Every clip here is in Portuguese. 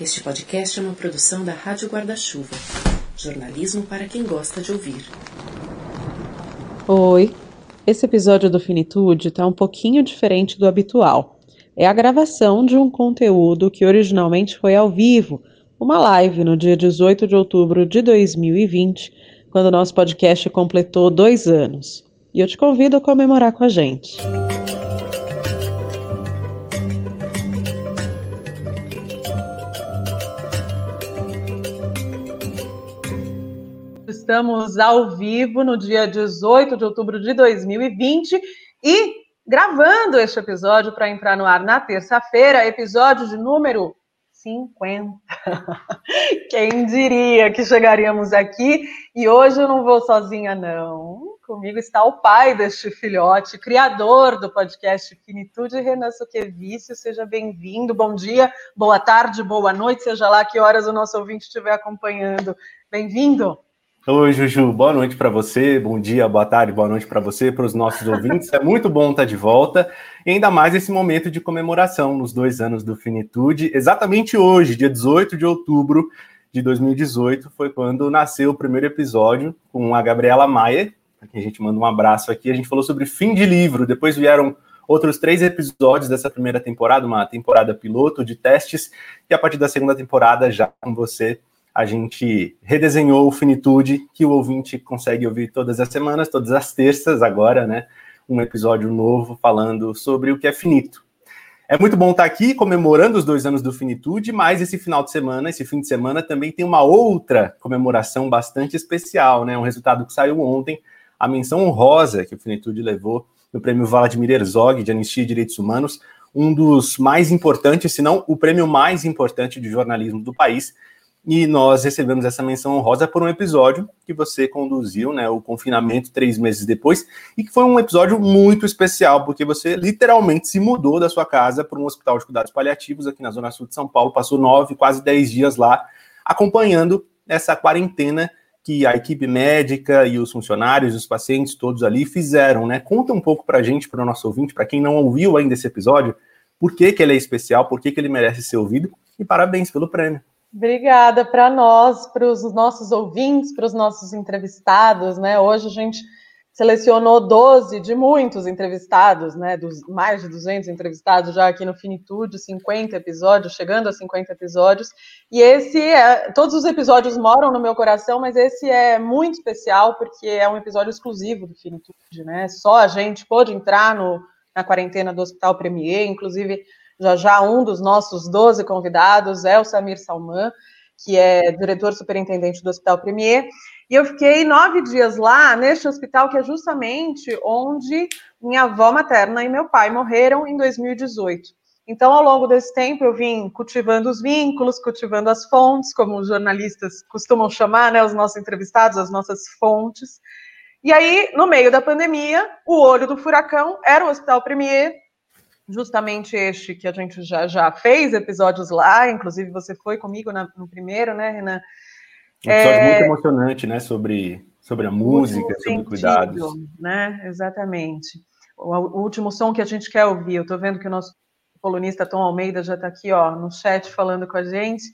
Este podcast é uma produção da Rádio Guarda-Chuva. Jornalismo para quem gosta de ouvir. Oi, esse episódio do Finitude está um pouquinho diferente do habitual. É a gravação de um conteúdo que originalmente foi ao vivo, uma live no dia 18 de outubro de 2020, quando o nosso podcast completou dois anos. E eu te convido a comemorar com a gente. Estamos ao vivo no dia 18 de outubro de 2020 e gravando este episódio para entrar no ar na terça-feira, episódio de número 50. Quem diria que chegaríamos aqui? E hoje eu não vou sozinha, não. Comigo está o pai deste filhote, criador do podcast Finitude, Renan Suquevício. Seja bem-vindo. Bom dia, boa tarde, boa noite, seja lá que horas o nosso ouvinte estiver acompanhando. Bem-vindo. Oi, Juju, boa noite para você, bom dia, boa tarde, boa noite para você, para os nossos ouvintes. É muito bom estar de volta, e ainda mais esse momento de comemoração nos dois anos do Finitude. Exatamente hoje, dia 18 de outubro de 2018, foi quando nasceu o primeiro episódio com a Gabriela Maia, para quem a gente manda um abraço aqui. A gente falou sobre fim de livro, depois vieram outros três episódios dessa primeira temporada, uma temporada piloto de testes, e a partir da segunda temporada já com você a gente redesenhou o Finitude, que o ouvinte consegue ouvir todas as semanas, todas as terças agora, né? Um episódio novo falando sobre o que é finito. É muito bom estar aqui comemorando os dois anos do Finitude, mas esse final de semana, esse fim de semana, também tem uma outra comemoração bastante especial, né? Um resultado que saiu ontem, a menção honrosa que o Finitude levou no prêmio Vladimir Herzog de Anistia e Direitos Humanos, um dos mais importantes, se não o prêmio mais importante de jornalismo do país, e nós recebemos essa menção honrosa por um episódio que você conduziu, né, o confinamento três meses depois, e que foi um episódio muito especial, porque você literalmente se mudou da sua casa para um hospital de cuidados paliativos aqui na Zona Sul de São Paulo, passou nove, quase dez dias lá, acompanhando essa quarentena que a equipe médica e os funcionários, os pacientes, todos ali fizeram, né? Conta um pouco para a gente, para o nosso ouvinte, para quem não ouviu ainda esse episódio, por que, que ele é especial, por que, que ele merece ser ouvido, e parabéns pelo prêmio. Obrigada para nós, para os nossos ouvintes, para os nossos entrevistados, né? Hoje a gente selecionou 12 de muitos entrevistados, né? Dos mais de 200 entrevistados já aqui no Finitude, 50 episódios, chegando a 50 episódios. E esse é, todos os episódios moram no meu coração, mas esse é muito especial porque é um episódio exclusivo do Finitude, né? Só a gente pôde entrar no, na quarentena do Hospital Premier, inclusive já já um dos nossos 12 convidados é o Samir Salman, que é diretor superintendente do Hospital Premier. E eu fiquei nove dias lá, neste hospital, que é justamente onde minha avó materna e meu pai morreram em 2018. Então, ao longo desse tempo, eu vim cultivando os vínculos, cultivando as fontes, como os jornalistas costumam chamar, né, os nossos entrevistados, as nossas fontes. E aí, no meio da pandemia, o olho do furacão era o Hospital Premier, justamente este que a gente já, já fez episódios lá, inclusive você foi comigo na, no primeiro, né, Renan? Um episódio é... muito emocionante, né, sobre, sobre a música, sobre sentido, cuidados. Né, exatamente. O, o, último som que a gente quer ouvir, eu estou vendo que o nosso colunista Tom Almeida já está aqui, ó, no chat falando com a gente,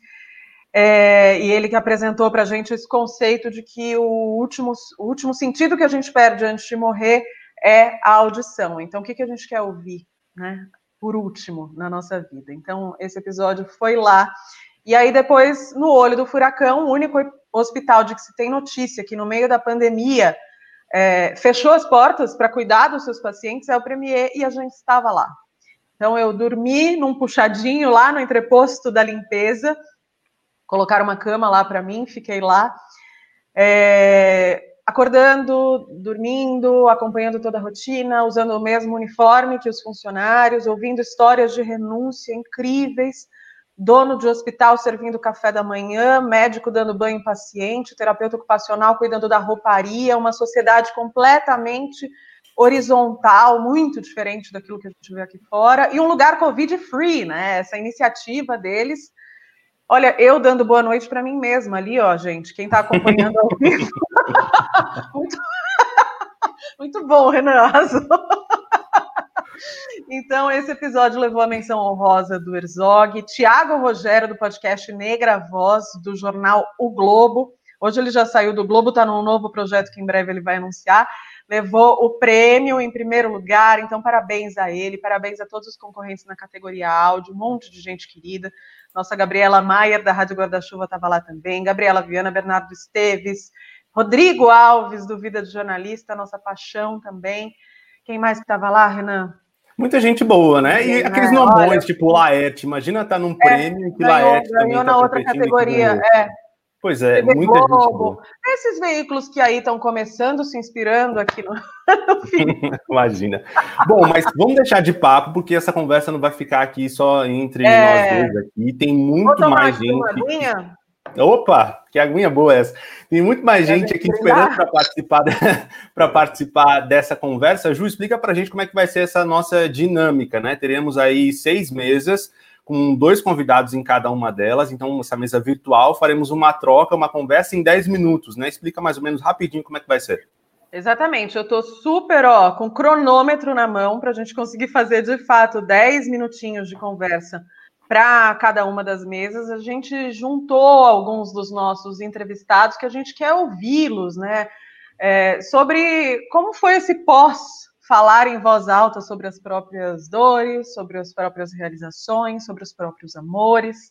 é, e ele que apresentou para a gente esse conceito de que o último, o último sentido que a gente perde antes de morrer é a audição. Então, o que, que a gente quer ouvir? Né? Por último na nossa vida. Então, esse episódio foi lá. E aí, depois, no olho do furacão, o único hospital de que se tem notícia que no meio da pandemia é, fechou as portas para cuidar dos seus pacientes é o Premier e a gente estava lá. Então, eu dormi num puxadinho lá no entreposto da limpeza, colocaram uma cama lá para mim, fiquei lá. É, acordando, dormindo, acompanhando toda a rotina, usando o mesmo uniforme que os funcionários, ouvindo histórias de renúncia incríveis, dono de hospital servindo café da manhã, médico dando banho em paciente, terapeuta ocupacional cuidando da rouparia, uma sociedade completamente horizontal, muito diferente daquilo que a gente vê aqui fora, e um lugar Covid-free, né? Essa iniciativa deles Olha, eu dando boa noite para mim mesma ali, ó, gente. Quem está acompanhando ao vivo. muito... muito bom, Renan. Então, esse episódio levou a menção honrosa do Herzog, Tiago Rogério, do podcast Negra Voz, do jornal O Globo. Hoje ele já saiu do Globo, está num novo projeto que em breve ele vai anunciar. Levou o prêmio em primeiro lugar, então parabéns a ele, parabéns a todos os concorrentes na categoria áudio, um monte de gente querida. Nossa Gabriela Maier, da Rádio Guarda-Chuva, estava lá também, Gabriela Viana, Bernardo Esteves, Rodrigo Alves, do Vida de Jornalista, nossa paixão também. Quem mais que estava lá, Renan? Muita gente boa, né? E aqueles nomes, tipo Laerte. Imagina estar tá num é, prêmio que ganhou, Laerte também ganhou tá na outra categoria, é. Pois é, TV muita Globo, gente. Esses veículos que aí estão começando, se inspirando aqui no, Imagina. Bom, mas vamos deixar de papo, porque essa conversa não vai ficar aqui só entre é... nós dois aqui. Tem muito mais gente. Opa, que aguinha boa essa. Tem muito mais gente aqui esperando para participar, para participar dessa conversa. Ju, explica para a gente como é que vai ser essa nossa dinâmica, né? Teremos aí seis mesas com dois convidados em cada uma delas. Então, essa mesa virtual, faremos uma troca, uma conversa em 10 minutos, né? Explica mais ou menos rapidinho como é que vai ser. Exatamente, eu estou super, ó, com cronômetro na mão para a gente conseguir fazer de fato 10 minutinhos de conversa para cada uma das mesas, a gente juntou alguns dos nossos entrevistados que a gente quer ouvi-los, né? É, sobre como foi esse pós falar em voz alta sobre as próprias dores, sobre as próprias realizações, sobre os próprios amores.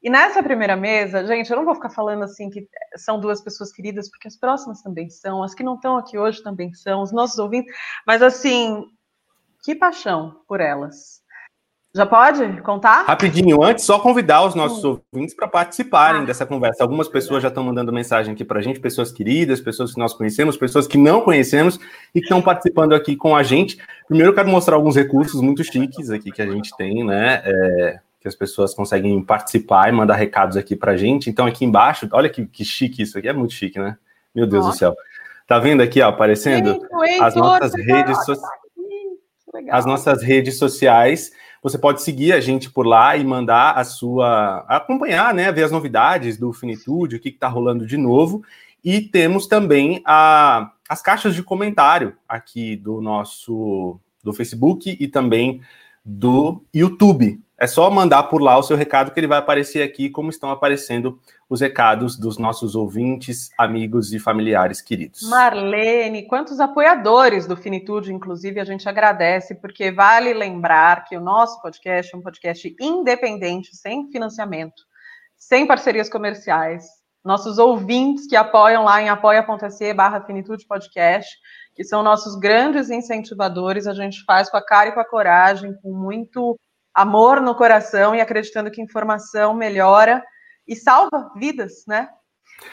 E nessa primeira mesa, gente, eu não vou ficar falando assim que são duas pessoas queridas, porque as próximas também são, as que não estão aqui hoje também são, os nossos ouvintes, mas assim, que paixão por elas. Já pode contar? Rapidinho, antes, só convidar os nossos hum. ouvintes para participarem ah. dessa conversa. Algumas pessoas já estão mandando mensagem aqui para a gente, pessoas queridas, pessoas que nós conhecemos, pessoas que não conhecemos e que estão participando aqui com a gente. Primeiro, eu quero mostrar alguns recursos muito chiques aqui que a gente tem, né? É, que as pessoas conseguem participar e mandar recados aqui para a gente. Então, aqui embaixo, olha que, que chique isso aqui, é muito chique, né? Meu Deus do céu. Tá vendo aqui, ó, aparecendo as nossas redes sociais. As nossas redes sociais você pode seguir a gente por lá e mandar a sua. acompanhar, né? Ver as novidades do Finitude, o que está rolando de novo. E temos também a, as caixas de comentário aqui do nosso do Facebook e também do YouTube. É só mandar por lá o seu recado que ele vai aparecer aqui, como estão aparecendo os recados dos nossos ouvintes, amigos e familiares queridos. Marlene, quantos apoiadores do Finitude, inclusive, a gente agradece, porque vale lembrar que o nosso podcast é um podcast independente, sem financiamento, sem parcerias comerciais. Nossos ouvintes que apoiam lá em apoia.se barra Finitude Podcast, que são nossos grandes incentivadores, a gente faz com a cara e com a coragem, com muito amor no coração e acreditando que informação melhora e salva vidas, né?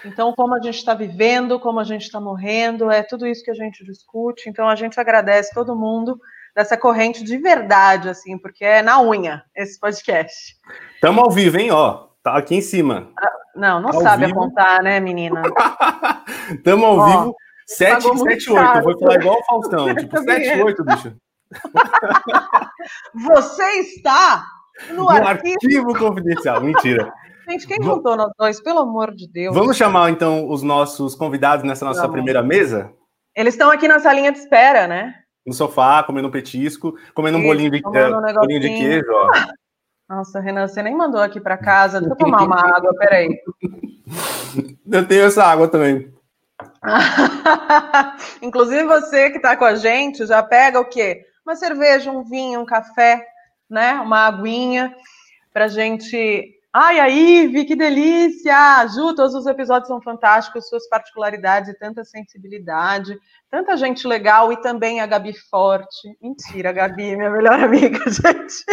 Então, como a gente está vivendo, como a gente está morrendo, é tudo isso que a gente discute. Então, a gente agradece todo mundo dessa corrente de verdade, assim, porque é na unha esse podcast. Estamos ao vivo, hein? Ó, tá aqui em cima. Ah, não, não ao sabe vivo. apontar, né, menina? Estamos ao Ó, vivo. 7, 7, 8. Eu vou falar igual o Faustão. Tipo, 7, 8, bicho. Você está no, no arquivo... arquivo... confidencial. Mentira. Gente, quem contou nós dois? Pelo amor de Deus. Vamos chamar, então, os nossos convidados nessa nossa Vamos. primeira mesa? Eles estão aqui na salinha de espera, né? No sofá, comendo um petisco, comendo um bolinho de, um bolinho de queijo, ó. Nossa, Renan, você nem mandou aqui para casa. Deixa eu tomar uma água, peraí. Eu tenho essa água também. Inclusive você que está com a gente já pega o quê? Uma cerveja, um vinho, um café, né? Uma aguinha para gente. Ai, a Ive, que delícia! Ju, todos os episódios são fantásticos, suas particularidades tanta sensibilidade, tanta gente legal e também a Gabi Forte. Mentira, a Gabi, minha melhor amiga, gente.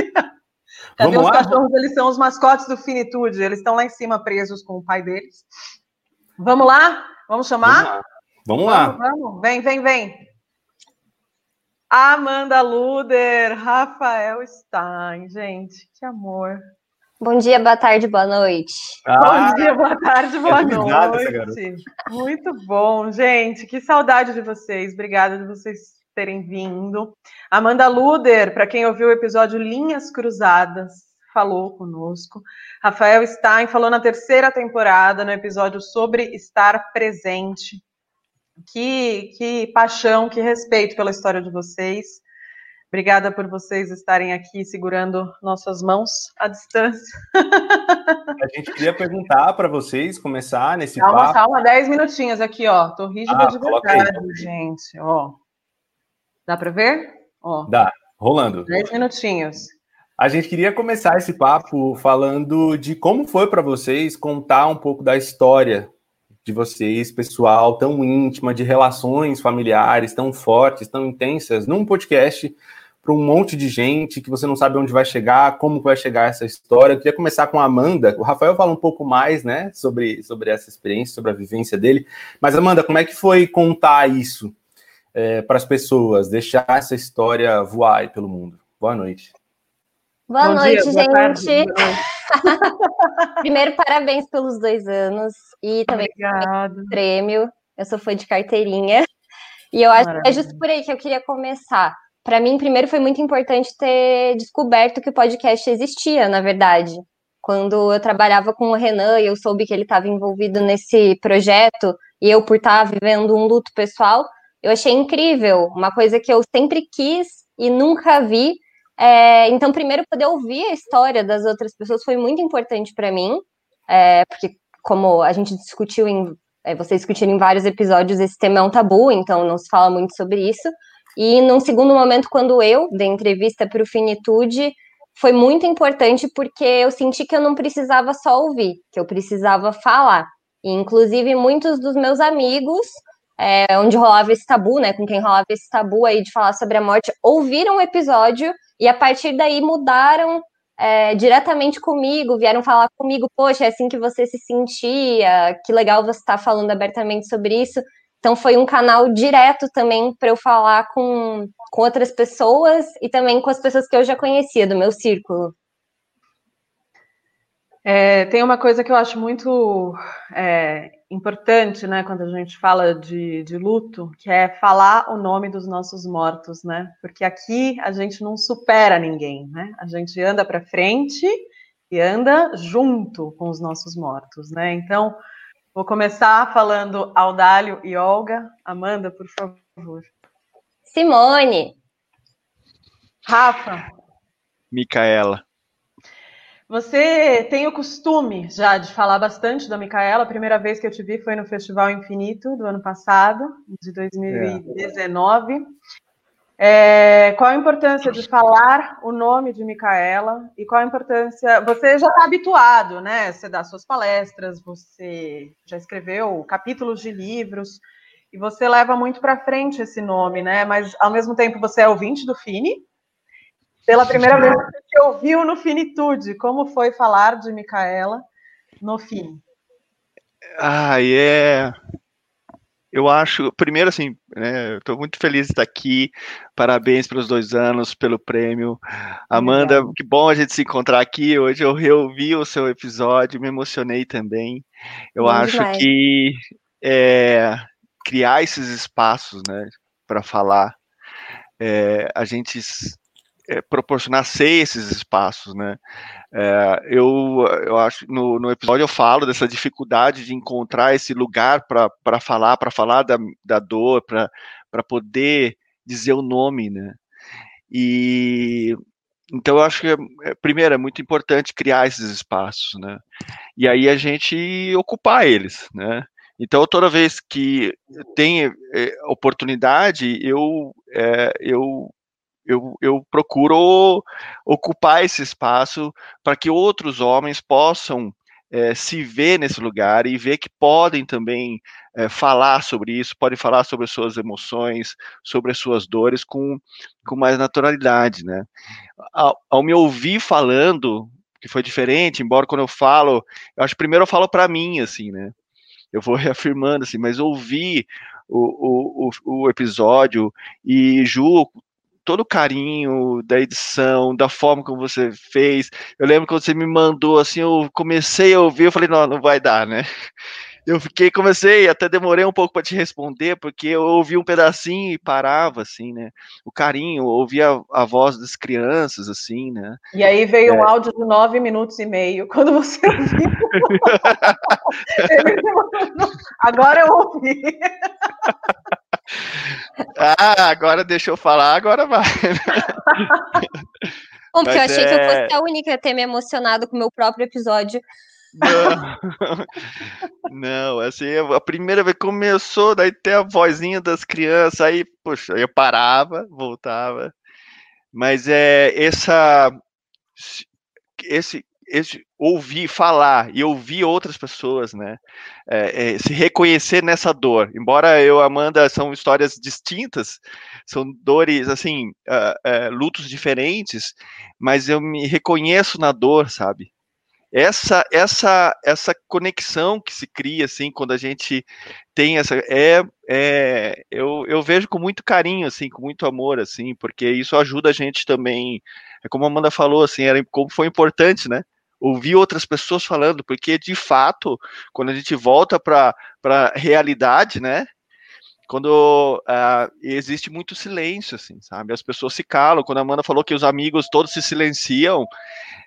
Cadê Vamos os lá? cachorros? Eles são os mascotes do Finitude, eles estão lá em cima presos com o pai deles. Vamos lá? Vamos chamar? Vamos lá. Vamos, vamos. Vem, vem, vem. Amanda Luder, Rafael Stein, gente, que amor. Bom dia, boa tarde, boa noite. Ah, bom dia, boa tarde, boa é noite. Muito bom, gente. Que saudade de vocês. Obrigada de vocês terem vindo. Amanda Luder, para quem ouviu o episódio Linhas Cruzadas, falou conosco. Rafael Stein falou na terceira temporada, no episódio sobre estar presente. Que, que paixão, que respeito pela história de vocês. Obrigada por vocês estarem aqui segurando nossas mãos à distância. A gente queria perguntar para vocês começar nesse calma, papo. Calma, 10 minutinhos aqui, ó. Tô rígida ah, de verdade, aí. gente. Ó. Dá para ver? Ó. Dá, rolando. 10 minutinhos. A gente queria começar esse papo falando de como foi para vocês contar um pouco da história de vocês, pessoal, tão íntima, de relações familiares tão fortes, tão intensas, num podcast para um monte de gente que você não sabe onde vai chegar, como vai chegar essa história. Eu queria começar com a Amanda. O Rafael fala um pouco mais, né, sobre, sobre essa experiência, sobre a vivência dele. Mas, Amanda, como é que foi contar isso é, para as pessoas, deixar essa história voar pelo mundo? Boa noite. Boa Bom noite, dia, gente. Primeiro, parabéns pelos dois anos e também pelo prêmio. Eu sou fã de carteirinha. E eu acho Maravilha. que é justo por aí que eu queria começar para mim, primeiro foi muito importante ter descoberto que o podcast existia, na verdade. Quando eu trabalhava com o Renan e eu soube que ele estava envolvido nesse projeto, e eu, por estar tá vivendo um luto pessoal, eu achei incrível, uma coisa que eu sempre quis e nunca vi. É, então, primeiro, poder ouvir a história das outras pessoas foi muito importante para mim, é, porque, como a gente discutiu em. É, vocês discutiram em vários episódios, esse tema é um tabu, então não se fala muito sobre isso. E num segundo momento, quando eu dei entrevista para o Finitude, foi muito importante porque eu senti que eu não precisava só ouvir, que eu precisava falar. E, inclusive, muitos dos meus amigos, é, onde rolava esse tabu, né, com quem rolava esse tabu aí de falar sobre a morte, ouviram o episódio e a partir daí mudaram é, diretamente comigo, vieram falar comigo, poxa, é assim que você se sentia, que legal você estar tá falando abertamente sobre isso. Então foi um canal direto também para eu falar com, com outras pessoas e também com as pessoas que eu já conhecia do meu círculo. É, tem uma coisa que eu acho muito é, importante, né, quando a gente fala de, de luto, que é falar o nome dos nossos mortos, né? Porque aqui a gente não supera ninguém, né? A gente anda para frente e anda junto com os nossos mortos, né? Então, Vou começar falando Audálio e Olga. Amanda, por favor. Simone. Rafa. Micaela. Você tem o costume já de falar bastante da Micaela. A primeira vez que eu te vi foi no Festival Infinito do ano passado, de 2019. É. É, qual a importância de falar o nome de Micaela e qual a importância? Você já está habituado, né? Você dá suas palestras, você já escreveu capítulos de livros e você leva muito para frente esse nome, né? Mas ao mesmo tempo você é ouvinte do Fini. Pela primeira vez você ouviu no Finitude. Como foi falar de Micaela no Fini? Ah, é. Yeah eu acho, primeiro assim, né, estou muito feliz de estar aqui, parabéns pelos dois anos, pelo prêmio. Amanda, que bom a gente se encontrar aqui, hoje eu reouvi o seu episódio, me emocionei também. Eu bom acho demais. que é, criar esses espaços, né, para falar, é, a gente é, proporcionar ser esses espaços, né? É, eu, eu acho no, no episódio eu falo dessa dificuldade de encontrar esse lugar para falar, para falar da, da dor, para poder dizer o nome, né? E então eu acho que é, primeiro é muito importante criar esses espaços, né? E aí a gente ocupar eles, né? Então toda vez que tem é, oportunidade, eu é, eu eu, eu procuro ocupar esse espaço para que outros homens possam é, se ver nesse lugar e ver que podem também é, falar sobre isso, podem falar sobre as suas emoções, sobre as suas dores com, com mais naturalidade, né? Ao, ao me ouvir falando, que foi diferente, embora quando eu falo, eu acho que primeiro eu falo para mim, assim, né? Eu vou reafirmando, assim, mas ouvir o, o, o, episódio e Ju todo o carinho da edição, da forma como você fez. Eu lembro que você me mandou assim, eu comecei a ouvir, eu falei, não, não vai dar, né? Eu fiquei, comecei, até demorei um pouco para te responder, porque eu ouvi um pedacinho e parava, assim, né? O carinho, ouvia a, a voz das crianças, assim, né? E aí veio é. um áudio de nove minutos e meio, quando você ouviu. Agora eu ouvi. ah, agora deixa eu falar, agora vai. Bom, porque Mas eu achei é... que eu fosse a única a ter me emocionado com o meu próprio episódio. Não, não, assim, a primeira vez começou, daí tem a vozinha das crianças, aí, poxa, eu parava, voltava. Mas é essa esse esse ouvir falar e ouvir outras pessoas, né? É, é, se reconhecer nessa dor. Embora eu, Amanda, são histórias distintas, são dores, assim, uh, uh, lutos diferentes, mas eu me reconheço na dor, sabe? Essa, essa, essa conexão que se cria, assim, quando a gente tem essa, é, é eu, eu vejo com muito carinho, assim, com muito amor, assim, porque isso ajuda a gente também, é como a Amanda falou, assim, era como foi importante, né? Ouvir outras pessoas falando, porque de fato, quando a gente volta para a realidade, né? Quando uh, existe muito silêncio, assim, sabe? As pessoas se calam. Quando a Amanda falou que os amigos todos se silenciam,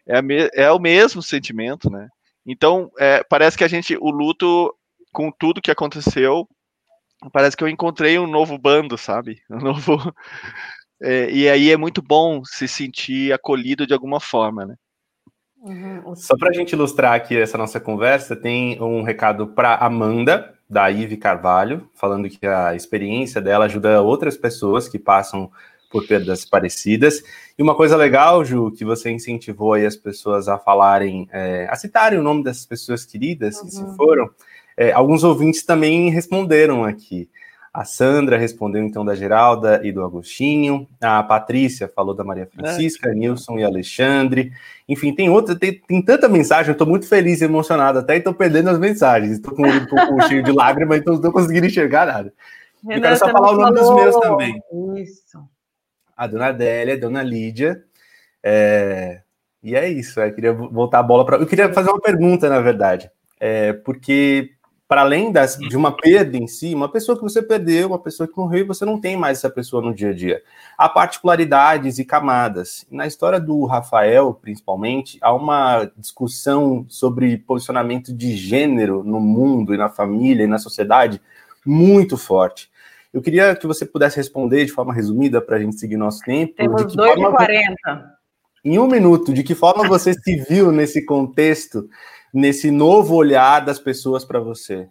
é, é o mesmo sentimento, né? Então, é, parece que a gente, o luto, com tudo que aconteceu, parece que eu encontrei um novo bando, sabe? Um novo. É, e aí é muito bom se sentir acolhido de alguma forma, né? Uhum. Só para a gente ilustrar aqui essa nossa conversa, tem um recado para Amanda, da Ive Carvalho, falando que a experiência dela ajuda outras pessoas que passam por perdas parecidas. E uma coisa legal, Ju, que você incentivou as pessoas a falarem, é, a citarem o nome dessas pessoas queridas uhum. que se uhum. foram. É, alguns ouvintes também responderam aqui. A Sandra respondeu então da Geralda e do Agostinho. A Patrícia falou da Maria Francisca, é. Nilson e Alexandre. Enfim, tem outra, tem, tem tanta mensagem, eu estou muito feliz e emocionado, até estou perdendo as mensagens. Estou com um pouco cheio de lágrimas, então não estou conseguindo enxergar nada. Renata, eu quero só falar o nome falou... dos meus também. Isso. A dona Adélia, a dona Lídia. É... E é isso, eu queria voltar a bola para. Eu queria fazer uma pergunta, na verdade. É, porque para além das, de uma perda em si, uma pessoa que você perdeu, uma pessoa que morreu, você não tem mais essa pessoa no dia a dia. Há particularidades e camadas. Na história do Rafael, principalmente, há uma discussão sobre posicionamento de gênero no mundo e na família e na sociedade muito forte. Eu queria que você pudesse responder de forma resumida para a gente seguir nosso tempo. Temos 2h40. Em um minuto, de que forma você se viu nesse contexto nesse novo olhar das pessoas para você?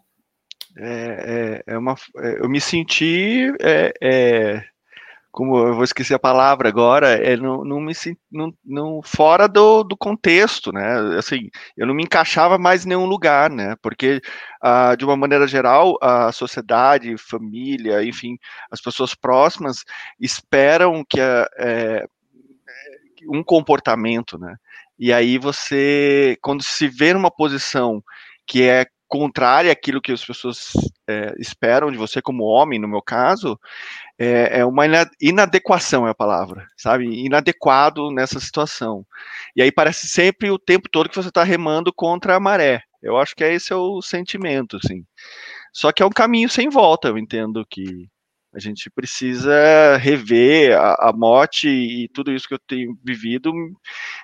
É, é, é, uma, é, eu me senti, é, é, como eu vou esquecer a palavra agora, é, não, não me não, não, fora do, do contexto, né? Assim, eu não me encaixava mais em nenhum lugar, né? Porque, ah, de uma maneira geral, a sociedade, família, enfim, as pessoas próximas esperam que a, é, um comportamento, né? E aí você, quando se vê numa posição que é contrária àquilo que as pessoas é, esperam de você como homem, no meu caso, é, é, uma inadequação é a palavra, sabe? Inadequado nessa situação. E aí parece sempre o tempo todo que você está remando contra a maré. Eu acho que é esse é o sentimento, assim. Só que é um caminho sem volta, eu entendo que a gente precisa rever a, a, morte e tudo isso que eu tenho vivido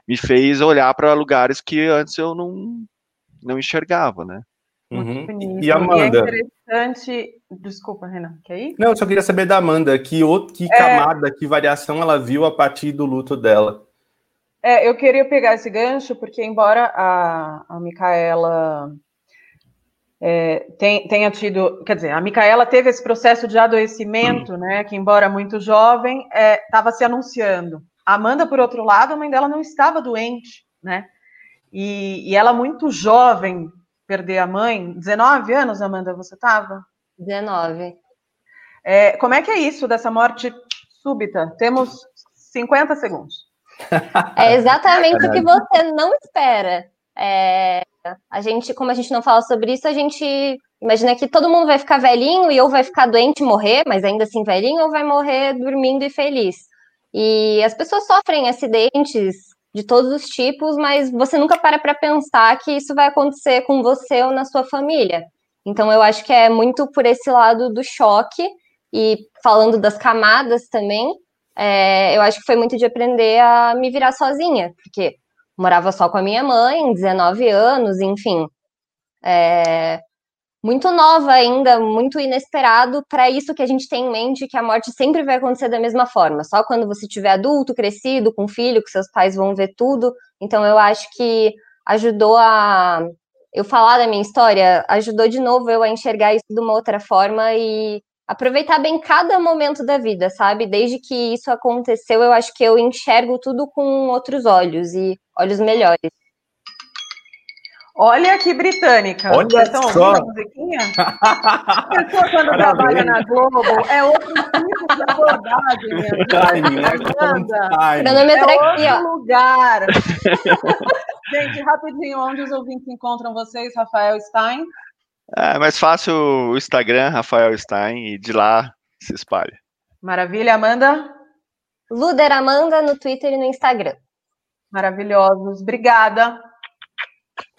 me fez olhar para lugares que antes eu não, não enxergava, né? Uhum. E Amanda? E é interessante. Desculpa, Renan, quer ir? Não, eu só queria saber da Amanda, que, outro, que é... camada, que variação ela viu a partir do luto dela. É, eu queria pegar esse gancho, porque embora a, a Micaela é, tem, tenha tido, quer dizer, a Micaela teve esse processo de adoecimento, né, que embora muito jovem, estava é, se anunciando. A Amanda, por outro lado, a mãe dela não estava doente, né, e, e ela muito jovem perder a mãe, 19 anos, Amanda, você estava? 19. É, como é que é isso dessa morte súbita? Temos 50 segundos. É exatamente o que você não espera. É, a gente, como a gente não fala sobre isso, a gente imagina que todo mundo vai ficar velhinho e ou vai ficar doente e morrer, mas ainda assim velhinho, ou vai morrer dormindo e feliz. E as pessoas sofrem acidentes de todos os tipos, mas você nunca para para pensar que isso vai acontecer com você ou na sua família. Então eu acho que é muito por esse lado do choque e falando das camadas também, é, eu acho que foi muito de aprender a me virar sozinha, porque morava só com a minha mãe, 19 anos, enfim. É, muito nova ainda, muito inesperado para isso que a gente tem em mente que a morte sempre vai acontecer da mesma forma. Só quando você tiver adulto, crescido, com filho, que seus pais vão ver tudo. Então eu acho que ajudou a eu falar da minha história, ajudou de novo eu a enxergar isso de uma outra forma e aproveitar bem cada momento da vida, sabe? Desde que isso aconteceu, eu acho que eu enxergo tudo com outros olhos e olhos melhores. Olha que britânica. Olha Vocês estão só. ouvindo a musiquinha? A pessoa quando Parabéns. trabalha na Globo é outro tipo de abordagem. Minha time, né? Cronometria é outro lugar. Gente, rapidinho, onde os ouvintes encontram vocês, Rafael Stein? É mais fácil o Instagram, Rafael Stein, e de lá se espalha. Maravilha, Amanda? Luder Amanda no Twitter e no Instagram. Maravilhosos. Obrigada.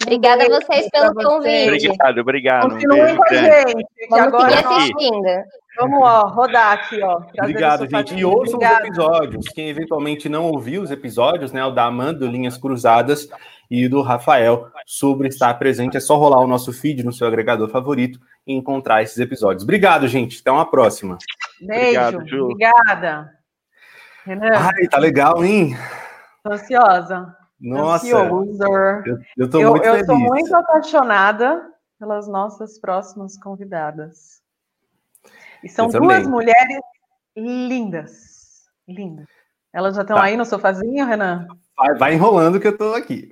Obrigada a vocês pelo convite. Obrigado, obrigado. Continuem um com a gente. Vamos agora seguir assistindo. Vamos ó, rodar aqui, ó. Obrigado, gente. E ouçam os episódios. Quem eventualmente não ouviu os episódios, né? O da Amanda, Linhas Cruzadas, e do Rafael sobre estar presente. É só rolar o nosso feed no seu agregador favorito e encontrar esses episódios. Obrigado, gente. Até uma próxima. Beijo. Obrigado, Obrigada. Renan. Ai, tá legal, hein? Tô ansiosa. Nossa, eu, eu tô eu, muito eu feliz. Eu tô muito apaixonada pelas nossas próximas convidadas. E são duas mulheres lindas. Lindas. Elas já estão tá. aí no sofazinho, Renan? Vai, vai, enrolando que eu tô aqui.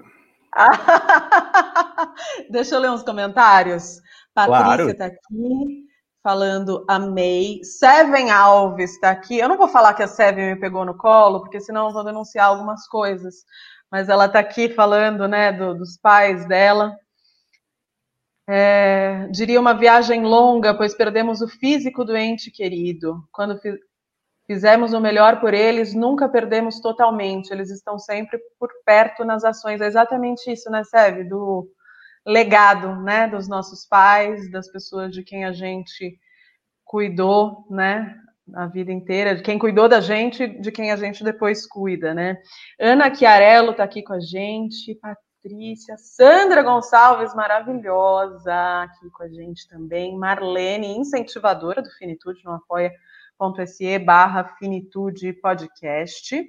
Deixa eu ler uns comentários. Patrícia está aqui falando amei. Seven Alves está aqui. Eu não vou falar que a Seven me pegou no colo, porque senão eu vou denunciar algumas coisas. Mas ela está aqui falando né, do, dos pais dela. É, diria uma viagem longa, pois perdemos o físico do ente querido. Quando fizemos o melhor por eles, nunca perdemos totalmente, eles estão sempre por perto nas ações. É exatamente isso, né, Seve? Do legado, né, dos nossos pais, das pessoas de quem a gente cuidou, né, a vida inteira, de quem cuidou da gente, de quem a gente depois cuida, né? Ana Chiarello está aqui com a gente, Patrícia, Sandra Gonçalves, maravilhosa, aqui com a gente também, Marlene, incentivadora do Finitude, apoia apoia.se barra finitude podcast.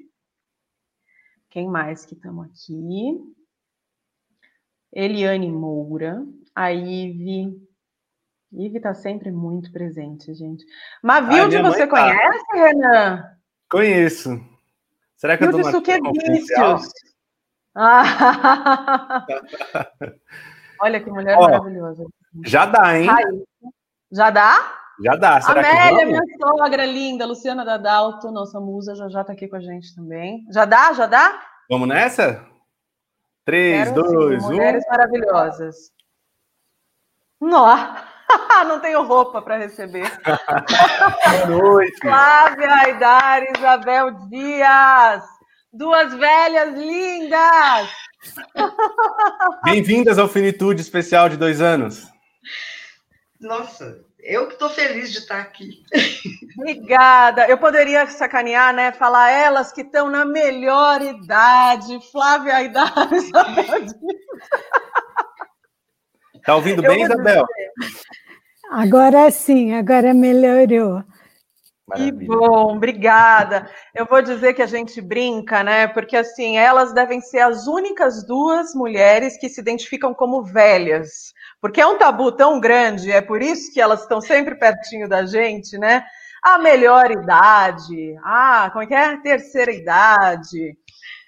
Quem mais que estamos aqui? Eliane Moura, a Ive. Ive está sempre muito presente, gente. Mavilde, você tá. conhece, Renan? Conheço. Será que Vilde eu tô Suquevicius. Ah. Olha que mulher Ó, maravilhosa. Já dá, hein? Já dá? Já dá, será Amélia, minha sogra linda, Luciana Dadalto, nossa musa, já já tá aqui com a gente também. Já dá? Já dá? Vamos nessa? Três, Quero, dois, sim, um. Mulheres maravilhosas. Nossa, não tenho roupa para receber. Boa noite. Flávia Aidar, Isabel Dias. Duas velhas lindas. Bem-vindas ao Finitude Especial de dois anos. Nossa, eu que estou feliz de estar aqui. Obrigada. Eu poderia sacanear, né? Falar elas que estão na melhor idade. Flávia a idade, Isabel. Tá ouvindo bem, Isabel? Agora sim, agora melhorou. Que bom, obrigada. Eu vou dizer que a gente brinca, né? Porque assim, elas devem ser as únicas duas mulheres que se identificam como velhas. Porque é um tabu tão grande, é por isso que elas estão sempre pertinho da gente, né? A melhor idade, ah, como é que é? Terceira idade.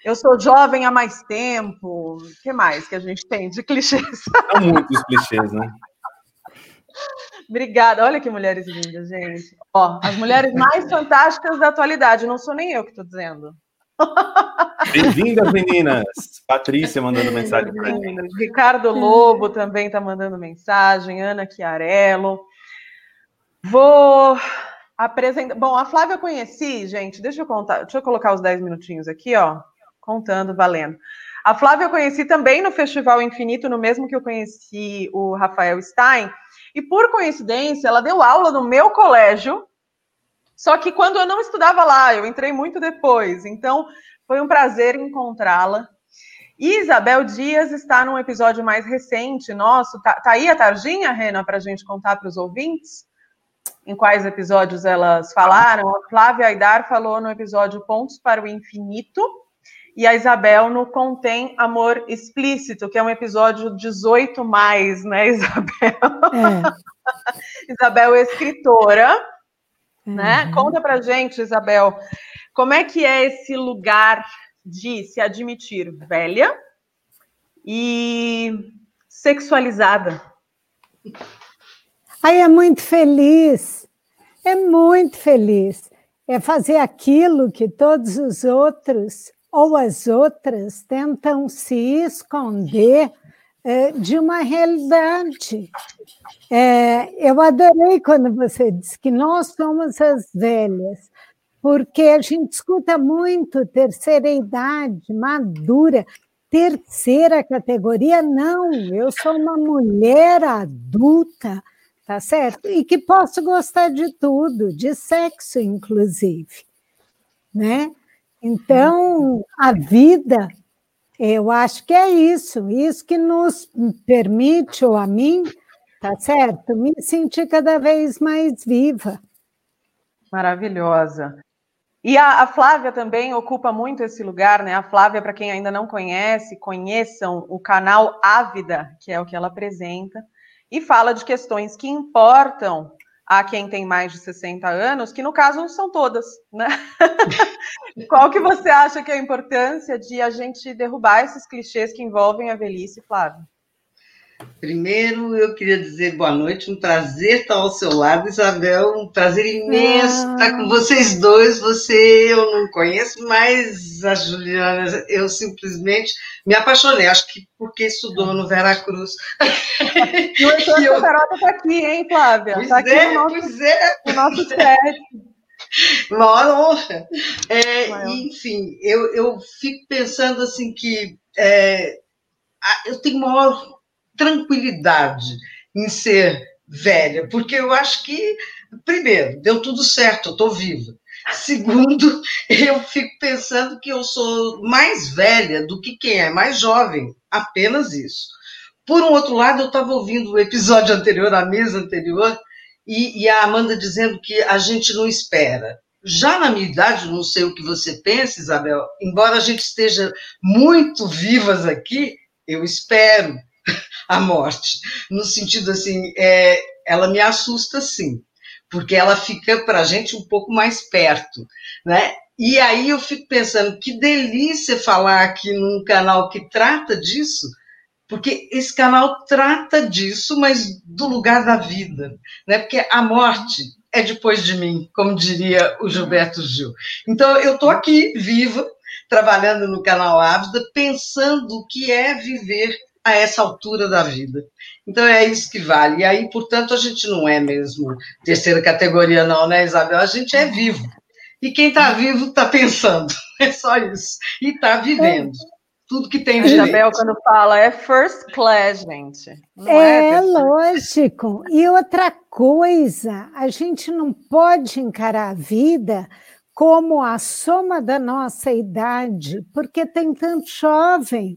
Eu sou jovem há mais tempo. O que mais que a gente tem de clichês? São muitos clichês, né? Obrigada. Olha que mulheres lindas, gente. Ó, as mulheres mais fantásticas da atualidade. Não sou nem eu que estou dizendo. Bem-vindas, meninas. Patrícia mandando mensagem para mim. Ricardo Lobo também está mandando mensagem. Ana Chiarello. Vou apresentar. Bom, a Flávia eu conheci, gente. Deixa eu contar. Deixa eu colocar os 10 minutinhos aqui, ó. Contando, valendo. A Flávia eu conheci também no Festival Infinito, no mesmo que eu conheci o Rafael Stein. E por coincidência, ela deu aula no meu colégio só que quando eu não estudava lá, eu entrei muito depois. Então, foi um prazer encontrá-la. Isabel Dias está num episódio mais recente nosso. Tá, tá aí a Targinha, Rena, para a gente contar para os ouvintes? Em quais episódios elas falaram? A Flávia Aidar falou no episódio Pontos para o Infinito. E a Isabel no Contém Amor Explícito, que é um episódio 18 mais, né, Isabel? É. Isabel é escritora? Uhum. né? Conta pra gente, Isabel, como é que é esse lugar de se admitir velha e sexualizada. Aí é muito feliz, é muito feliz. É fazer aquilo que todos os outros ou as outras tentam se esconder é, de uma realidade. É, eu adorei quando você disse que nós somos as velhas, porque a gente escuta muito terceira idade, madura, terceira categoria, não, eu sou uma mulher adulta, tá certo? E que posso gostar de tudo, de sexo, inclusive, né? Então, a vida, eu acho que é isso, isso que nos permite, ou a mim, tá certo? Me sentir cada vez mais viva. Maravilhosa. E a, a, Flávia também ocupa muito esse lugar, né? A Flávia, para quem ainda não conhece, conheçam o canal Ávida, que é o que ela apresenta, e fala de questões que importam a quem tem mais de 60 anos, que no caso são todas, né? Qual que você acha que é a importância de a gente derrubar esses clichês que envolvem a velhice, Flávia? Primeiro, eu queria dizer boa noite, um prazer estar ao seu lado, Isabel, um prazer imenso ah. estar com vocês dois. Você eu não conheço, mas a Juliana, eu simplesmente me apaixonei, acho que porque estudou no Veracruz. E o Heitor eu... está aqui, hein, Flávia? Pois tá aqui é, no nosso, pois é. No nosso chat. Maior honra. É, enfim, eu, eu fico pensando assim que é, eu tenho maior tranquilidade em ser velha, porque eu acho que, primeiro, deu tudo certo, eu estou viva. Segundo, eu fico pensando que eu sou mais velha do que quem é mais jovem, apenas isso. Por um outro lado, eu estava ouvindo o episódio anterior, a mesa anterior, e, e, a Amanda dizendo que a gente não espera. Já na minha idade, não sei o que você pensa, Isabel, embora a gente esteja muito vivas aqui, eu espero a morte. No sentido assim, é, ela me assusta sim, porque ela fica para a gente um pouco mais perto, né? E aí eu fico pensando, que delícia falar aqui num canal que trata disso, porque esse canal trata disso, mas do lugar da vida, né? Porque a morte é depois de mim, como diria o Gilberto Gil. Então eu estou aqui viva, trabalhando no canal Ávida, pensando o que é viver a essa altura da vida. Então é isso que vale. E aí, portanto, a gente não é mesmo terceira categoria, não, né, Isabel? A gente é vivo. E quem está vivo está pensando. É só isso. E está vivendo. Tudo que tem direito. Isabel, quando fala, é first class, gente. Não é, é lógico. E outra coisa, a gente não pode encarar a vida como a soma da nossa idade, porque tem tanto jovem.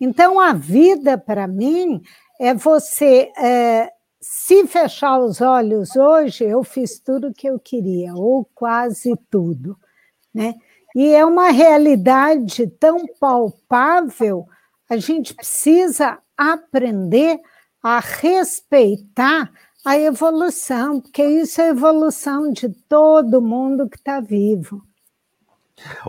Então, a vida, para mim, é você é, se fechar os olhos hoje, eu fiz tudo o que eu queria, ou quase tudo. Né? E é uma realidade tão palpável, a gente precisa aprender a respeitar a evolução, porque isso é a evolução de todo mundo que está vivo.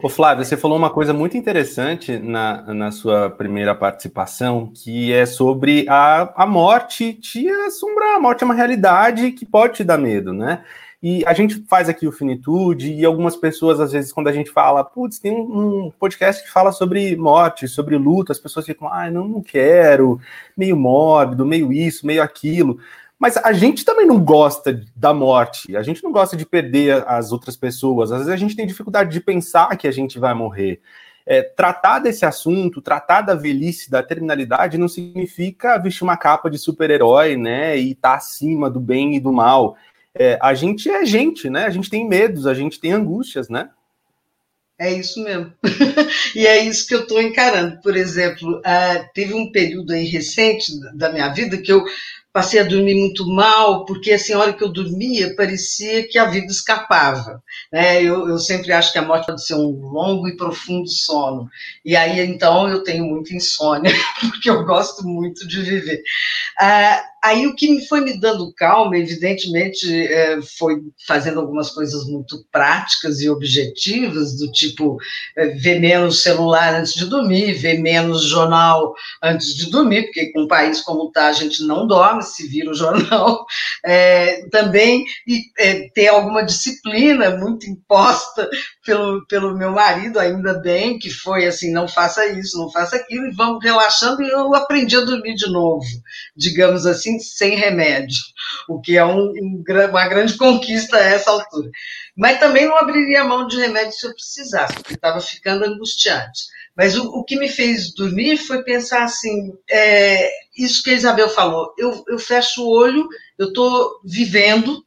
Ô Flávio, você falou uma coisa muito interessante na, na sua primeira participação, que é sobre a, a morte te assombrar. A morte é uma realidade que pode te dar medo, né? E a gente faz aqui o Finitude, e algumas pessoas, às vezes, quando a gente fala, putz, tem um, um podcast que fala sobre morte, sobre luta, as pessoas ficam, ah, não, não quero, meio mórbido, meio isso, meio aquilo. Mas a gente também não gosta da morte, a gente não gosta de perder as outras pessoas, às vezes a gente tem dificuldade de pensar que a gente vai morrer. É, tratar desse assunto, tratar da velhice, da terminalidade, não significa vestir uma capa de super-herói, né, e estar tá acima do bem e do mal. É, a gente é gente, né, a gente tem medos, a gente tem angústias, né? É isso mesmo. e é isso que eu estou encarando. Por exemplo, uh, teve um período aí recente da minha vida que eu passei a dormir muito mal, porque assim, a hora que eu dormia, parecia que a vida escapava. Né? Eu, eu sempre acho que a morte pode ser um longo e profundo sono. E aí, então, eu tenho muita insônia, porque eu gosto muito de viver. Ah, aí, o que me foi me dando calma, evidentemente, é, foi fazendo algumas coisas muito práticas e objetivas, do tipo é, ver menos celular antes de dormir, ver menos jornal antes de dormir, porque com um país como está, a gente não dorme, se vira o jornal. É, também e, é, ter alguma disciplina muito imposta pelo, pelo meu marido, ainda bem, que foi assim, não faça isso, não faça aquilo, e vamos relaxando, e eu aprendi a dormir de novo, digamos assim, sem remédio, o que é um, um, uma grande conquista a essa altura. Mas também não abriria mão de remédio se eu precisasse, porque estava ficando angustiante. Mas o, o, que me fez dormir foi pensar assim, é, isso que a Isabel falou, eu, eu fecho o olho, eu estou vivendo,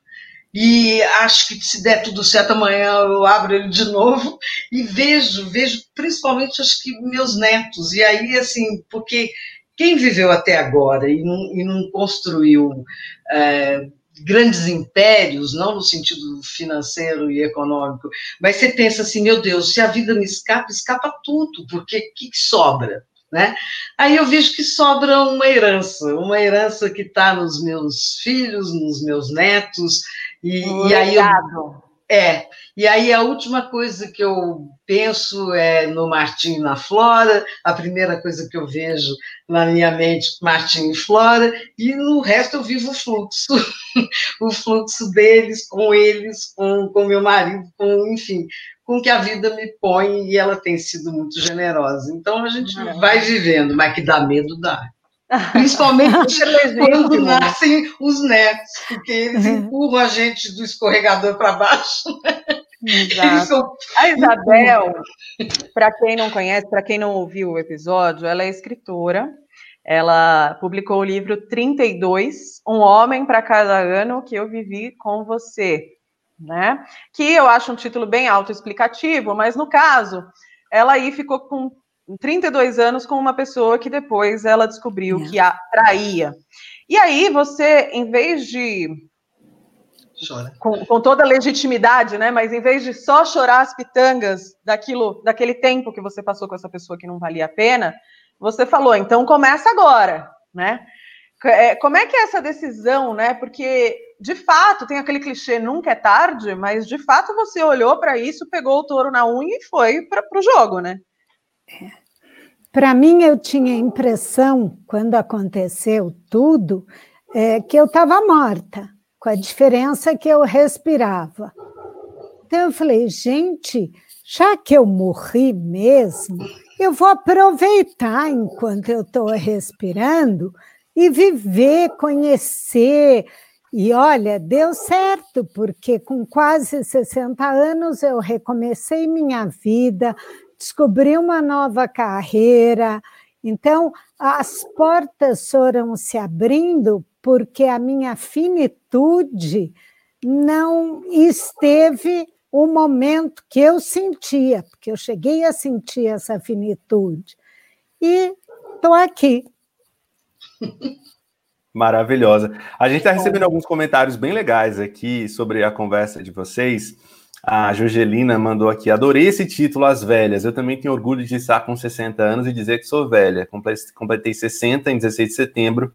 e acho que se der tudo certo amanhã eu abro ele de novo e vejo, vejo principalmente acho que meus netos, e aí assim, porque quem viveu até agora e não, e não construiu é, grandes impérios, não no sentido financeiro e econômico, mas você pensa assim, meu Deus, se a vida me escapa, escapa tudo, porque o que, que sobra? Né? Aí eu vejo que sobra uma herança, uma herança que está nos meus filhos, nos meus netos, e, e aí eu, é, e aí a última coisa que eu penso é no Martim e na Flora, a primeira coisa que eu vejo na minha mente, Martim e Flora, e no resto eu vivo o fluxo, o fluxo deles, com eles, com, com meu marido, com, enfim, com que a vida me põe, e ela tem sido muito generosa. Então a gente vai vivendo, mas que dá medo, dá. Principalmente quando nascem os netos, porque eles uhum. empurram a gente do escorregador para baixo. Exato. A Isabel, para quem não conhece, para quem não ouviu o episódio, ela é escritora. Ela publicou o livro 32, Um Homem para Cada Ano que Eu Vivi com Você. Né? Que eu acho um título bem autoexplicativo, mas no caso, ela aí ficou com 32 anos com uma pessoa que depois ela descobriu é. que a traía. E aí você, em vez de com, com, toda a legitimidade, né? Mas em vez de só chorar as pitangas daquilo, daquele tempo que você passou com essa pessoa que não valia a pena, você falou, então começa agora, né? É, como é que é essa decisão, né? Porque de fato tem aquele clichê nunca é tarde, mas de fato você olhou para isso, pegou o touro na unha e foi para o jogo, né? Para mim, eu tinha a impressão, quando aconteceu tudo, é, que eu estava morta, com a diferença que eu respirava. Então, eu falei, gente, já que eu morri mesmo, eu vou aproveitar enquanto eu estou respirando e viver, conhecer. E olha, deu certo, porque com quase 60 anos eu recomecei minha vida, descobri uma nova carreira. Então, as portas foram se abrindo porque a minha finitude não esteve o momento que eu sentia, porque eu cheguei a sentir essa finitude. E estou aqui. Maravilhosa. A gente está recebendo alguns comentários bem legais aqui sobre a conversa de vocês. A Jorgelina mandou aqui: adorei esse título, As Velhas. Eu também tenho orgulho de estar com 60 anos e dizer que sou velha. Completei 60 em 16 de setembro.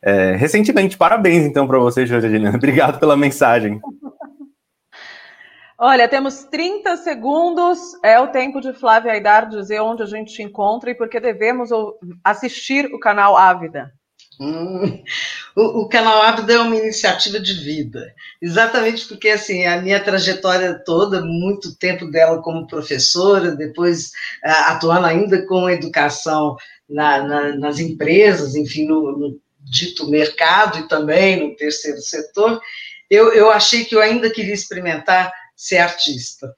É, recentemente, parabéns então para você, Jorgelina. Obrigado pela mensagem. Olha, temos 30 segundos, é o tempo de Flávia Aidar dizer onde a gente te encontra e porque devemos assistir o canal Ávida. Hum, o, o, Canal Ávido é uma iniciativa de vida, exatamente porque assim a minha trajetória toda, muito tempo dela como professora, depois atuando ainda com educação na, na, nas empresas, enfim, no, no, dito mercado e também no terceiro setor, eu, eu achei que eu ainda queria experimentar ser artista.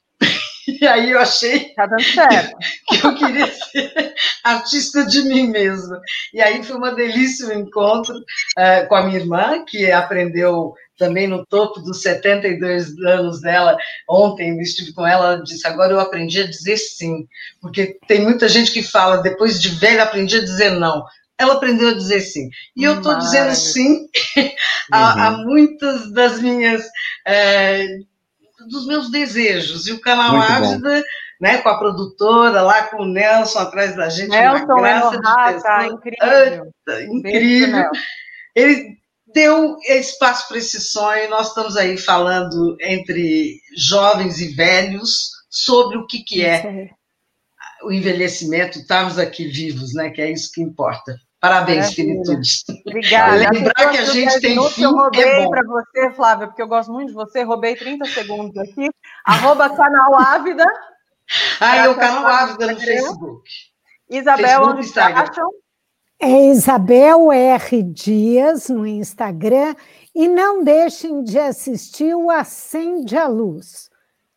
E aí eu achei tá dando certo. que eu queria ser artista de mim mesma. E aí foi uma delícia o encontro uh, com a minha irmã, que aprendeu também no topo dos 72 anos dela. Ontem eu estive com ela, ela disse: agora eu aprendi a dizer sim, porque tem muita gente que fala, depois de velha aprendi a dizer não. Ela aprendeu a dizer sim. E eu estou dizendo sim a, a, uhum. muitas das minhas. É, dos meus desejos. E o canal Ávida né, com a produtora, lá com o Nelson atrás da gente. Nelson, uma graça de tá incrível. Ah, incrível. Ele deu espaço para esse sonho. Nós estamos aí falando entre jovens e velhos sobre o que, que é o envelhecimento, estarmos aqui vivos, né? Que é isso que importa. Parabéns, Finitude. Obrigada. Lembrar que a gente tem fim Eu roubei é para você, Flávia, porque eu gosto muito de você. Roubei 30 segundos aqui. Arroba canal Ávida. Ah, o canal Ávida no Facebook. Isabel, Facebook, onde Instagram. acham? É Isabel R. Dias no Instagram. E não deixem de assistir o Acende a Luz,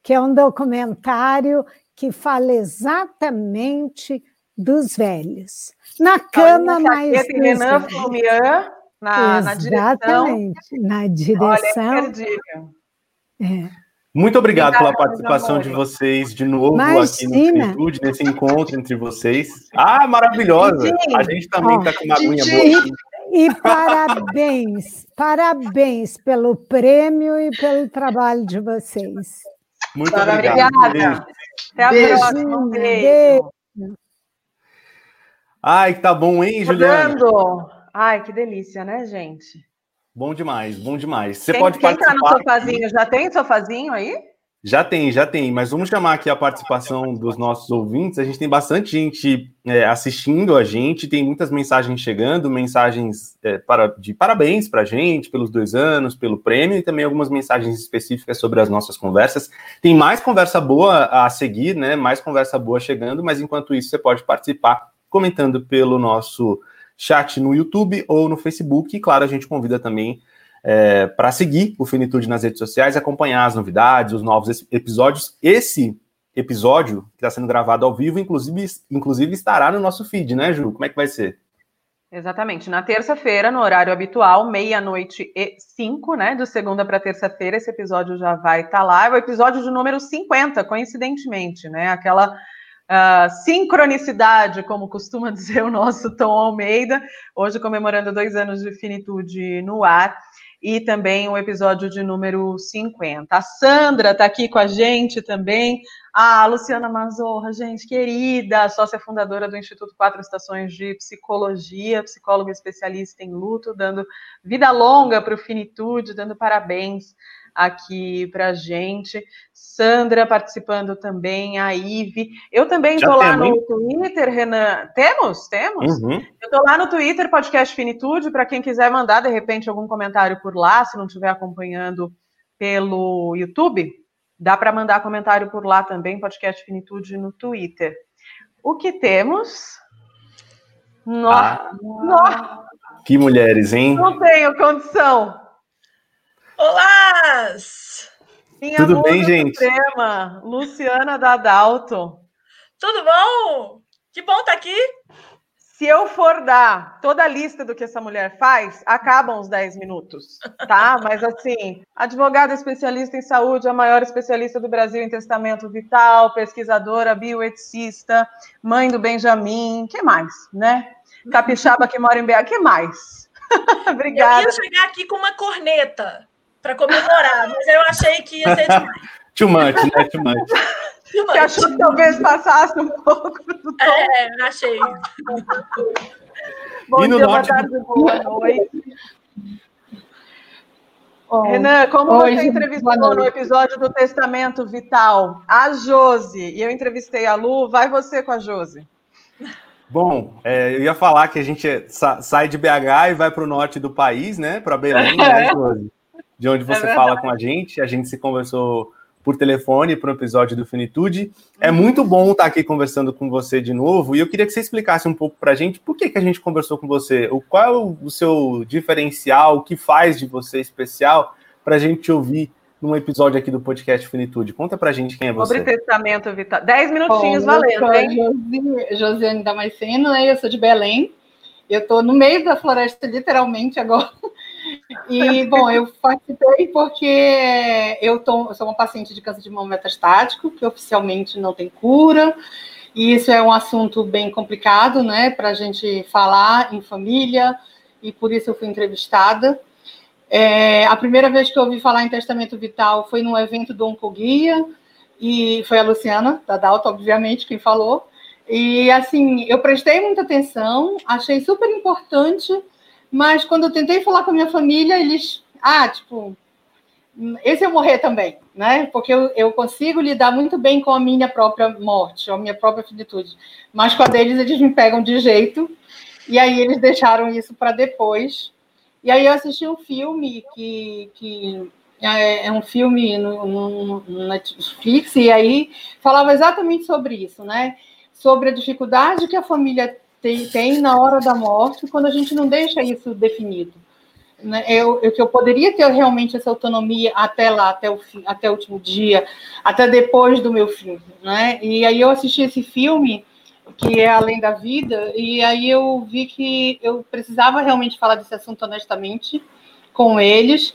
que é um documentário que fala exatamente dos velhos. Na cama, mais. Renan Flumian, na, na direção. Exatamente, na direção. Olha, é. Muito obrigado pela participação de vocês de novo Imagina. aqui no Finitude, nesse encontro entre vocês. Ah, maravilhosa! A gente também está com uma aguinha boa. E parabéns, parabéns pelo prêmio e pelo trabalho de vocês. Muito obrigado. Obrigada. Até a Beijo. próxima. Beijo. Ai, que tá bom, hein, Juliana? Ai, que delícia, né, gente? Bom demais, bom demais. Você quem, pode quem participar. Quem tá no sofazinho? Já tem sofazinho aí? Já tem, já tem, mas vamos chamar aqui a participação dos nossos ouvintes. A gente tem bastante gente é, assistindo a gente, tem muitas mensagens chegando, mensagens é, para, de parabéns para a gente pelos dois anos, pelo prêmio, e também algumas mensagens específicas sobre as nossas conversas. Tem mais conversa boa a seguir, né? Mais conversa boa chegando, mas enquanto isso, você pode participar comentando pelo nosso chat no YouTube ou no Facebook. E, claro, a gente convida também é, para seguir o Finitude nas redes sociais, acompanhar as novidades, os novos episódios. Esse episódio, que está sendo gravado ao vivo, inclusive, inclusive estará no nosso feed, né, Ju? Como é que vai ser? Exatamente. Na terça-feira, no horário habitual, meia-noite e cinco, né? De segunda para terça-feira, esse episódio já vai estar tá lá. É o episódio de número 50, coincidentemente, né? Aquela Uh, sincronicidade, como costuma dizer o nosso Tom Almeida, hoje comemorando dois anos de finitude no ar, e também o episódio de número 50. A Sandra está aqui com a gente também, a Luciana Mazorra, gente querida, sócia fundadora do Instituto Quatro Estações de Psicologia, psicóloga especialista em luto, dando vida longa para o Finitude, dando parabéns aqui para gente. Sandra participando também, a Ive. Eu também estou lá no Twitter, Renan. Temos? Temos? Uhum. Eu estou lá no Twitter, Podcast Finitude, para quem quiser mandar, de repente, algum comentário por lá, se não estiver acompanhando pelo YouTube, dá para mandar comentário por lá também, Podcast Finitude no Twitter. O que temos? Nossa, ah, Que mulheres, hein? Não tenho condição. Olá! Minha Tudo bem, gente? Suprema, Luciana Dadalto. Tudo bom? Que bom estar tá aqui. Se eu for dar toda a lista do que essa mulher faz, acabam os 10 minutos, tá? Mas assim, advogada especialista em saúde, a maior especialista do Brasil em testamento vital, pesquisadora, bioeticista, mãe do Benjamin, que mais, né? Capixaba que mora em BH, que mais? Obrigada. Eu ia chegar aqui com uma corneta para comemorar, mas eu achei que ia ser demais. Too much, né? Too much. Você achou que talvez passasse um pouco do tom? É, achei. Bom e dia, boa tarde, boa noite. Oh, Renan, como Oi, você entrevistou no episódio do Testamento Vital a Josi, e eu entrevistei a Lu, vai você com a Josi. Bom, é, eu ia falar que a gente sai de BH e vai para o norte do país, né? Para Belém, né, Josi? De onde você é fala com a gente. A gente se conversou por telefone para o episódio do Finitude. É muito bom estar aqui conversando com você de novo. E eu queria que você explicasse um pouco para a gente por que, que a gente conversou com você. O, qual é o, o seu diferencial, o que faz de você especial para a gente ouvir num episódio aqui do podcast Finitude. Conta pra gente quem é você. Sobre testamento vital. Dez minutinhos Bom, valendo, hein? Josiane Damasceno, né? Eu sou de Belém. Eu estou no meio da floresta, literalmente, agora. E, bom, eu participei porque eu, tô, eu sou uma paciente de câncer de mama metastático, que oficialmente não tem cura, e isso é um assunto bem complicado, né, para a gente falar em família, e por isso eu fui entrevistada. É, a primeira vez que eu ouvi falar em testamento vital foi num evento do Oncoguia, e foi a Luciana, da Dalta, obviamente, quem falou. E, assim, eu prestei muita atenção, achei super importante, mas quando eu tentei falar com a minha família, eles, ah, tipo, esse eu morrer também, né? Porque eu, eu consigo lidar muito bem com a minha própria morte, a minha própria finitude, mas com a deles eles me pegam de jeito, e aí eles deixaram isso para depois. E aí eu assisti um filme que, que é, é um filme no, no, no Netflix, e aí falava exatamente sobre isso, né? Sobre a dificuldade que a família tem, tem na hora da morte, quando a gente não deixa isso definido. Né? Eu, eu, eu poderia ter realmente essa autonomia até lá, até o, fim, até o último dia, até depois do meu fim. Né? E aí eu assisti esse filme, que é Além da Vida, e aí eu vi que eu precisava realmente falar desse assunto honestamente com eles,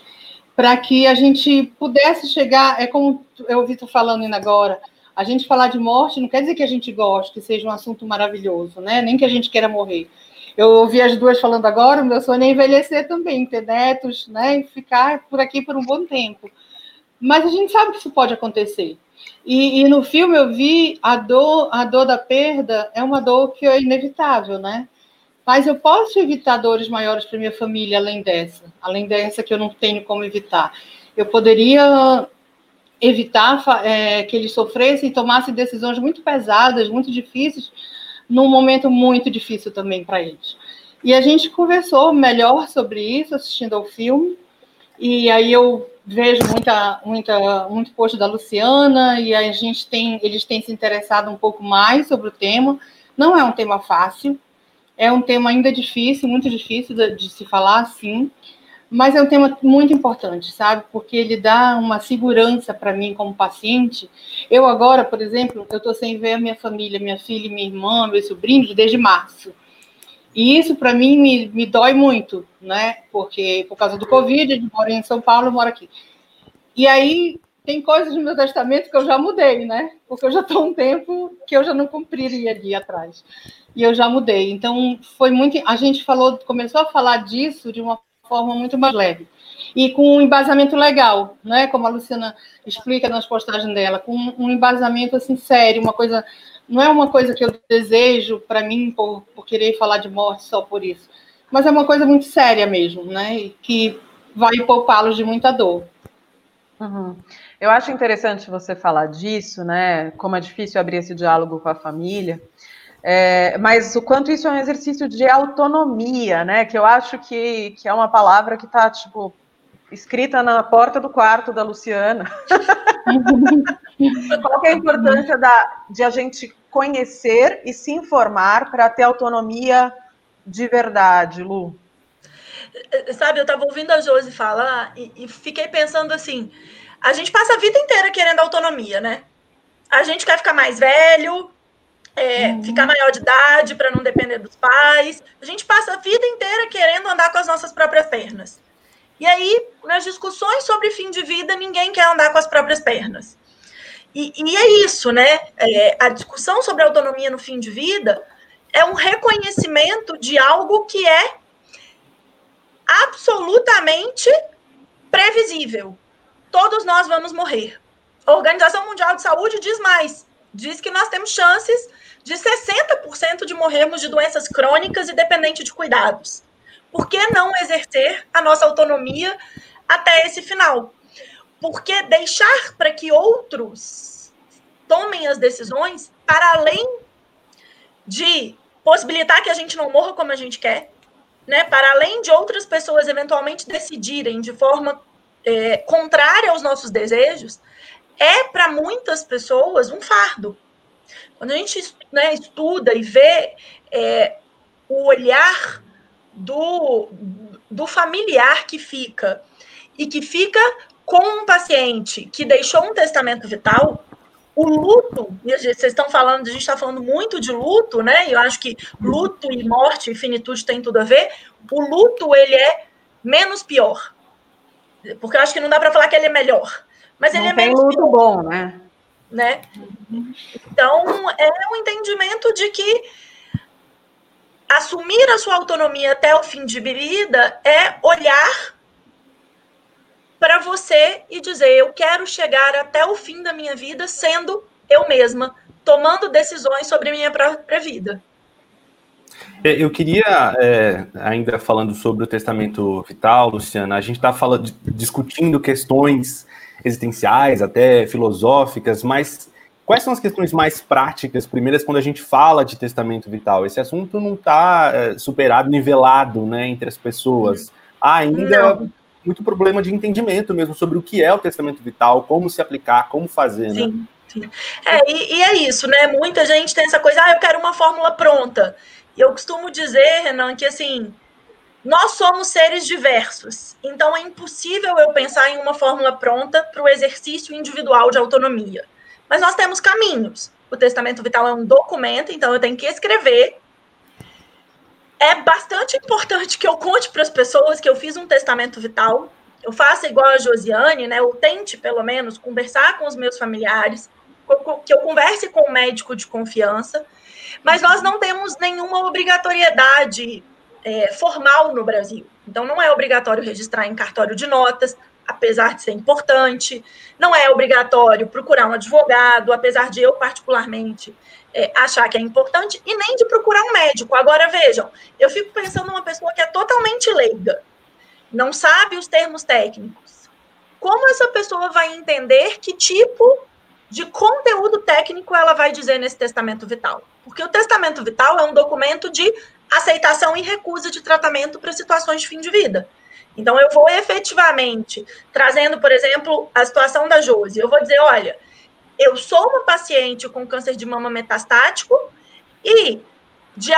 para que a gente pudesse chegar, é como eu ouvi tu falando ainda agora, a gente falar de morte não quer dizer que a gente goste, que seja um assunto maravilhoso, né? Nem que a gente queira morrer. Eu ouvi as duas falando agora, o meu sonho é envelhecer também, ter netos, né? E ficar por aqui por um bom tempo. Mas a gente sabe que isso pode acontecer. E, e, no filme eu vi a dor, a dor da perda é uma dor que é inevitável, né? Mas eu posso evitar dores maiores para minha família além dessa, além dessa que eu não tenho como evitar. Eu poderia evitar é, que eles sofressem e tomassem decisões muito pesadas, muito difíceis, num momento muito difícil também para eles. E a gente conversou melhor sobre isso assistindo ao filme, e aí eu vejo muita, muita, muito post da Luciana, e a gente tem, eles têm se interessado um pouco mais sobre o tema. Não é um tema fácil, é um tema ainda difícil, muito difícil de, de se falar, sim, mas é um tema muito importante, sabe? Porque ele dá uma segurança para mim como paciente. Eu agora, por exemplo, eu estou sem ver a minha família, minha filha, minha irmã, meus sobrinhos desde março. E isso para mim me, me dói muito, né? Porque por causa do Covid, eu moro em São Paulo, eu moro aqui. E aí tem coisas no meu testamento que eu já mudei, né? Porque eu já estou um tempo que eu já não cumpriria ali atrás. E eu já mudei. Então foi muito. A gente falou, começou a falar disso de uma forma muito mais leve. E com um embasamento legal, né? Como a Luciana explica nas postagens dela, com um embasamento assim sério, uma coisa. Não é uma coisa que eu desejo para mim por, por querer falar de morte só por isso, mas é uma coisa muito séria mesmo, né? E que vai poupá-los de muita dor. Uhum. Eu acho interessante você falar disso, né? Como é difícil abrir esse diálogo com a família. É, mas o quanto isso é um exercício de autonomia, né? Que eu acho que, que é uma palavra que está, tipo, escrita na porta do quarto da Luciana. Qual é a importância da, de a gente conhecer e se informar para ter autonomia de verdade, Lu? Sabe, eu estava ouvindo a Josi falar e, e fiquei pensando assim: a gente passa a vida inteira querendo autonomia, né? A gente quer ficar mais velho, é, uhum. ficar maior de idade para não depender dos pais. A gente passa a vida inteira querendo andar com as nossas próprias pernas. E aí, nas discussões sobre fim de vida, ninguém quer andar com as próprias pernas. E, e é isso, né? É, a discussão sobre autonomia no fim de vida é um reconhecimento de algo que é absolutamente previsível. Todos nós vamos morrer. A Organização Mundial de Saúde diz mais: diz que nós temos chances de 60% de morrermos de doenças crônicas e dependente de cuidados. Por que não exercer a nossa autonomia até esse final? Porque deixar para que outros tomem as decisões para além de possibilitar que a gente não morra como a gente quer, né? Para além de outras pessoas eventualmente decidirem de forma é, contrária aos nossos desejos, é para muitas pessoas um fardo. Quando a gente né, estuda e vê é, o olhar do, do familiar que fica e que fica com um paciente que deixou um testamento vital, o luto, vocês estão falando, a gente está falando muito de luto, né? Eu acho que luto e morte e finitude tem tudo a ver. O luto ele é menos pior, porque eu acho que não dá para falar que ele é melhor, mas não ele é menos muito bom, né? né? Então, é um entendimento de que assumir a sua autonomia até o fim de vida é olhar para você e dizer: eu quero chegar até o fim da minha vida sendo eu mesma, tomando decisões sobre a minha própria vida. É, eu queria, é, ainda falando sobre o testamento vital, Luciana, a gente está discutindo questões existenciais, até filosóficas, mas quais são as questões mais práticas, primeiras, quando a gente fala de testamento vital? Esse assunto não está é, superado, nivelado né, entre as pessoas. Há ainda não. muito problema de entendimento mesmo sobre o que é o testamento vital, como se aplicar, como fazer, Sim. né? Sim. É, e, e, é isso, né? Muita gente tem essa coisa, ah, eu quero uma fórmula pronta. E eu costumo dizer, Renan, que assim, nós somos seres diversos, então é impossível eu pensar em uma fórmula pronta para o exercício individual de autonomia. Mas nós temos caminhos. O testamento vital é um documento, então eu tenho que escrever. É bastante importante que eu conte para as pessoas que eu fiz um testamento vital. Eu faça igual a Josiane, né? Eu tente, pelo menos, conversar com os meus familiares, que eu converse com um médico de confiança. Mas nós não temos nenhuma obrigatoriedade é, formal no Brasil. Então, não é obrigatório registrar em cartório de notas, apesar de ser importante. Não é obrigatório procurar um advogado, apesar de eu, particularmente, é, achar que é importante, e nem de procurar um médico. Agora, vejam, eu fico pensando numa pessoa que é totalmente leiga, não sabe os termos técnicos. Como essa pessoa vai entender que tipo de conteúdo técnico ela vai dizer nesse testamento vital? Porque o testamento vital é um documento de aceitação e recusa de tratamento para situações de fim de vida. Então, eu vou efetivamente, trazendo, por exemplo, a situação da Josi, eu vou dizer: olha, eu sou uma paciente com câncer de mama metastático e de,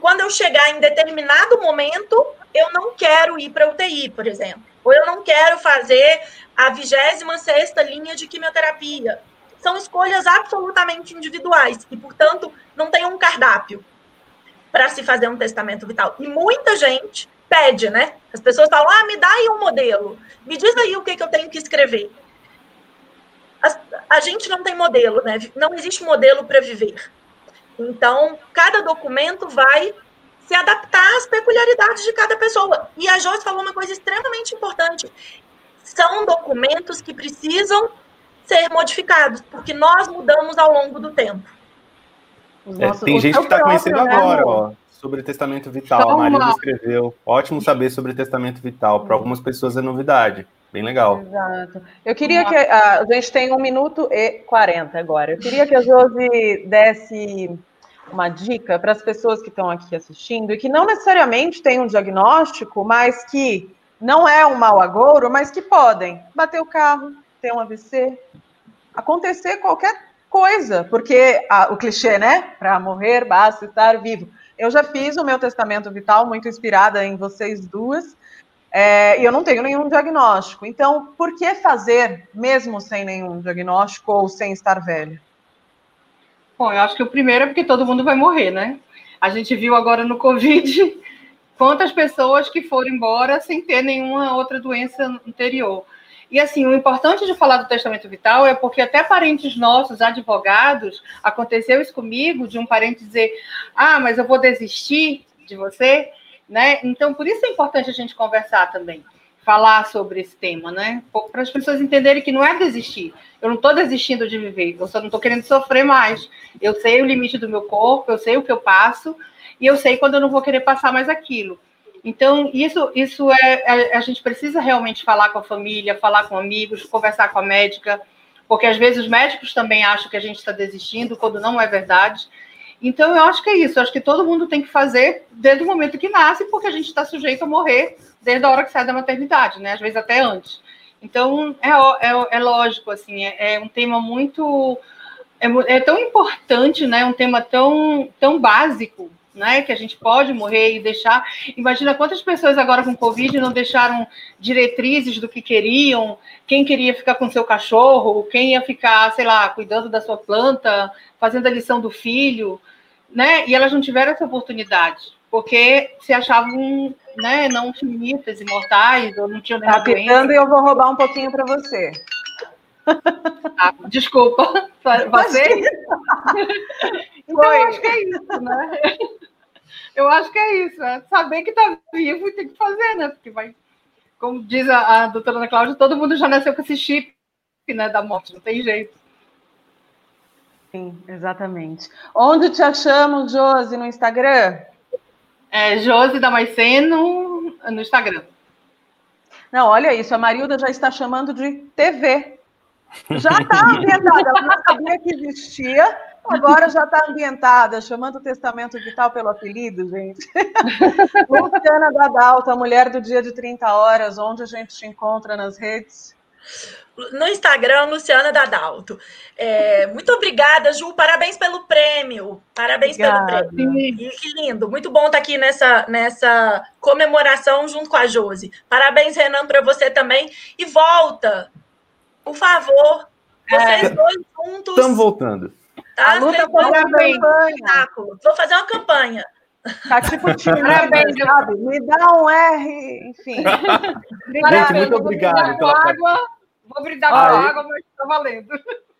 quando eu chegar em determinado momento, eu não quero ir para UTI, por exemplo, ou eu não quero fazer a 26 linha de quimioterapia. São escolhas absolutamente individuais e, portanto, não tem um cardápio para se fazer um testamento vital. E muita gente pede, né? As pessoas falam: ah, me dá aí um modelo, me diz aí o que, que eu tenho que escrever. A, a gente não tem modelo, né? Não existe modelo para viver. Então, cada documento vai se adaptar às peculiaridades de cada pessoa. E a Joyce falou uma coisa extremamente importante. São documentos que precisam ser modificados, porque nós mudamos ao longo do tempo. É, tem gente que está conhecendo né, agora, ó, sobre testamento vital. Então, a Maria escreveu. Ótimo saber sobre testamento vital. Para algumas pessoas é novidade. Bem legal. Exato. Eu queria que a, a gente tem um minuto e 40 agora. Eu queria que a Josi desse uma dica para as pessoas que estão aqui assistindo e que não necessariamente têm um diagnóstico, mas que não é um mau agouro, mas que podem bater o carro, ter um AVC, acontecer qualquer coisa, porque a, o clichê, né? Para morrer basta estar vivo. Eu já fiz o meu testamento vital, muito inspirada em vocês duas, é, e eu não tenho nenhum diagnóstico. Então, por que fazer mesmo sem nenhum diagnóstico ou sem estar velho? Bom, eu acho que o primeiro é porque todo mundo vai morrer, né? A gente viu agora no Covid quantas pessoas que foram embora sem ter nenhuma outra doença anterior. E assim, o importante de falar do testamento vital é porque até parentes nossos, advogados, aconteceu isso comigo, de um parente dizer: "Ah, mas eu vou desistir de você", né? Então, por isso é importante a gente conversar também, falar sobre esse tema, né? Para as pessoas entenderem que não é desistir. Eu não estou desistindo de viver, eu só não estou querendo sofrer mais. Eu sei o limite do meu corpo, eu sei o que eu passo e eu sei quando eu não vou querer passar mais aquilo. Então, isso, isso é, é, a gente precisa realmente falar com a família, falar com amigos, conversar com a médica, porque às vezes os médicos também acham que a gente está desistindo, quando não é verdade. Então, eu acho que é isso. Eu acho que todo mundo tem que fazer desde o momento que nasce, porque a gente está sujeito a morrer desde a hora que sai da maternidade, né? Às vezes até antes. Então, é, é, é lógico, assim, é, é um tema muito. É, é, tão importante, né? Um tema tão, tão básico né? Que a gente pode morrer e deixar. Imagina quantas pessoas agora com Covid não deixaram diretrizes do que queriam, quem queria ficar com seu cachorro, quem ia ficar, sei lá, cuidando da sua planta, fazendo a lição do filho, né? E elas não tiveram essa oportunidade. porque se achavam né, não finitas, imortais, ou não tinham nenhuma tá e eu vou roubar um pouquinho para você. Ah, desculpa, você? então, Foi. acho que é isso, né? Eu acho que é isso, é saber que está vivo e tem que fazer, né? Porque vai, como diz a, a doutora Ana Cláudia, todo mundo já nasceu com esse chip né, da morte, não tem jeito. Sim, exatamente. Onde te achamos, Josi, no Instagram? É Josi Damasceno no Instagram. Não, olha isso, a Marilda já está chamando de TV. Já está ambientada, ela não sabia que existia, agora já está ambientada, chamando o Testamento Vital pelo apelido, gente. Luciana Dadalta, mulher do dia de 30 horas, onde a gente te encontra nas redes? no Instagram, Luciana Dadalto. É, muito obrigada, Ju. Parabéns pelo prêmio. Parabéns obrigada. pelo prêmio. Que lindo. Muito bom estar aqui nessa, nessa comemoração junto com a Josi. Parabéns, Renan, para você também. E volta, por favor. Vocês é, dois juntos. Estamos voltando. Tá? A luta campanha. Vou fazer uma campanha. Tá tipo time, Parabéns, sabe? Me dá um R, enfim. Gente, muito obrigado pela água. Vou brindar com água, mas tá valendo.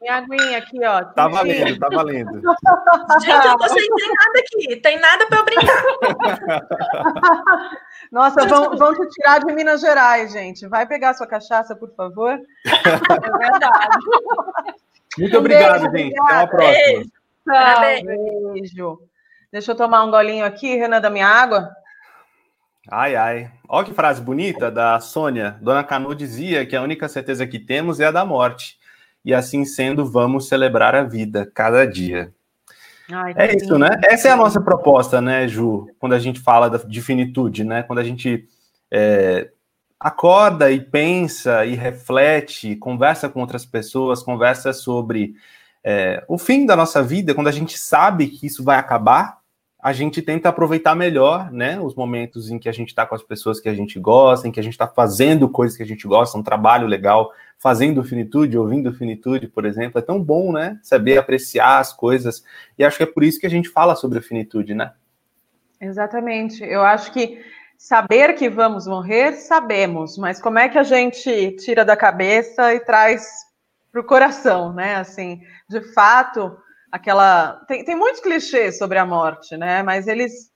Minha aguinha aqui, ó. Tá valendo, tá valendo. Gente, eu tô sem nada aqui. Tem nada para eu brindar. Nossa, vão, vão te tirar de Minas Gerais, gente. Vai pegar sua cachaça, por favor. É verdade. Muito um obrigado, beijo, gente. Obrigada. Até a próxima. Beijo. beijo. Deixa eu tomar um golinho aqui, Renan, da minha água. Ai, ai. Olha que frase bonita da Sônia. Dona Canu dizia que a única certeza que temos é a da morte. E assim sendo, vamos celebrar a vida cada dia. Ai, é isso, né? Essa é a nossa proposta, né, Ju? Quando a gente fala de finitude, né? Quando a gente é, acorda e pensa e reflete, conversa com outras pessoas, conversa sobre é, o fim da nossa vida, quando a gente sabe que isso vai acabar, a gente tenta aproveitar melhor, né, os momentos em que a gente está com as pessoas que a gente gosta, em que a gente está fazendo coisas que a gente gosta, um trabalho legal, fazendo finitude, ouvindo finitude, por exemplo, é tão bom, né, saber apreciar as coisas, e acho que é por isso que a gente fala sobre a finitude, né? Exatamente, eu acho que saber que vamos morrer, sabemos, mas como é que a gente tira da cabeça e traz para o coração, né, assim, de fato aquela. Tem, tem muitos clichês sobre a morte, né? Mas eles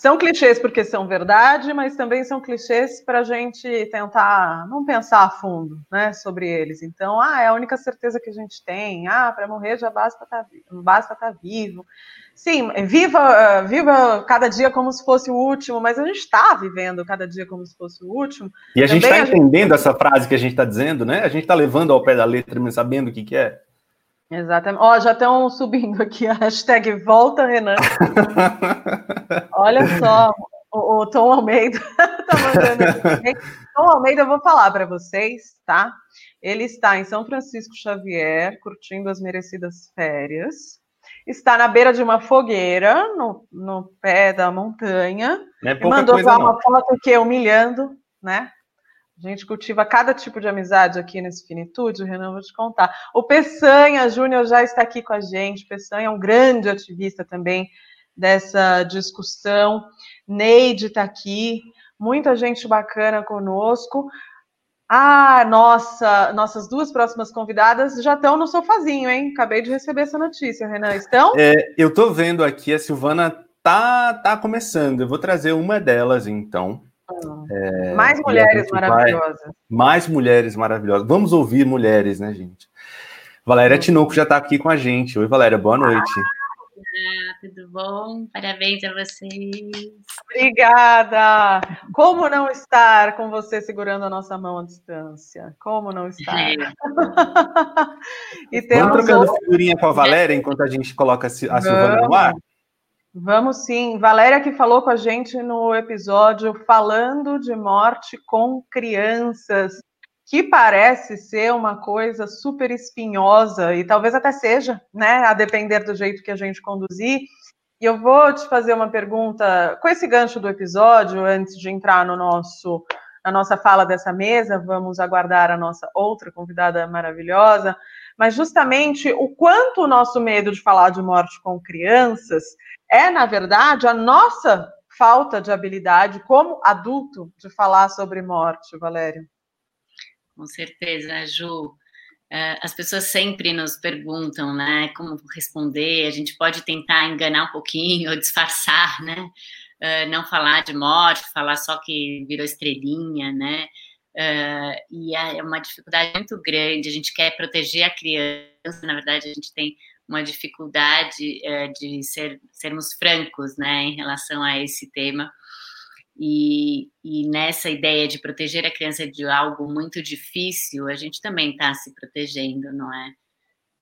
são clichês porque são verdade, mas também são clichês para a gente tentar não pensar a fundo, né, sobre eles. Então, ah, é a única certeza que a gente tem. Ah, para morrer já basta tá, basta estar tá vivo. Sim, viva, viva cada dia como se fosse o último, mas a gente está vivendo cada dia como se fosse o último. E a gente está entendendo gente... essa frase que a gente está dizendo, né? A gente está levando ao pé da letra, mas sabendo o que, que é. Exatamente. Ó, já estão subindo aqui a hashtag Volta Renan. Olha só, o, o Tom Almeida está mandando aqui. Tom Almeida, eu vou falar para vocês, tá? Ele está em São Francisco Xavier, curtindo as merecidas férias. Está na beira de uma fogueira, no, no pé da montanha. É e mandou uma foto que humilhando, né? A gente cultiva cada tipo de amizade aqui nesse Finitude, Renan, vou te contar. O Peçanha Júnior já está aqui com a gente. Peçanha é um grande ativista também dessa discussão. Neide está aqui, muita gente bacana conosco. Ah, nossa, nossas duas próximas convidadas já estão no sofazinho, hein? Acabei de receber essa notícia, Renan. Estão? É, eu estou vendo aqui, a Silvana tá, tá começando. Eu vou trazer uma delas, então. É, mais mulheres maravilhosas. Vai... Mais mulheres maravilhosas. Vamos ouvir mulheres, né, gente? Valéria Tinoco já está aqui com a gente. Oi, Valéria, boa noite. Ah, tudo bom? Parabéns a vocês. Obrigada. Como não estar com você segurando a nossa mão à distância? Como não estar? É. e temos Vamos trocando outro... figurinha com a Valéria enquanto a gente coloca a Silvana no ar? Vamos sim. Valéria que falou com a gente no episódio falando de morte com crianças, que parece ser uma coisa super espinhosa e talvez até seja, né, a depender do jeito que a gente conduzir. E eu vou te fazer uma pergunta com esse gancho do episódio antes de entrar no nosso na nossa fala dessa mesa, vamos aguardar a nossa outra convidada maravilhosa, mas justamente o quanto o nosso medo de falar de morte com crianças é, na verdade, a nossa falta de habilidade como adulto de falar sobre morte, Valério? Com certeza, Ju. É, as pessoas sempre nos perguntam, né, como responder. A gente pode tentar enganar um pouquinho ou disfarçar, né? Uh, não falar de morte, falar só que virou estrelinha, né? Uh, e é uma dificuldade muito grande. A gente quer proteger a criança, na verdade, a gente tem uma dificuldade uh, de ser, sermos francos, né, em relação a esse tema. E, e, nessa ideia de proteger a criança de algo muito difícil, a gente também está se protegendo, não é?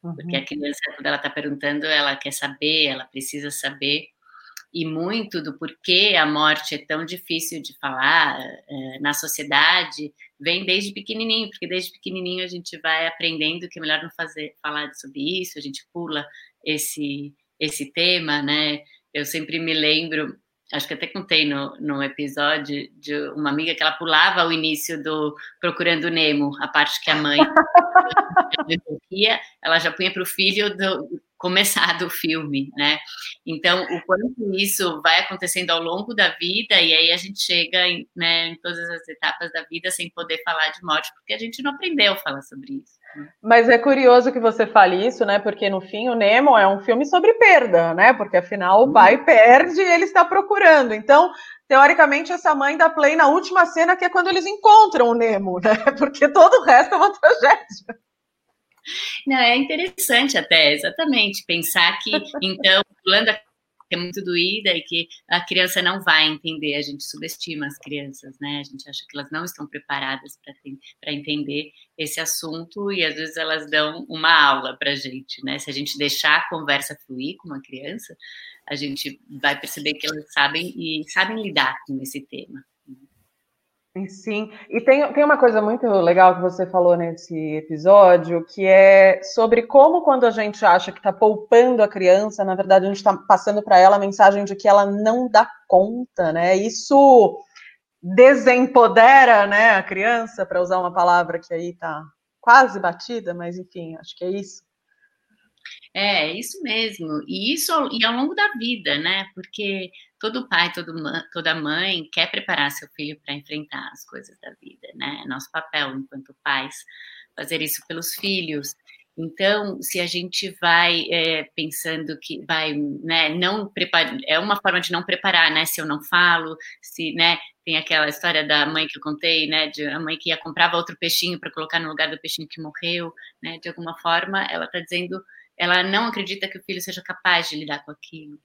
Porque a uhum. criança, quando ela está perguntando, ela quer saber, ela precisa saber. E muito do porquê a morte é tão difícil de falar é, na sociedade vem desde pequenininho, porque desde pequenininho a gente vai aprendendo que é melhor não fazer falar sobre isso, a gente pula esse esse tema, né? Eu sempre me lembro acho que até contei no, no episódio de uma amiga que ela pulava o início do Procurando Nemo, a parte que a mãe ela já punha para o filho do, começar do filme, né? Então, o quanto isso vai acontecendo ao longo da vida, e aí a gente chega em, né, em todas as etapas da vida sem poder falar de morte, porque a gente não aprendeu a falar sobre isso. Né? Mas é curioso que você fale isso, né? Porque no fim o Nemo é um filme sobre perda, né? Porque afinal o pai perde e ele está procurando. Então, teoricamente, essa mãe dá play na última cena, que é quando eles encontram o Nemo, né? Porque todo o resto é uma tragédia. Não, é interessante até, exatamente, pensar que, então, pulando a é muito doída e que a criança não vai entender. A gente subestima as crianças, né? A gente acha que elas não estão preparadas para entender esse assunto e às vezes elas dão uma aula para a gente, né? Se a gente deixar a conversa fluir com uma criança, a gente vai perceber que elas sabem e sabem lidar com esse tema. Sim, e tem, tem uma coisa muito legal que você falou nesse episódio, que é sobre como quando a gente acha que está poupando a criança, na verdade a gente está passando para ela a mensagem de que ela não dá conta, né? Isso desempodera né, a criança, para usar uma palavra que aí está quase batida, mas enfim, acho que é isso. É, isso mesmo. E isso e ao longo da vida, né? Porque todo pai, todo, toda mãe quer preparar seu filho para enfrentar as coisas da vida, né? É nosso papel enquanto pais fazer isso pelos filhos. Então, se a gente vai é, pensando que vai, né, não preparar, é uma forma de não preparar, né? Se eu não falo, se, né, tem aquela história da mãe que eu contei, né, de a mãe que ia comprava outro peixinho para colocar no lugar do peixinho que morreu, né? De alguma forma, ela está dizendo ela não acredita que o filho seja capaz de lidar com aquilo.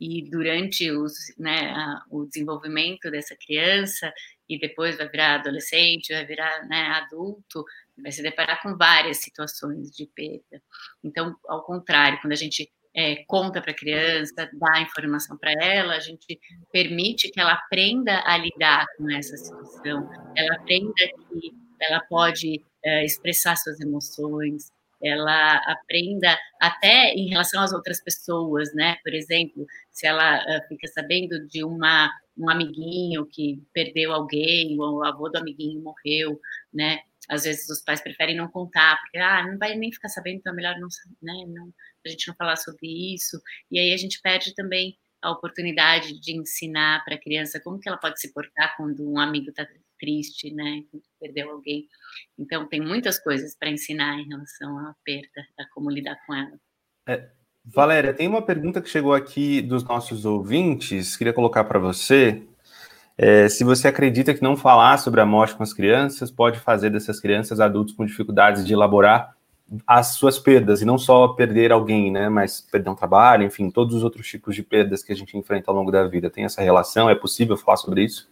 E durante os, né, o desenvolvimento dessa criança, e depois vai virar adolescente, vai virar né, adulto, vai se deparar com várias situações de perda. Então, ao contrário, quando a gente é, conta para a criança, dá informação para ela, a gente permite que ela aprenda a lidar com essa situação, ela aprenda que ela pode é, expressar suas emoções, ela aprenda até em relação às outras pessoas, né? Por exemplo, se ela uh, fica sabendo de uma um amiguinho que perdeu alguém, ou o avô do amiguinho morreu, né? Às vezes os pais preferem não contar, porque ah, não vai nem ficar sabendo, então é melhor não, né, não, a gente não falar sobre isso. E aí a gente perde também a oportunidade de ensinar para a criança como que ela pode se portar quando um amigo está triste, né, perdeu alguém. Então, tem muitas coisas para ensinar em relação à perda, a como lidar com ela. É, Valéria, tem uma pergunta que chegou aqui dos nossos ouvintes, queria colocar para você. É, se você acredita que não falar sobre a morte com as crianças pode fazer dessas crianças adultos com dificuldades de elaborar as suas perdas, e não só perder alguém, né, mas perder um trabalho, enfim, todos os outros tipos de perdas que a gente enfrenta ao longo da vida. Tem essa relação? É possível falar sobre isso?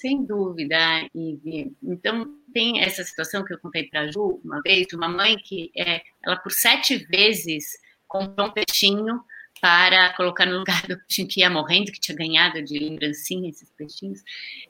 Sem dúvida, Ivy. Então, tem essa situação que eu contei para a Ju uma vez, de uma mãe que é, ela por sete vezes comprou um peixinho para colocar no lugar do peixinho que ia morrendo, que tinha ganhado de lembrancinha esses peixinhos.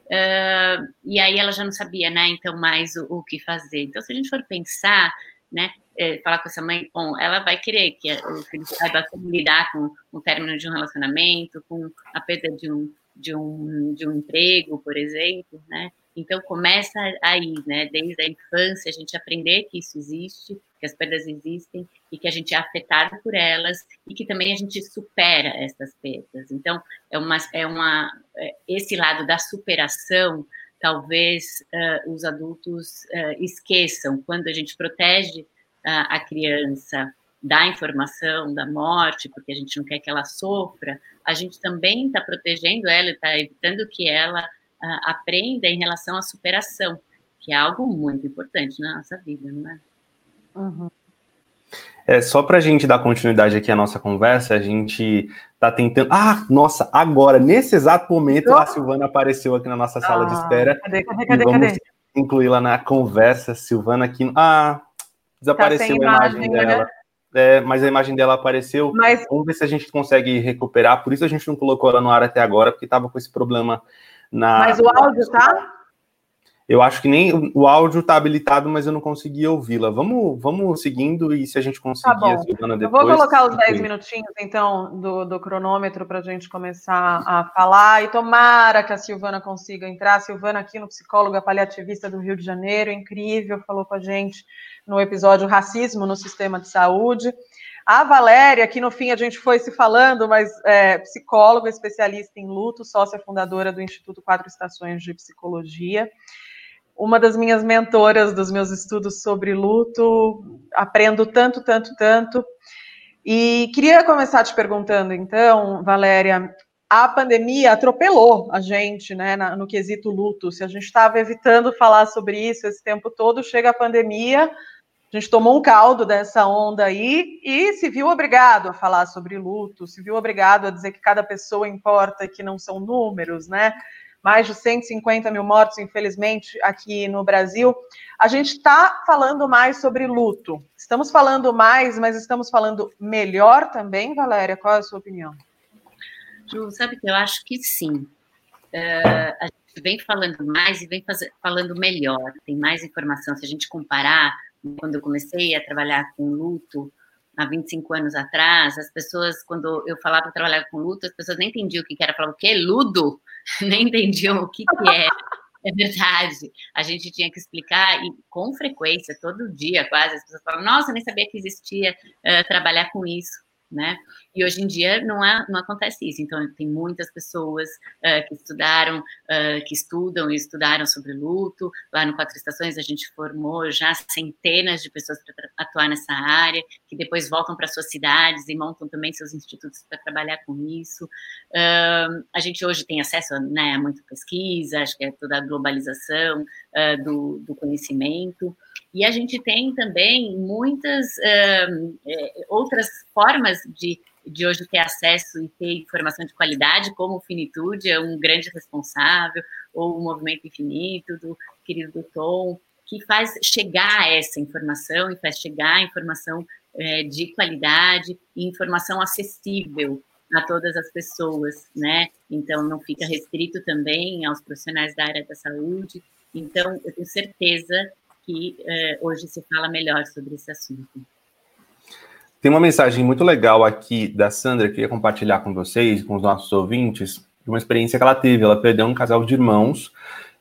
Uh, e aí ela já não sabia, né, então, mais o, o que fazer. Então, se a gente for pensar, né, é, falar com essa mãe, bom, ela vai querer que o filho saiba como lidar com o término de um relacionamento, com a perda de um de um, de um emprego, por exemplo, né? Então começa aí, né? Desde a infância a gente aprender que isso existe que as perdas existem e que a gente é afetado por elas e que também a gente supera essas perdas. Então, é uma, é uma é, esse lado da superação, talvez uh, os adultos uh, esqueçam quando a gente protege uh, a criança da informação da morte, porque a gente não quer que ela sofra, a gente também está protegendo ela, está evitando que ela aprenda em relação à superação, que é algo muito importante na nossa vida, não é? Uhum. É, só para a gente dar continuidade aqui à nossa conversa, a gente está tentando. Ah, nossa, agora, nesse exato momento, a Silvana apareceu aqui na nossa sala ah, de espera. Cadê, cadê, cadê? vamos incluí-la na conversa. Silvana aqui. Ah, desapareceu tá a imagem, imagem dela. Né? É, mas a imagem dela apareceu. Mas... Vamos ver se a gente consegue recuperar. Por isso a gente não colocou ela no ar até agora, porque estava com esse problema na. Mas o áudio tá? Eu acho que nem o áudio está habilitado, mas eu não consegui ouvi-la. Vamos, vamos seguindo e se a gente conseguir, tá Silvana, depois. Eu vou colocar os 10 minutinhos, então, do, do cronômetro para a gente começar a falar. E tomara que a Silvana consiga entrar. A Silvana, aqui no psicóloga paliativista do Rio de Janeiro, incrível, falou com a gente no episódio Racismo no Sistema de Saúde. A Valéria, que no fim a gente foi se falando, mas é psicóloga, especialista em luto, sócia fundadora do Instituto Quatro Estações de Psicologia uma das minhas mentoras dos meus estudos sobre luto, aprendo tanto, tanto, tanto. E queria começar te perguntando, então, Valéria, a pandemia atropelou a gente, né, no quesito luto. Se a gente estava evitando falar sobre isso esse tempo todo, chega a pandemia, a gente tomou um caldo dessa onda aí e se viu obrigado a falar sobre luto, se viu obrigado a dizer que cada pessoa importa, que não são números, né? mais de 150 mil mortos, infelizmente, aqui no Brasil. A gente está falando mais sobre luto. Estamos falando mais, mas estamos falando melhor também, Valéria? Qual é a sua opinião? Ju, sabe que eu acho que sim. Uh, a vem falando mais e vem falando melhor, tem mais informação. Se a gente comparar, quando eu comecei a trabalhar com luto, há 25 anos atrás, as pessoas, quando eu falava para trabalhar com luto, as pessoas nem entendiam o que era. Falavam, o que? Ludo? nem entendiam o que, que é. É verdade. A gente tinha que explicar, e com frequência, todo dia quase, as pessoas falavam, nossa, nem sabia que existia uh, trabalhar com isso né? E hoje em dia não, há, não acontece isso. Então, tem muitas pessoas uh, que estudaram, uh, que estudam e estudaram sobre luto. Lá no Quatro Estações, a gente formou já centenas de pessoas para atuar nessa área, que depois voltam para suas cidades e montam também seus institutos para trabalhar com isso. Uh, a gente hoje tem acesso né, a muita pesquisa, acho que é toda a globalização do, do conhecimento. E a gente tem também muitas uh, outras formas de, de hoje ter acesso e ter informação de qualidade, como o Finitude é um grande responsável, ou o Movimento Infinito, do querido Tom, que faz chegar essa informação e faz chegar informação é, de qualidade e informação acessível a todas as pessoas, né? Então, não fica restrito também aos profissionais da área da saúde. Então, eu tenho certeza que eh, hoje se fala melhor sobre esse assunto. Tem uma mensagem muito legal aqui da Sandra que eu queria compartilhar com vocês, com os nossos ouvintes, de uma experiência que ela teve. Ela perdeu um casal de irmãos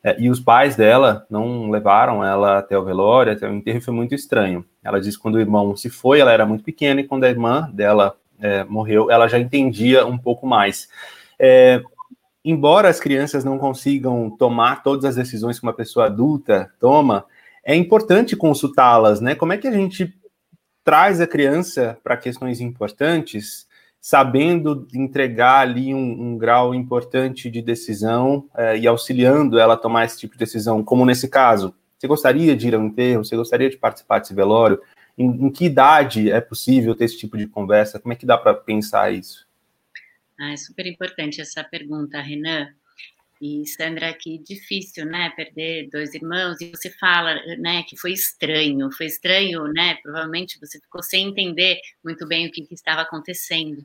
é, e os pais dela não levaram ela até o velório, até o enterro, foi muito estranho. Ela disse que quando o irmão se foi, ela era muito pequena, e quando a irmã dela é, morreu, ela já entendia um pouco mais. É, embora as crianças não consigam tomar todas as decisões que uma pessoa adulta toma, é importante consultá-las, né? Como é que a gente traz a criança para questões importantes, sabendo entregar ali um, um grau importante de decisão é, e auxiliando ela a tomar esse tipo de decisão, como nesse caso? Você gostaria de ir ao enterro? Você gostaria de participar desse velório? Em, em que idade é possível ter esse tipo de conversa? Como é que dá para pensar isso? Ah, é super importante essa pergunta, Renan. E Sandra, que difícil, né, perder dois irmãos. E você fala, né, que foi estranho, foi estranho, né? Provavelmente você ficou sem entender muito bem o que, que estava acontecendo,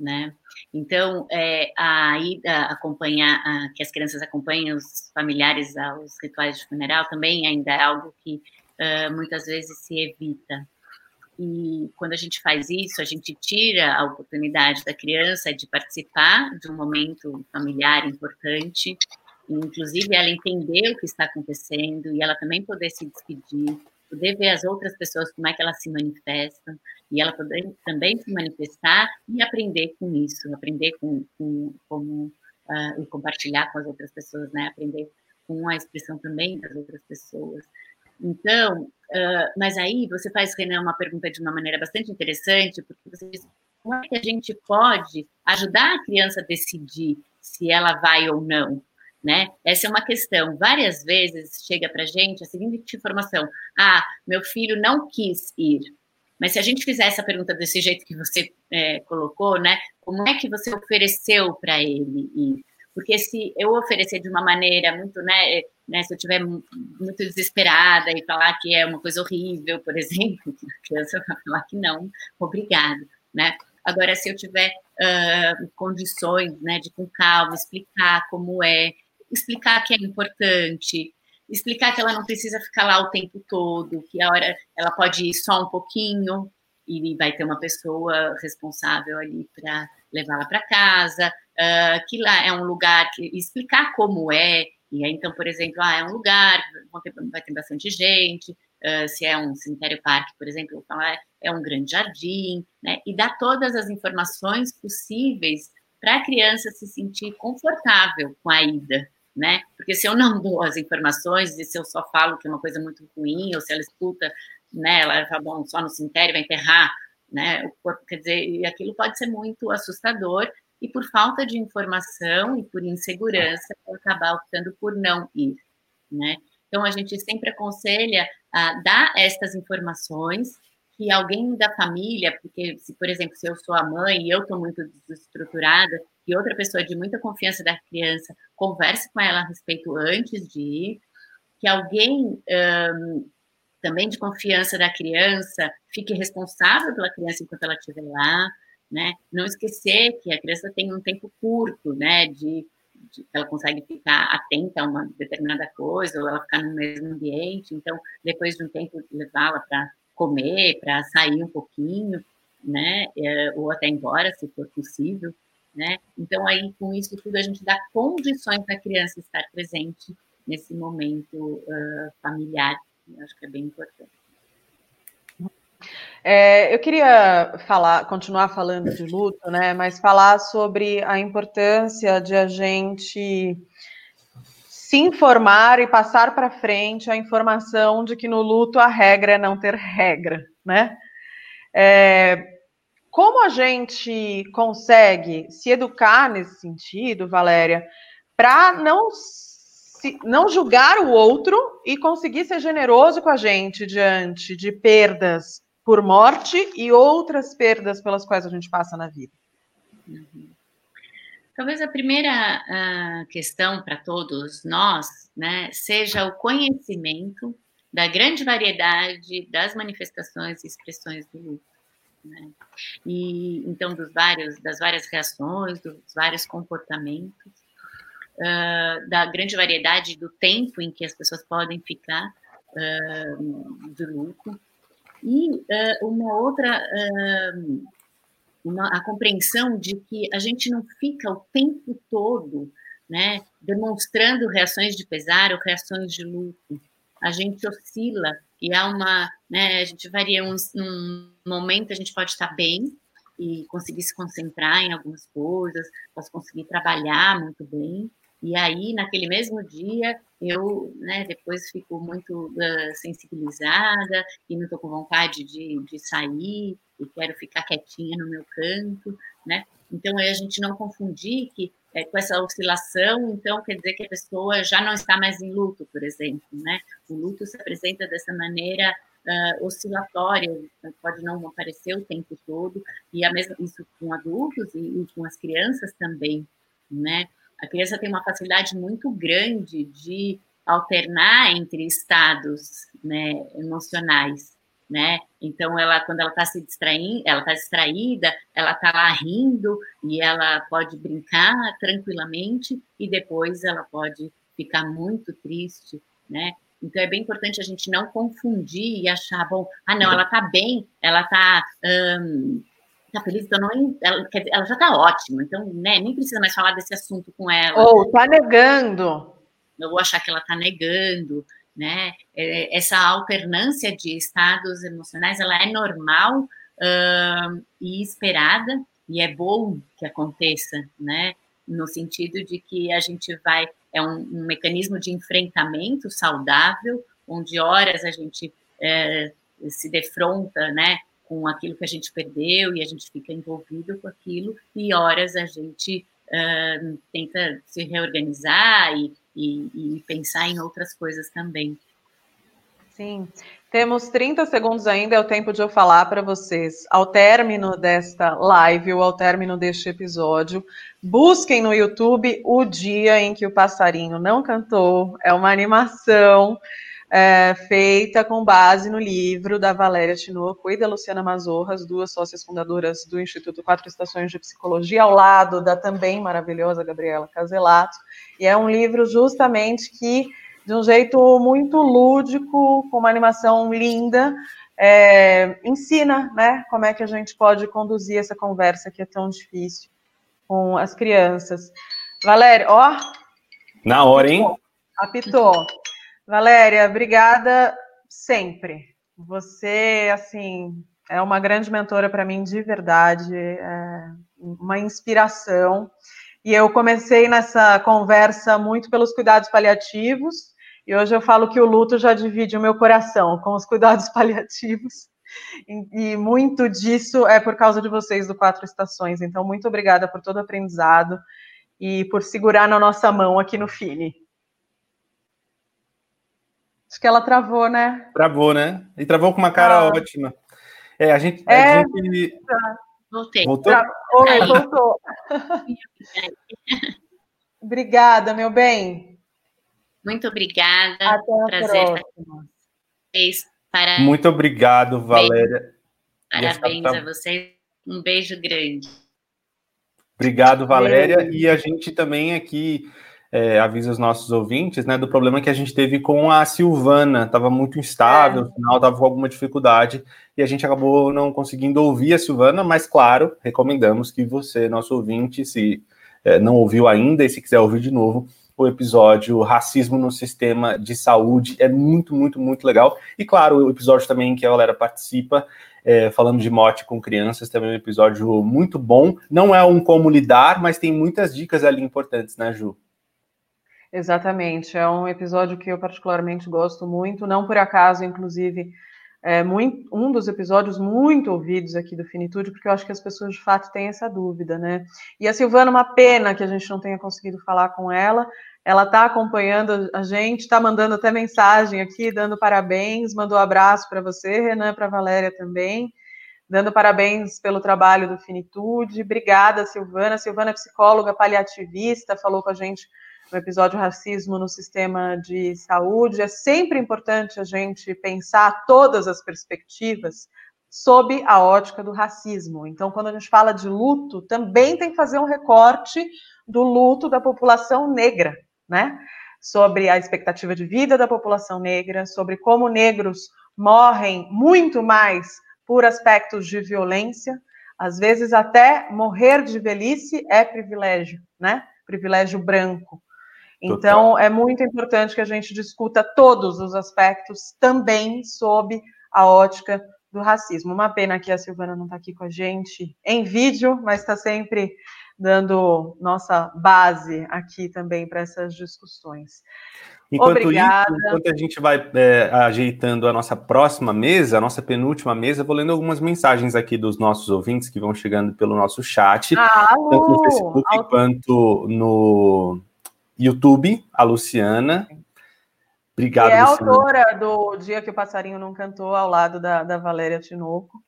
né? Então, é, a ida acompanhar, a, que as crianças acompanhem os familiares aos rituais de funeral também ainda é algo que uh, muitas vezes se evita. E quando a gente faz isso, a gente tira a oportunidade da criança de participar de um momento familiar importante, inclusive ela entender o que está acontecendo e ela também poder se despedir, poder ver as outras pessoas como é que elas se manifestam e ela poder também se manifestar e aprender com isso, aprender com, com como uh, e compartilhar com as outras pessoas, né? Aprender com a expressão também das outras pessoas. Então, uh, mas aí você faz, Renan, uma pergunta de uma maneira bastante interessante, porque você diz como é que a gente pode ajudar a criança a decidir se ela vai ou não, né? Essa é uma questão. Várias vezes chega para a gente a seguinte informação: ah, meu filho não quis ir. Mas se a gente fizer essa pergunta desse jeito que você é, colocou, né? Como é que você ofereceu para ele ir? Porque se eu oferecer de uma maneira muito, né, né, se eu estiver muito desesperada e falar que é uma coisa horrível, por exemplo, a criança vai falar que não, obrigado, né? Agora, se eu tiver uh, condições, né, de com calma explicar como é, explicar que é importante, explicar que ela não precisa ficar lá o tempo todo, que a hora ela pode ir só um pouquinho e vai ter uma pessoa responsável ali para levá-la para casa, uh, que lá é um lugar que explicar como é. E aí, então, por exemplo, ah, é um lugar, vai ter bastante gente, uh, se é um cemitério parque, por exemplo, falar, é um grande jardim, né? E dar todas as informações possíveis para a criança se sentir confortável com a ida, né? Porque se eu não dou as informações e se eu só falo que é uma coisa muito ruim, ou se ela escuta, né, ela fala, bom, só no cemitério vai enterrar, né, o corpo, quer dizer, e aquilo pode ser muito assustador, e por falta de informação e por insegurança, acabar optando por não ir, né? Então, a gente sempre aconselha a dar estas informações que alguém da família, porque se, por exemplo, se eu sou a mãe e eu estou muito desestruturada, e outra pessoa de muita confiança da criança converse com ela a respeito antes de ir, que alguém um, também de confiança da criança fique responsável pela criança enquanto ela estiver lá, né? Não esquecer que a criança tem um tempo curto, né? De, de ela consegue ficar atenta a uma determinada coisa ou ela ficar no mesmo ambiente. Então, depois de um tempo, levá-la para comer, para sair um pouquinho, né? É, ou até embora, se for possível né? Então, aí, com isso tudo, a gente dá condições para a criança estar presente nesse momento uh, familiar, eu acho que é bem importante. É, eu queria falar, continuar falando de luto, né? Mas falar sobre a importância de a gente se informar e passar para frente a informação de que no luto a regra é não ter regra, né? É, como a gente consegue se educar nesse sentido, Valéria, para não, não julgar o outro e conseguir ser generoso com a gente diante de perdas por morte e outras perdas pelas quais a gente passa na vida? Uhum. Talvez a primeira uh, questão para todos nós né, seja o conhecimento da grande variedade das manifestações e expressões do luto. Né? E então dos vários das várias reações, dos vários comportamentos, uh, da grande variedade do tempo em que as pessoas podem ficar uh, luto e uh, uma outra uma, a compreensão de que a gente não fica o tempo todo né, demonstrando reações de pesar ou reações de luto. A gente oscila e há uma, né, a gente varia um momento, a gente pode estar bem e conseguir se concentrar em algumas coisas, posso conseguir trabalhar muito bem, e aí, naquele mesmo dia, eu, né, depois fico muito uh, sensibilizada e não estou com vontade de, de sair e quero ficar quietinha no meu canto, né? Então, aí a gente não confundir que é, com essa oscilação, então quer dizer que a pessoa já não está mais em luto, por exemplo, né? O luto se apresenta dessa maneira uh, oscilatória, pode não aparecer o tempo todo, e a mesma isso com adultos e, e com as crianças também, né? A criança tem uma facilidade muito grande de alternar entre estados né, emocionais né? Então ela quando ela está se distraindo, ela está distraída, ela está lá rindo e ela pode brincar tranquilamente e depois ela pode ficar muito triste, né? Então é bem importante a gente não confundir e achar, bom, ah não, ela está bem, ela está um, tá feliz, então não, ela, dizer, ela já está ótima, então né, nem precisa mais falar desse assunto com ela. Ou está negando. Eu vou achar que ela está negando, né? É, essa alternância de estados emocionais, ela é normal uh, e esperada, e é bom que aconteça, né? No sentido de que a gente vai, é um, um mecanismo de enfrentamento saudável, onde horas a gente é, se defronta, né? Com aquilo que a gente perdeu e a gente fica envolvido com aquilo, e horas a gente uh, tenta se reorganizar e, e, e pensar em outras coisas também. Sim, temos 30 segundos ainda, é o tempo de eu falar para vocês. Ao término desta live, ou ao término deste episódio, busquem no YouTube o dia em que o passarinho não cantou. É uma animação é, feita com base no livro da Valéria Tinoco e da Luciana Mazorra, as duas sócias fundadoras do Instituto Quatro Estações de Psicologia, ao lado da também maravilhosa Gabriela Caselato. E é um livro justamente que, de um jeito muito lúdico, com uma animação linda, é, ensina né, como é que a gente pode conduzir essa conversa que é tão difícil com as crianças. Valéria, ó. Na hora, hein? Apitou. Valéria, obrigada sempre. Você, assim, é uma grande mentora para mim, de verdade, é uma inspiração. E eu comecei nessa conversa muito pelos cuidados paliativos, e hoje eu falo que o luto já divide o meu coração com os cuidados paliativos. E muito disso é por causa de vocês do Quatro Estações. Então, muito obrigada por todo o aprendizado e por segurar na nossa mão aqui no Fini. Acho que ela travou, né? Travou, né? E travou com uma cara ah. ótima. É, a gente. É, a gente... Voltei. Voltou? Oi, voltou. Obrigada, meu bem. Muito obrigada. Até a Prazer próxima. Para... Muito obrigado, Valéria. Parabéns a vocês. Um beijo grande. Obrigado, Valéria. Beijo. E a gente também aqui é, avisa os nossos ouvintes, né, do problema que a gente teve com a Silvana, estava muito instável, é. no final estava com alguma dificuldade, e a gente acabou não conseguindo ouvir a Silvana, mas claro, recomendamos que você, nosso ouvinte, se é, não ouviu ainda e se quiser ouvir de novo, o episódio Racismo no Sistema de Saúde é muito, muito, muito legal. E claro, o episódio também que a galera participa, é, falando de morte com crianças, também é um episódio muito bom. Não é um como lidar, mas tem muitas dicas ali importantes, né, Ju? Exatamente, é um episódio que eu particularmente gosto muito, não por acaso, inclusive, é muito, um dos episódios muito ouvidos aqui do Finitude, porque eu acho que as pessoas de fato têm essa dúvida, né? E a Silvana, uma pena que a gente não tenha conseguido falar com ela, ela está acompanhando a gente, está mandando até mensagem aqui, dando parabéns, mandou um abraço para você, Renan, para a Valéria também, dando parabéns pelo trabalho do Finitude. Obrigada, Silvana. Silvana é psicóloga paliativista, falou com a gente no episódio Racismo no Sistema de Saúde, é sempre importante a gente pensar todas as perspectivas sob a ótica do racismo. Então, quando a gente fala de luto, também tem que fazer um recorte do luto da população negra, né? Sobre a expectativa de vida da população negra, sobre como negros morrem muito mais por aspectos de violência, às vezes até morrer de velhice é privilégio, né? Privilégio branco. Então, Total. é muito importante que a gente discuta todos os aspectos também sob a ótica do racismo. Uma pena que a Silvana não está aqui com a gente em vídeo, mas está sempre dando nossa base aqui também para essas discussões. Enquanto Obrigada. Isso, enquanto a gente vai é, ajeitando a nossa próxima mesa, a nossa penúltima mesa, vou lendo algumas mensagens aqui dos nossos ouvintes que vão chegando pelo nosso chat, ah, tanto no Facebook quanto no YouTube, a Luciana. Obrigado, é Luciana. autora do Dia que o Passarinho Não Cantou, ao lado da, da Valéria Tinoco.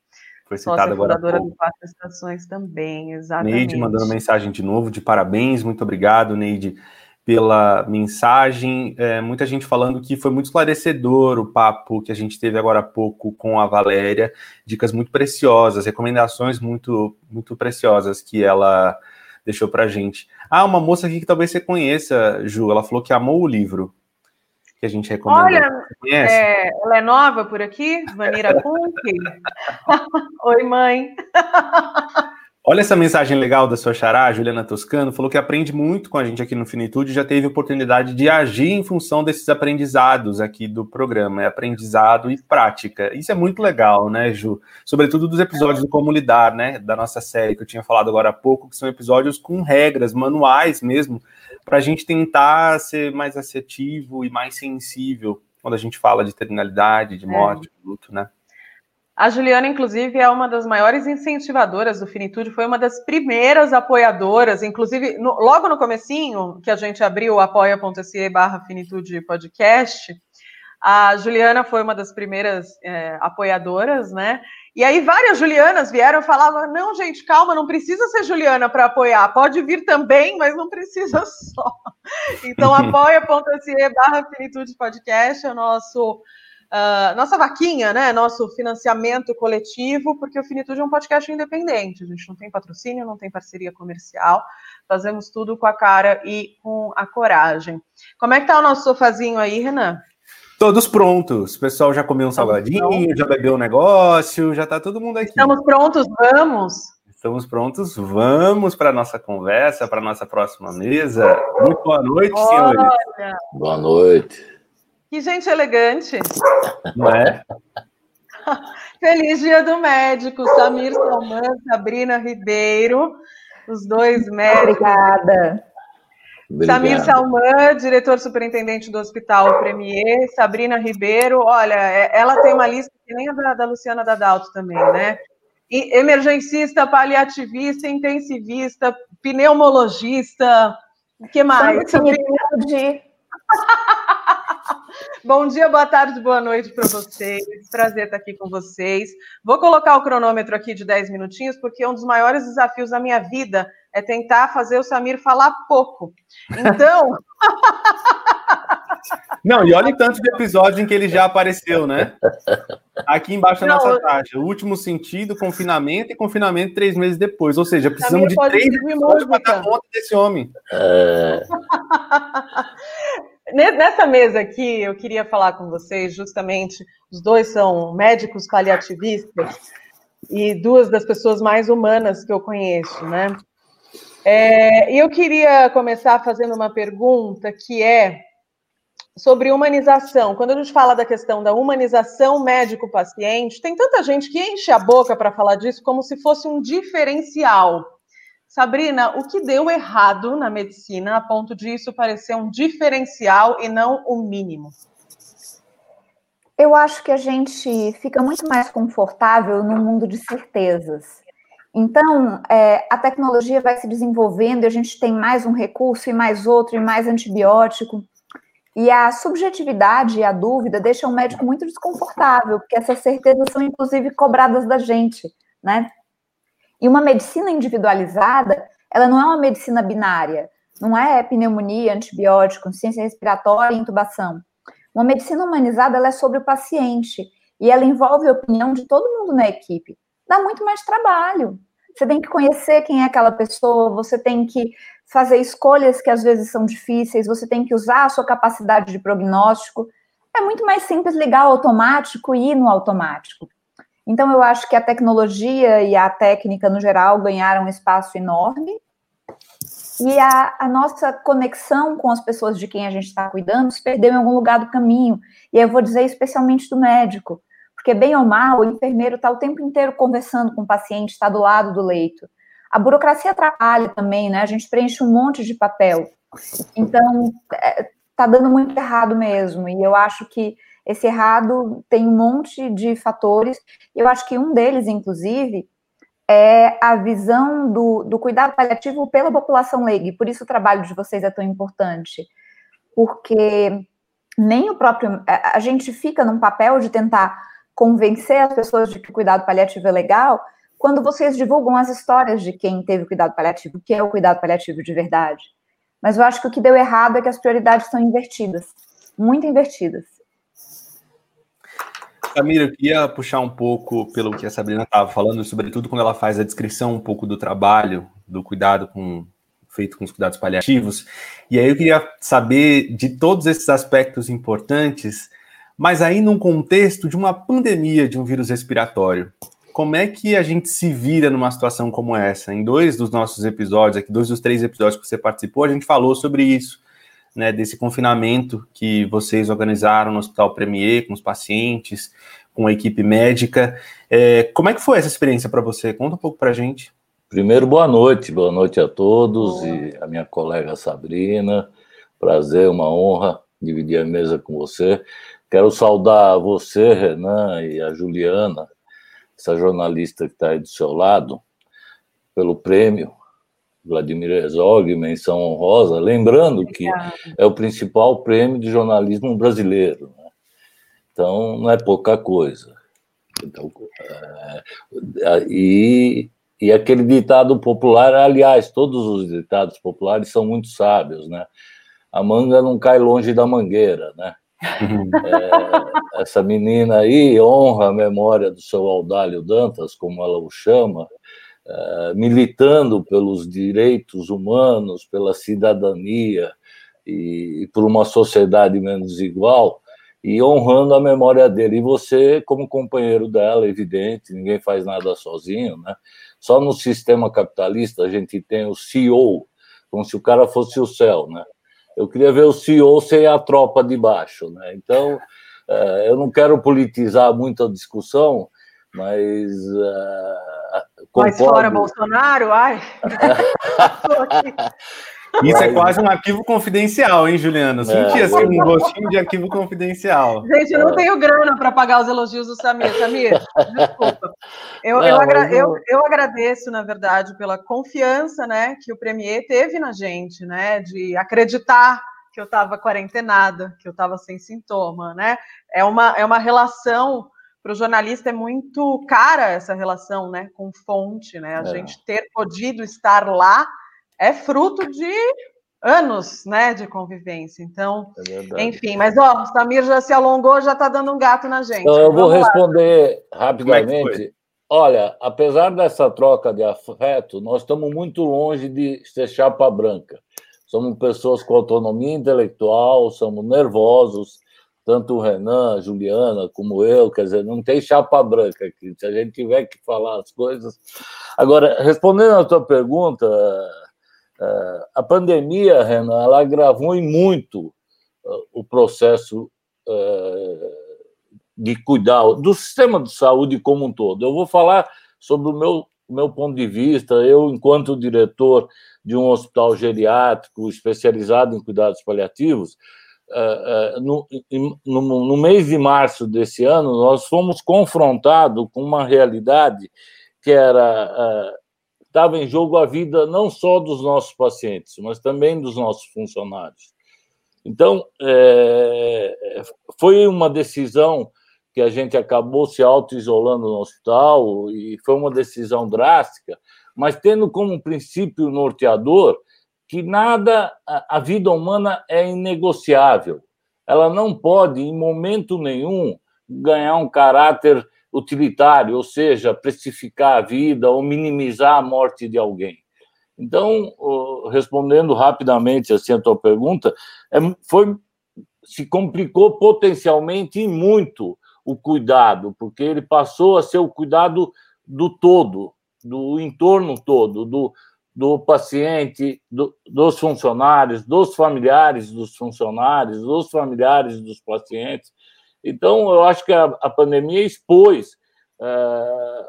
Foi citada agora. fundadora do Quatro Estações também, exatamente. Neide mandando mensagem de novo, de parabéns, muito obrigado, Neide, pela mensagem. É, muita gente falando que foi muito esclarecedor o papo que a gente teve agora há pouco com a Valéria, dicas muito preciosas, recomendações muito, muito preciosas que ela deixou pra gente. Ah, uma moça aqui que talvez você conheça, Ju, ela falou que amou o livro que a gente recomenda. Olha, é, ela é nova por aqui, Vanira Kunk. Oi, mãe. Olha essa mensagem legal da sua xará, Juliana Toscano, falou que aprende muito com a gente aqui no Finitude, já teve oportunidade de agir em função desses aprendizados aqui do programa, é aprendizado e prática. Isso é muito legal, né, Ju? Sobretudo dos episódios do Como Lidar, né, da nossa série, que eu tinha falado agora há pouco, que são episódios com regras, manuais mesmo, para a gente tentar ser mais assertivo e mais sensível quando a gente fala de terminalidade, de morte, é. de luto, né? A Juliana, inclusive, é uma das maiores incentivadoras do Finitude, foi uma das primeiras apoiadoras, inclusive, no, logo no comecinho, que a gente abriu o apoia.se barra Finitude Podcast, a Juliana foi uma das primeiras é, apoiadoras, né? E aí várias Julianas vieram e falavam, não, gente, calma, não precisa ser Juliana para apoiar, pode vir também, mas não precisa só. Então, apoia.se barra Finitude Podcast é o nosso uh, nossa vaquinha, né? Nosso financiamento coletivo, porque o Finitude é um podcast independente. A gente não tem patrocínio, não tem parceria comercial. Fazemos tudo com a cara e com a coragem. Como é que tá o nosso sofazinho aí, Renan? Todos prontos. O pessoal já comeu um salgadinho, já bebeu um negócio, já tá todo mundo aqui. Estamos prontos, vamos. Estamos prontos, vamos para a nossa conversa, para a nossa próxima mesa. Muito boa noite, Olha. senhores. Boa noite. Que gente elegante. Não é? Feliz Dia do Médico, Samir Salman, Sabrina Ribeiro, os dois médicos. Obrigada. Samir Salman, diretor superintendente do Hospital Premier, Sabrina Ribeiro, olha, é, ela tem uma lista que nem a da, da Luciana Dadalto também, né? E emergencista, paliativista, intensivista, pneumologista, o que mais? De... Bom dia, boa tarde, boa noite para vocês. Prazer estar aqui com vocês. Vou colocar o cronômetro aqui de 10 minutinhos, porque um dos maiores desafios da minha vida é tentar fazer o Samir falar pouco. Então. Não, e olha o tanto de episódios em que ele já apareceu, né? Aqui embaixo a nossa taxa. O último sentido, confinamento e confinamento três meses depois. Ou seja, precisamos de três episódios para dar conta desse homem. É... Nessa mesa aqui, eu queria falar com vocês, justamente, os dois são médicos paliativistas e duas das pessoas mais humanas que eu conheço, né? É, e eu queria começar fazendo uma pergunta que é sobre humanização. Quando a gente fala da questão da humanização médico-paciente, tem tanta gente que enche a boca para falar disso como se fosse um diferencial. Sabrina, o que deu errado na medicina a ponto de isso parecer um diferencial e não o um mínimo? Eu acho que a gente fica muito mais confortável no mundo de certezas. Então, é, a tecnologia vai se desenvolvendo e a gente tem mais um recurso e mais outro e mais antibiótico. E a subjetividade e a dúvida deixam o médico muito desconfortável, porque essas certezas são, inclusive, cobradas da gente, né? E uma medicina individualizada, ela não é uma medicina binária, não é pneumonia, antibiótico, ciência respiratória e intubação. Uma medicina humanizada, ela é sobre o paciente e ela envolve a opinião de todo mundo na equipe. Dá muito mais trabalho. Você tem que conhecer quem é aquela pessoa, você tem que fazer escolhas que às vezes são difíceis, você tem que usar a sua capacidade de prognóstico. É muito mais simples ligar o automático e ir no automático. Então, eu acho que a tecnologia e a técnica, no geral, ganharam um espaço enorme. E a, a, nossa conexão com as pessoas de quem a gente está cuidando se perdeu em algum lugar do caminho. E eu vou dizer especialmente do médico, porque, bem ou mal, o enfermeiro está o tempo inteiro conversando com o paciente, está do lado do leito. A burocracia atrapalha também, né? A gente preenche um monte de papel. Então, está é, dando muito errado mesmo. E eu acho que esse errado tem um monte de fatores. Eu acho que um deles, inclusive, é a visão do, do cuidado paliativo pela população leiga. Por isso o trabalho de vocês é tão importante. Porque nem o próprio. A gente fica num papel de tentar convencer as pessoas de que o cuidado paliativo é legal quando vocês divulgam as histórias de quem teve cuidado paliativo, o que é o cuidado paliativo de verdade. Mas eu acho que o que deu errado é que as prioridades são invertidas muito invertidas. Samira, eu queria puxar um pouco pelo que a Sabrina estava falando, sobretudo quando ela faz a descrição um pouco do trabalho, do cuidado com, feito com os cuidados paliativos. E aí eu queria saber de todos esses aspectos importantes, mas aí num contexto de uma pandemia de um vírus respiratório. como é que a gente se vira numa situação como essa? Em dois dos nossos episódios, aqui, dois dos três episódios que você participou, a gente falou sobre isso, né? Desse confinamento que vocês organizaram no Hospital Premier com os pacientes, com a equipe médica. É, como é que foi essa experiência para você? Conta um pouco para a gente. Primeiro, boa noite, boa noite a todos e a minha colega Sabrina. Prazer, uma honra dividir a mesa com você. Quero saudar você, Renan, e a Juliana, essa jornalista que está aí do seu lado, pelo prêmio Vladimir Herzog, menção honrosa, lembrando que é o principal prêmio de jornalismo brasileiro. Né? Então, não é pouca coisa. Então, é, e e aquele ditado popular, aliás, todos os ditados populares são muito sábios, né? A manga não cai longe da mangueira, né? é, essa menina aí honra a memória do seu Audálio Dantas, como ela o chama, é, militando pelos direitos humanos, pela cidadania e, e por uma sociedade menos igual e honrando a memória dele. E você, como companheiro dela, evidente, ninguém faz nada sozinho, né? Só no sistema capitalista a gente tem o CEO, como se o cara fosse o céu, né? Eu queria ver o CEO sem a tropa de baixo, né? Então, é, eu não quero politizar muito a discussão, mas. Uh, mas fora Bolsonaro, ai. Isso é quase um arquivo confidencial, hein, Juliano? Senti é, assim um gostinho de arquivo confidencial. Gente, eu não é. tenho grana para pagar os elogios do Samir. Samir, desculpa. Eu, não, eu, agra eu... eu, agradeço, na verdade, pela confiança né, que o Premier teve na gente, né? De acreditar que eu estava quarentenada, que eu estava sem sintoma, né? É uma, é uma relação para o jornalista é muito cara essa relação, né, com fonte, né? A é. gente ter podido estar lá é fruto de anos, né, de convivência. Então, é enfim, mas ó, o Samir já se alongou, já está dando um gato na gente. Então, eu vou responder lá. É rapidamente. Olha, apesar dessa troca de afeto, nós estamos muito longe de ser chapa branca. Somos pessoas com autonomia intelectual, somos nervosos, tanto o Renan, a Juliana, como eu, quer dizer, não tem chapa branca aqui. Se a gente tiver que falar as coisas. Agora, respondendo à tua pergunta, a pandemia, Renan, ela agravou em muito uh, o processo de cuidar do sistema de saúde como um todo. Eu vou falar sobre o meu, meu ponto de vista, eu, enquanto diretor de um hospital geriátrico especializado em cuidados paliativos, uh, no, no, no mês de março desse ano, nós fomos confrontados com uma realidade que era estava em jogo a vida não só dos nossos pacientes, mas também dos nossos funcionários. Então, é, foi uma decisão que a gente acabou se auto-isolando no hospital, e foi uma decisão drástica, mas tendo como princípio norteador que nada, a vida humana é inegociável. Ela não pode, em momento nenhum, ganhar um caráter utilitário, ou seja, precificar a vida ou minimizar a morte de alguém. Então, respondendo rapidamente assim a tua pergunta, é, foi se complicou potencialmente e muito o cuidado, porque ele passou a ser o cuidado do todo, do entorno todo, do, do paciente, do, dos funcionários, dos familiares dos funcionários, dos familiares dos pacientes. Então, eu acho que a, a pandemia expôs uh,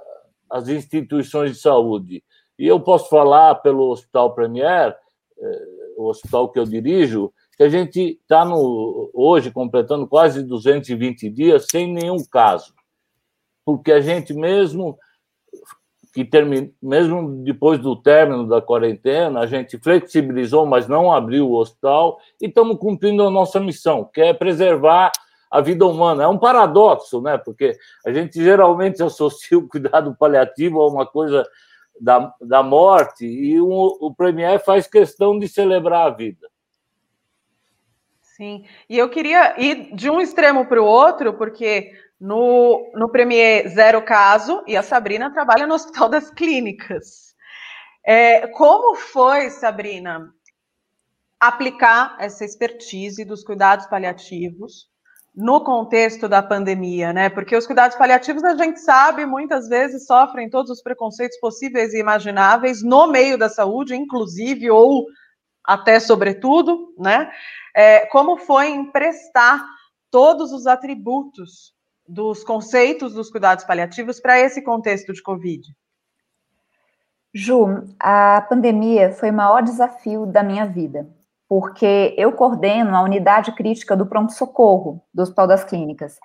as instituições de saúde. E eu posso falar pelo Hospital Premier, uh, o hospital que eu dirijo, que a gente está hoje completando quase 220 dias sem nenhum caso. Porque a gente mesmo que termina, mesmo depois do término da quarentena, a gente flexibilizou, mas não abriu o hospital e estamos cumprindo a nossa missão, que é preservar a vida humana. É um paradoxo, né? Porque a gente geralmente associa o cuidado paliativo a uma coisa da, da morte e o, o Premier faz questão de celebrar a vida. Sim, e eu queria ir de um extremo para o outro, porque no, no Premier zero caso e a Sabrina trabalha no Hospital das Clínicas. É, como foi, Sabrina, aplicar essa expertise dos cuidados paliativos no contexto da pandemia, né? Porque os cuidados paliativos, a gente sabe, muitas vezes sofrem todos os preconceitos possíveis e imagináveis no meio da saúde, inclusive, ou até sobretudo, né? É, como foi emprestar todos os atributos dos conceitos dos cuidados paliativos para esse contexto de Covid? Ju, a pandemia foi o maior desafio da minha vida porque eu coordeno a unidade crítica do pronto-socorro do Hospital das Clínicas.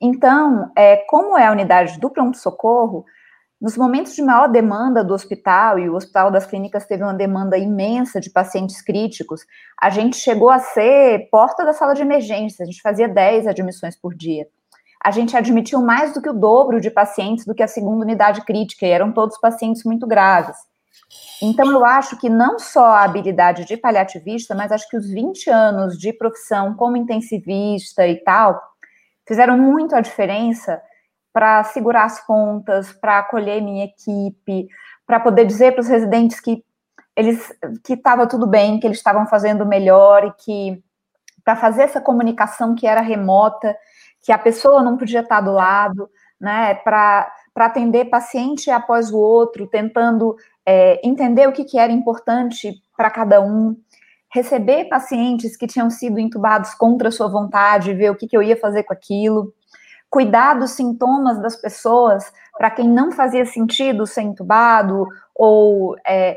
Então, é, como é a unidade do pronto-socorro, nos momentos de maior demanda do hospital, e o Hospital das Clínicas teve uma demanda imensa de pacientes críticos, a gente chegou a ser porta da sala de emergência, a gente fazia 10 admissões por dia. A gente admitiu mais do que o dobro de pacientes do que a segunda unidade crítica, e eram todos pacientes muito graves. Então, eu acho que não só a habilidade de paliativista, mas acho que os 20 anos de profissão como intensivista e tal, fizeram muito a diferença para segurar as pontas, para acolher minha equipe, para poder dizer para os residentes que eles que estava tudo bem, que eles estavam fazendo melhor e que para fazer essa comunicação que era remota, que a pessoa não podia estar do lado, né, para atender paciente após o outro, tentando é, entender o que, que era importante para cada um, receber pacientes que tinham sido entubados contra sua vontade, ver o que, que eu ia fazer com aquilo, cuidar dos sintomas das pessoas para quem não fazia sentido ser entubado, ou é,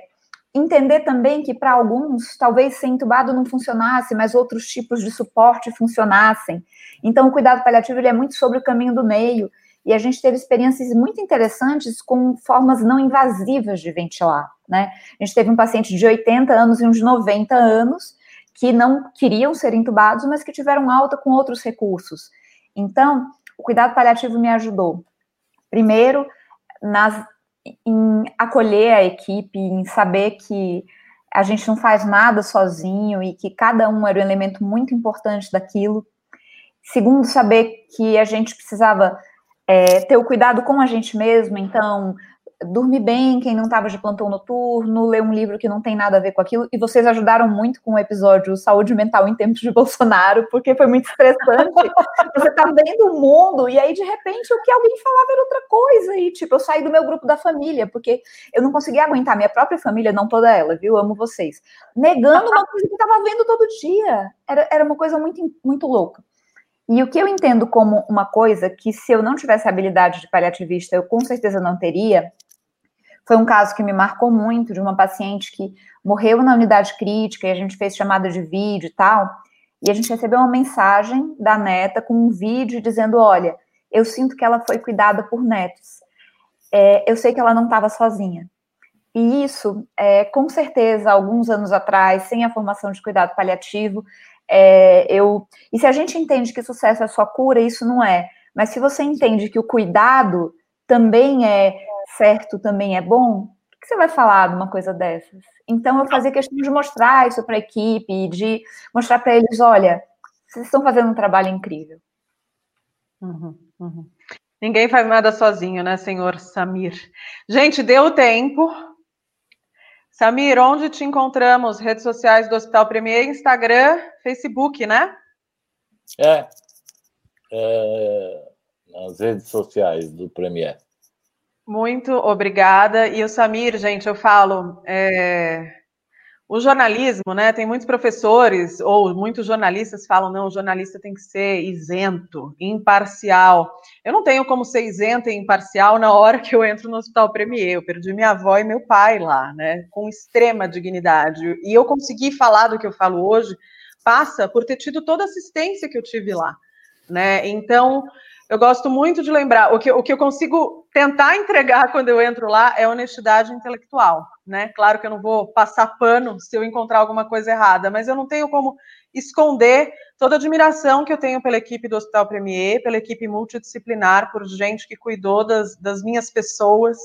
entender também que para alguns talvez ser entubado não funcionasse, mas outros tipos de suporte funcionassem. Então, o cuidado paliativo ele é muito sobre o caminho do meio e a gente teve experiências muito interessantes com formas não invasivas de ventilar, né? A gente teve um paciente de 80 anos e uns de 90 anos que não queriam ser entubados, mas que tiveram alta com outros recursos. Então, o cuidado paliativo me ajudou. Primeiro, nas, em acolher a equipe, em saber que a gente não faz nada sozinho e que cada um era um elemento muito importante daquilo. Segundo, saber que a gente precisava é, ter o cuidado com a gente mesmo, então dormir bem quem não estava de plantão noturno, ler um livro que não tem nada a ver com aquilo, e vocês ajudaram muito com o episódio Saúde Mental em Tempos de Bolsonaro, porque foi muito estressante. Você tá vendo o mundo, e aí, de repente, o que alguém falava era outra coisa, e tipo, eu saí do meu grupo da família, porque eu não conseguia aguentar minha própria família, não toda ela, viu? Amo vocês. Negando uma coisa que eu tava vendo todo dia. Era, era uma coisa muito, muito louca. E o que eu entendo como uma coisa que, se eu não tivesse habilidade de paliativista, eu com certeza não teria, foi um caso que me marcou muito de uma paciente que morreu na unidade crítica e a gente fez chamada de vídeo e tal. E a gente recebeu uma mensagem da neta com um vídeo dizendo: Olha, eu sinto que ela foi cuidada por netos. É, eu sei que ela não estava sozinha. E isso, é, com certeza, alguns anos atrás, sem a formação de cuidado paliativo, é, eu, e se a gente entende que sucesso é só cura, isso não é. Mas se você entende que o cuidado também é certo, também é bom, o que você vai falar de uma coisa dessas? Então, eu fazia questão de mostrar isso para a equipe, de mostrar para eles: olha, vocês estão fazendo um trabalho incrível. Uhum, uhum. Ninguém faz nada sozinho, né, senhor Samir? Gente, deu tempo. Samir, onde te encontramos? Redes sociais do Hospital Premier, Instagram, Facebook, né? É, é nas redes sociais do Premier. Muito obrigada. E o Samir, gente, eu falo, é, o jornalismo, né? Tem muitos professores ou muitos jornalistas falam não, o jornalista tem que ser isento, imparcial. Eu não tenho como ser isento e imparcial na hora que eu entro no Hospital Premier. Eu perdi minha avó e meu pai lá, né? Com extrema dignidade. E eu consegui falar do que eu falo hoje passa por ter tido toda a assistência que eu tive lá, né? Então eu gosto muito de lembrar, o que, o que eu consigo tentar entregar quando eu entro lá é honestidade intelectual, né? Claro que eu não vou passar pano se eu encontrar alguma coisa errada, mas eu não tenho como esconder toda a admiração que eu tenho pela equipe do Hospital Premier, pela equipe multidisciplinar, por gente que cuidou das, das minhas pessoas,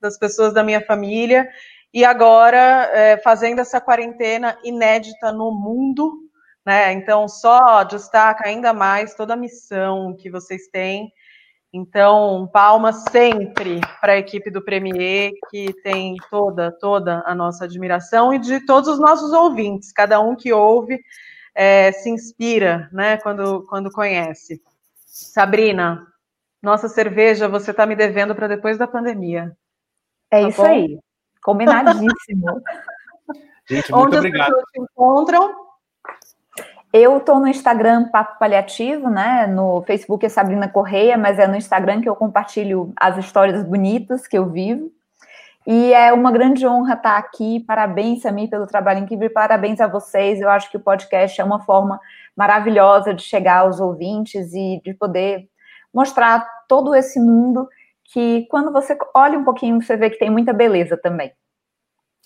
das pessoas da minha família, e agora é, fazendo essa quarentena inédita no mundo, né? Então, só destaca ainda mais toda a missão que vocês têm. Então, palmas sempre para a equipe do Premier, que tem toda, toda a nossa admiração, e de todos os nossos ouvintes, cada um que ouve, é, se inspira, né, quando, quando conhece. Sabrina, nossa cerveja você está me devendo para depois da pandemia. É tá isso bom? aí, combinadíssimo. Gente, muito Onde obrigado. as pessoas se encontram? Eu estou no Instagram Papo Paliativo, né? No Facebook é Sabrina Correia, mas é no Instagram que eu compartilho as histórias bonitas que eu vivo. E é uma grande honra estar aqui. Parabéns, Samir, pelo trabalho incrível. Parabéns a vocês. Eu acho que o podcast é uma forma maravilhosa de chegar aos ouvintes e de poder mostrar todo esse mundo que, quando você olha um pouquinho, você vê que tem muita beleza também.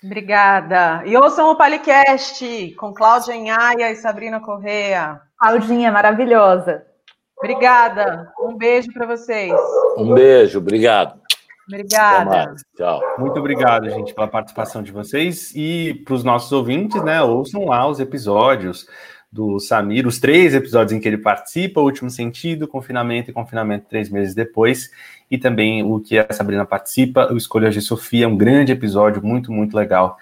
Obrigada. E ouçam o Palicast com Cláudia Enhaia e Sabrina Correa. Claudinha, maravilhosa. Obrigada. Um beijo para vocês. Um beijo, obrigado. Obrigada. Tchau. Muito obrigado, gente, pela participação de vocês e para os nossos ouvintes, né? Ouçam lá os episódios do Samir, os três episódios em que ele participa, o último sentido, confinamento e confinamento três meses depois, e também o que a Sabrina participa, o Escolha de Sofia, um grande episódio, muito, muito legal.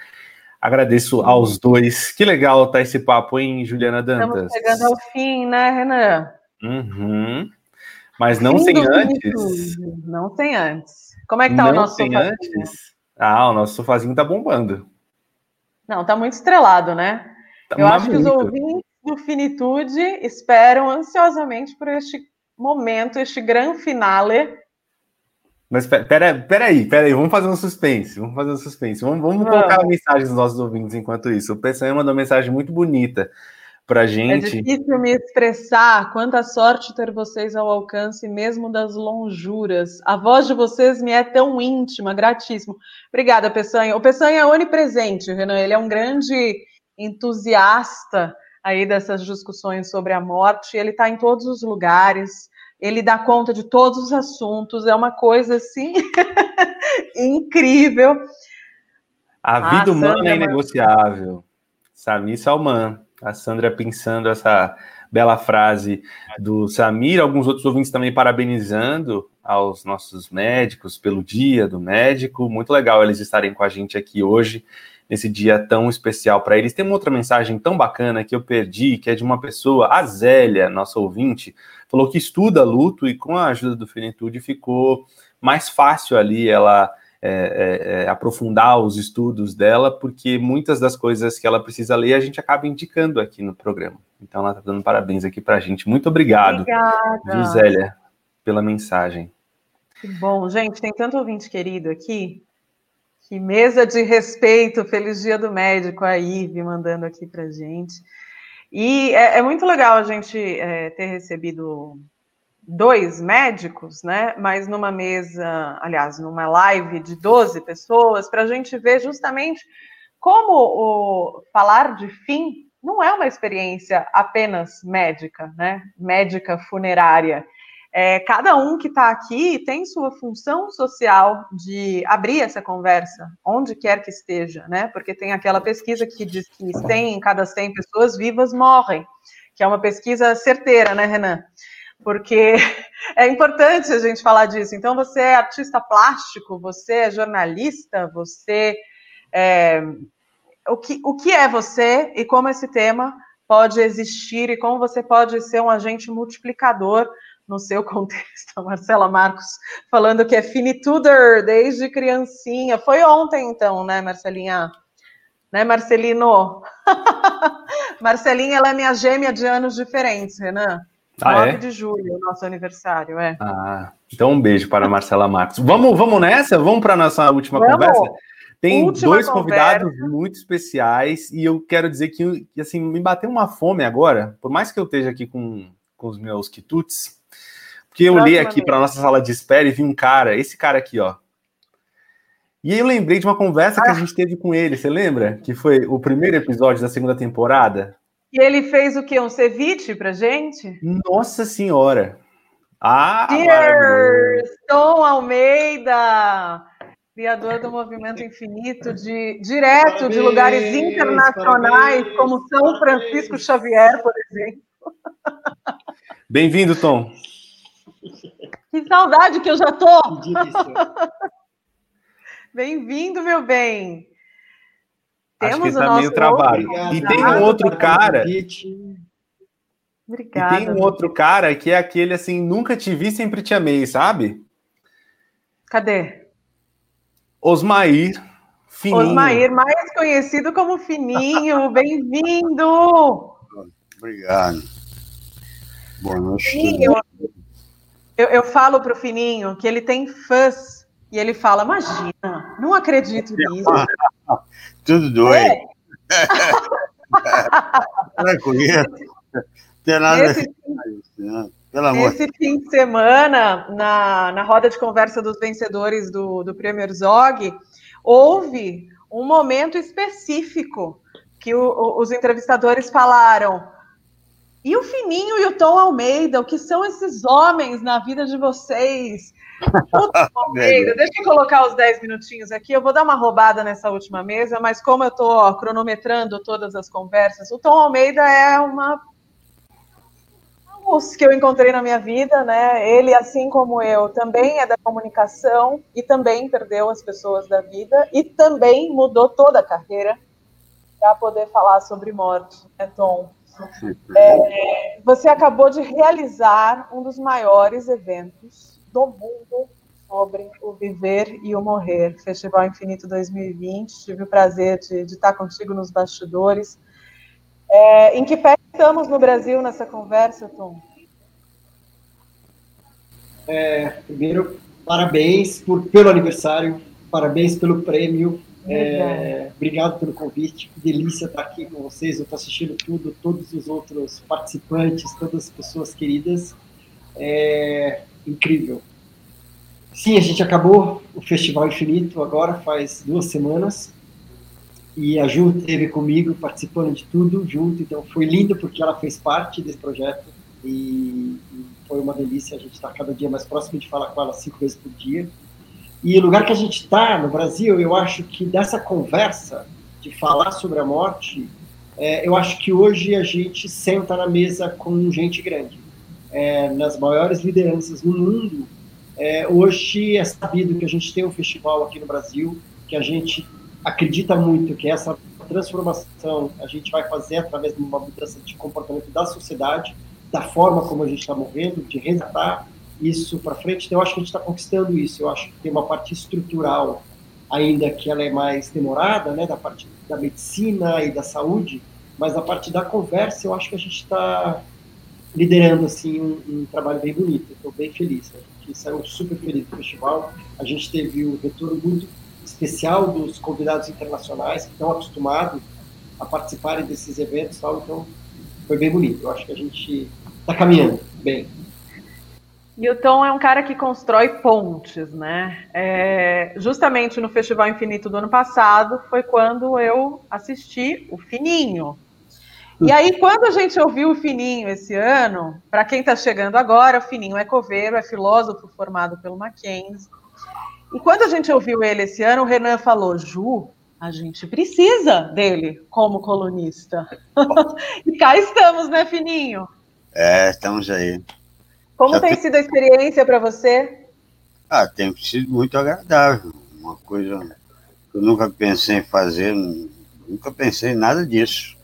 Agradeço aos dois. Que legal tá esse papo, hein, Juliana Dantas? Estamos chegando ao fim, né, Renan? Uhum. Mas não Fim sem antes. Finitude. Não sem antes. Como é que tá não o nosso sem sofazinho? antes. Ah, o nosso sofazinho tá bombando. Não, tá muito estrelado, né? Tá Eu acho que os muito. ouvintes do Finitude esperam ansiosamente por este momento, este grande finale. Mas pe- pera, pera aí, pera aí, vamos fazer um suspense, vamos fazer um suspense. Vamos, vamos colocar a mensagem dos nossos ouvintes enquanto isso. O PSM mandou uma mensagem muito bonita pra É gente. difícil me expressar. Quanta sorte ter vocês ao alcance, mesmo das lonjuras. A voz de vocês me é tão íntima, gratíssimo. Obrigada, Peçanha. O Peçanha é onipresente, Renan. Ele é um grande entusiasta aí dessas discussões sobre a morte. Ele está em todos os lugares. Ele dá conta de todos os assuntos. É uma coisa assim incrível. A vida humana Sandra, é inegociável. Samir Salman. A Sandra pensando essa bela frase do Samir, alguns outros ouvintes também parabenizando aos nossos médicos pelo dia do médico. Muito legal eles estarem com a gente aqui hoje, nesse dia tão especial para eles. Tem uma outra mensagem tão bacana que eu perdi, que é de uma pessoa, a Zélia, nossa ouvinte, falou que estuda luto e com a ajuda do Finitude ficou mais fácil ali ela é, é, é, aprofundar os estudos dela, porque muitas das coisas que ela precisa ler a gente acaba indicando aqui no programa. Então ela está dando parabéns aqui para a gente. Muito obrigado, Obrigada. Gisélia, pela mensagem. Que bom, gente, tem tanto ouvinte querido aqui. Que mesa de respeito, feliz dia do médico, a Ive mandando aqui pra gente. E é, é muito legal a gente é, ter recebido dois médicos, né? Mas numa mesa, aliás, numa live de 12 pessoas, para a gente ver justamente como o falar de fim não é uma experiência apenas médica, né? Médica funerária. É, cada um que está aqui tem sua função social de abrir essa conversa, onde quer que esteja, né? Porque tem aquela pesquisa que diz que 100 em cada 100 pessoas vivas morrem, que é uma pesquisa certeira, né, Renan? Porque é importante a gente falar disso. Então, você é artista plástico, você é jornalista, você é, o que, o que é você e como esse tema pode existir e como você pode ser um agente multiplicador no seu contexto. A Marcela Marcos falando que é finituder desde criancinha. Foi ontem, então, né, Marcelinha? Né, Marcelino? Marcelinha, ela é minha gêmea de anos diferentes, Renan. Ah, 9 é? de julho, nosso aniversário, é. Ah, então um beijo para a Marcela Marcos. Vamos, vamos nessa? Vamos para a nossa última Vamos. conversa? Tem Última dois conversa. convidados muito especiais e eu quero dizer que, assim, me bateu uma fome agora, por mais que eu esteja aqui com, com os meus quitutes, porque eu olhei aqui para nossa sala de espera e vi um cara, esse cara aqui, ó. E aí eu lembrei de uma conversa que Ah. a gente teve com ele, você lembra? Que foi o primeiro episódio da segunda temporada? E ele fez o quê? Um ceviche pra gente? Nossa Senhora! Ah! Tom Almeida, criador do Movimento Infinito, de, direto de Parabéns, lugares internacionais, parabéns, como São Francisco Xavier, por exemplo. Bem-vindo, Tom. Que saudade que eu já tô! Bem-vindo, meu bem! Temos Acho que tá meio trabalho. Obrigado. E tem um outro cara. Obrigada. E tem um outro cara que é aquele assim, nunca te vi, sempre te amei, sabe? Cadê? Osmair Fininho. Osmair, mais conhecido como Fininho, bem-vindo! Obrigado. Boa noite. Fininho, eu, eu falo para o Fininho que ele tem fãs e ele fala: Imagina, não acredito nisso. Tudo doido. É. Tem nada esse, né? Pelo amor. Esse fim de semana, na, na roda de conversa dos vencedores do, do Premier Zog, houve um momento específico que o, os entrevistadores falaram. E o Fininho e o Tom Almeida, o que são esses homens na vida de vocês? Almeida, deixa eu colocar os 10 minutinhos aqui. Eu vou dar uma roubada nessa última mesa, mas como eu estou cronometrando todas as conversas, o Tom Almeida é uma os que eu encontrei na minha vida, né? Ele, assim como eu, também é da comunicação e também perdeu as pessoas da vida e também mudou toda a carreira para poder falar sobre morte, né, Tom? É, você acabou de realizar um dos maiores eventos do mundo sobre o viver e o morrer, Festival Infinito 2020. Tive o prazer de, de estar contigo nos bastidores. É, em que pé estamos no Brasil nessa conversa, Tom? É, primeiro, parabéns por, pelo aniversário, parabéns pelo prêmio. É, obrigado pelo convite, que delícia estar aqui com vocês. Eu estou assistindo tudo, todos os outros participantes, todas as pessoas queridas. É incrível. Sim, a gente acabou o Festival Infinito agora, faz duas semanas. E a Ju esteve comigo participando de tudo junto, então foi lindo porque ela fez parte desse projeto e, e foi uma delícia. A gente está cada dia mais próximo de falar com ela cinco vezes por dia. E o lugar que a gente está no Brasil, eu acho que dessa conversa de falar sobre a morte, é, eu acho que hoje a gente senta na mesa com gente grande. É, nas maiores lideranças no mundo, é, hoje é sabido que a gente tem um festival aqui no Brasil, que a gente acredita muito que essa transformação a gente vai fazer através de uma mudança de comportamento da sociedade, da forma como a gente está morrendo, de resgatar isso para frente. Então, eu acho que a gente está conquistando isso. Eu acho que tem uma parte estrutural ainda que ela é mais demorada, né, da parte da medicina e da saúde, mas a parte da conversa, eu acho que a gente está liderando assim um, um, trabalho bem bonito. Estou bem feliz. Né? A gente saiu super feliz do festival. A gente teve um retorno muito especial dos convidados internacionais que estão acostumados a participarem desses eventos, tal, então foi bem bonito. Eu acho que a gente está caminhando bem. O Tom é um cara que constrói pontes, né? É, justamente no Festival Infinito do ano passado foi quando eu assisti o Fininho. E aí, quando a gente ouviu o Fininho esse ano, para quem está chegando agora, o Fininho é coveiro, é filósofo formado pelo Mackenzie, e quando a gente ouviu ele esse ano, o Renan falou: Ju, a gente precisa dele como colunista. e cá estamos, né, Fininho? É, estamos aí. Como Já tem, sido a experiência para você? Ah, tem sido muito agradável. Uma coisa que eu nunca pensei em fazer, nunca pensei em nada disso.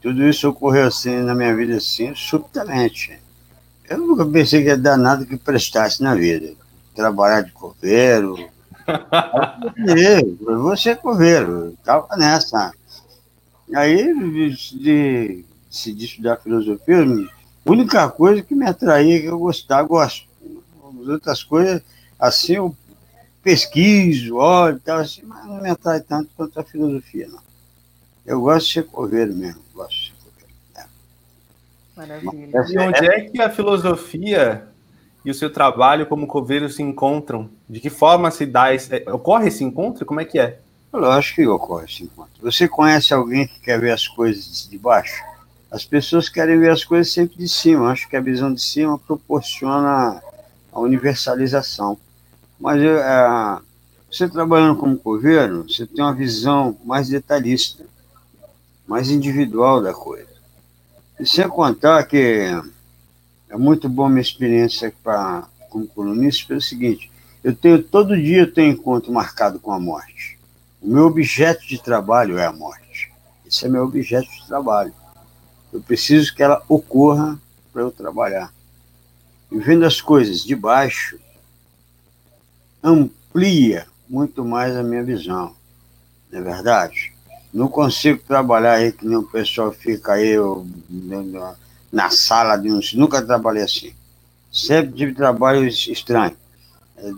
Tudo isso ocorreu assim na minha vida, assim, subitamente. Eu nunca pensei que ia dar nada que prestasse na vida trabalhar de coveiro. você é coveiro, estava nessa. Aí, de, de, de estudar filosofia, a única coisa que me atraía, que eu gostava, gosto. As outras coisas, assim, eu pesquiso, olho e tal, assim, mas não me atrai tanto quanto a filosofia, não. Eu gosto de ser coveiro mesmo, gosto de ser coveiro. É. Maravilha. E onde é que a filosofia e o seu trabalho como coveiro se encontram? De que forma se dá esse, é, ocorre esse encontro? Como é que é? Lógico que ocorre esse encontro. Você conhece alguém que quer ver as coisas de baixo? As pessoas querem ver as coisas sempre de cima. Acho que a visão de cima proporciona a universalização. Mas é, você trabalhando como coveiro, você tem uma visão mais detalhista, mais individual da coisa. E sem contar que é muito boa minha experiência pra, como colunista pelo seguinte, eu tenho todo dia eu tenho encontro marcado com a morte. O meu objeto de trabalho é a morte. Esse é meu objeto de trabalho. Eu preciso que ela ocorra para eu trabalhar. E vendo as coisas de baixo, amplia muito mais a minha visão. Não é verdade? Não consigo trabalhar aí que nem o pessoal fica aí eu, na sala de uns. Nunca trabalhei assim. Sempre tive trabalhos estranhos.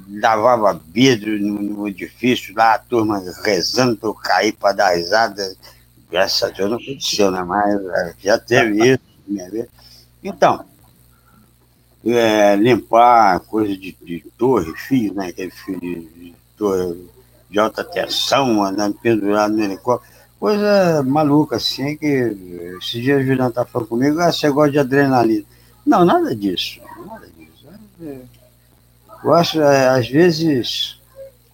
Lavava vidro no edifício, lá a turma rezando para eu cair para dar risada. Graças a Deus não aconteceu, né? Mas é, já teve isso. Minha vez. Então, é, limpar coisa de, de torre, fio, né? Aquele fio de, de torre de alta tensão, andando pendurado no helicóptero. Coisa maluca, assim, que esse dia o Juliano tá falando comigo, ah, você gosta de adrenalina. Não, nada disso. Nada disso. Eu acho, é, às vezes,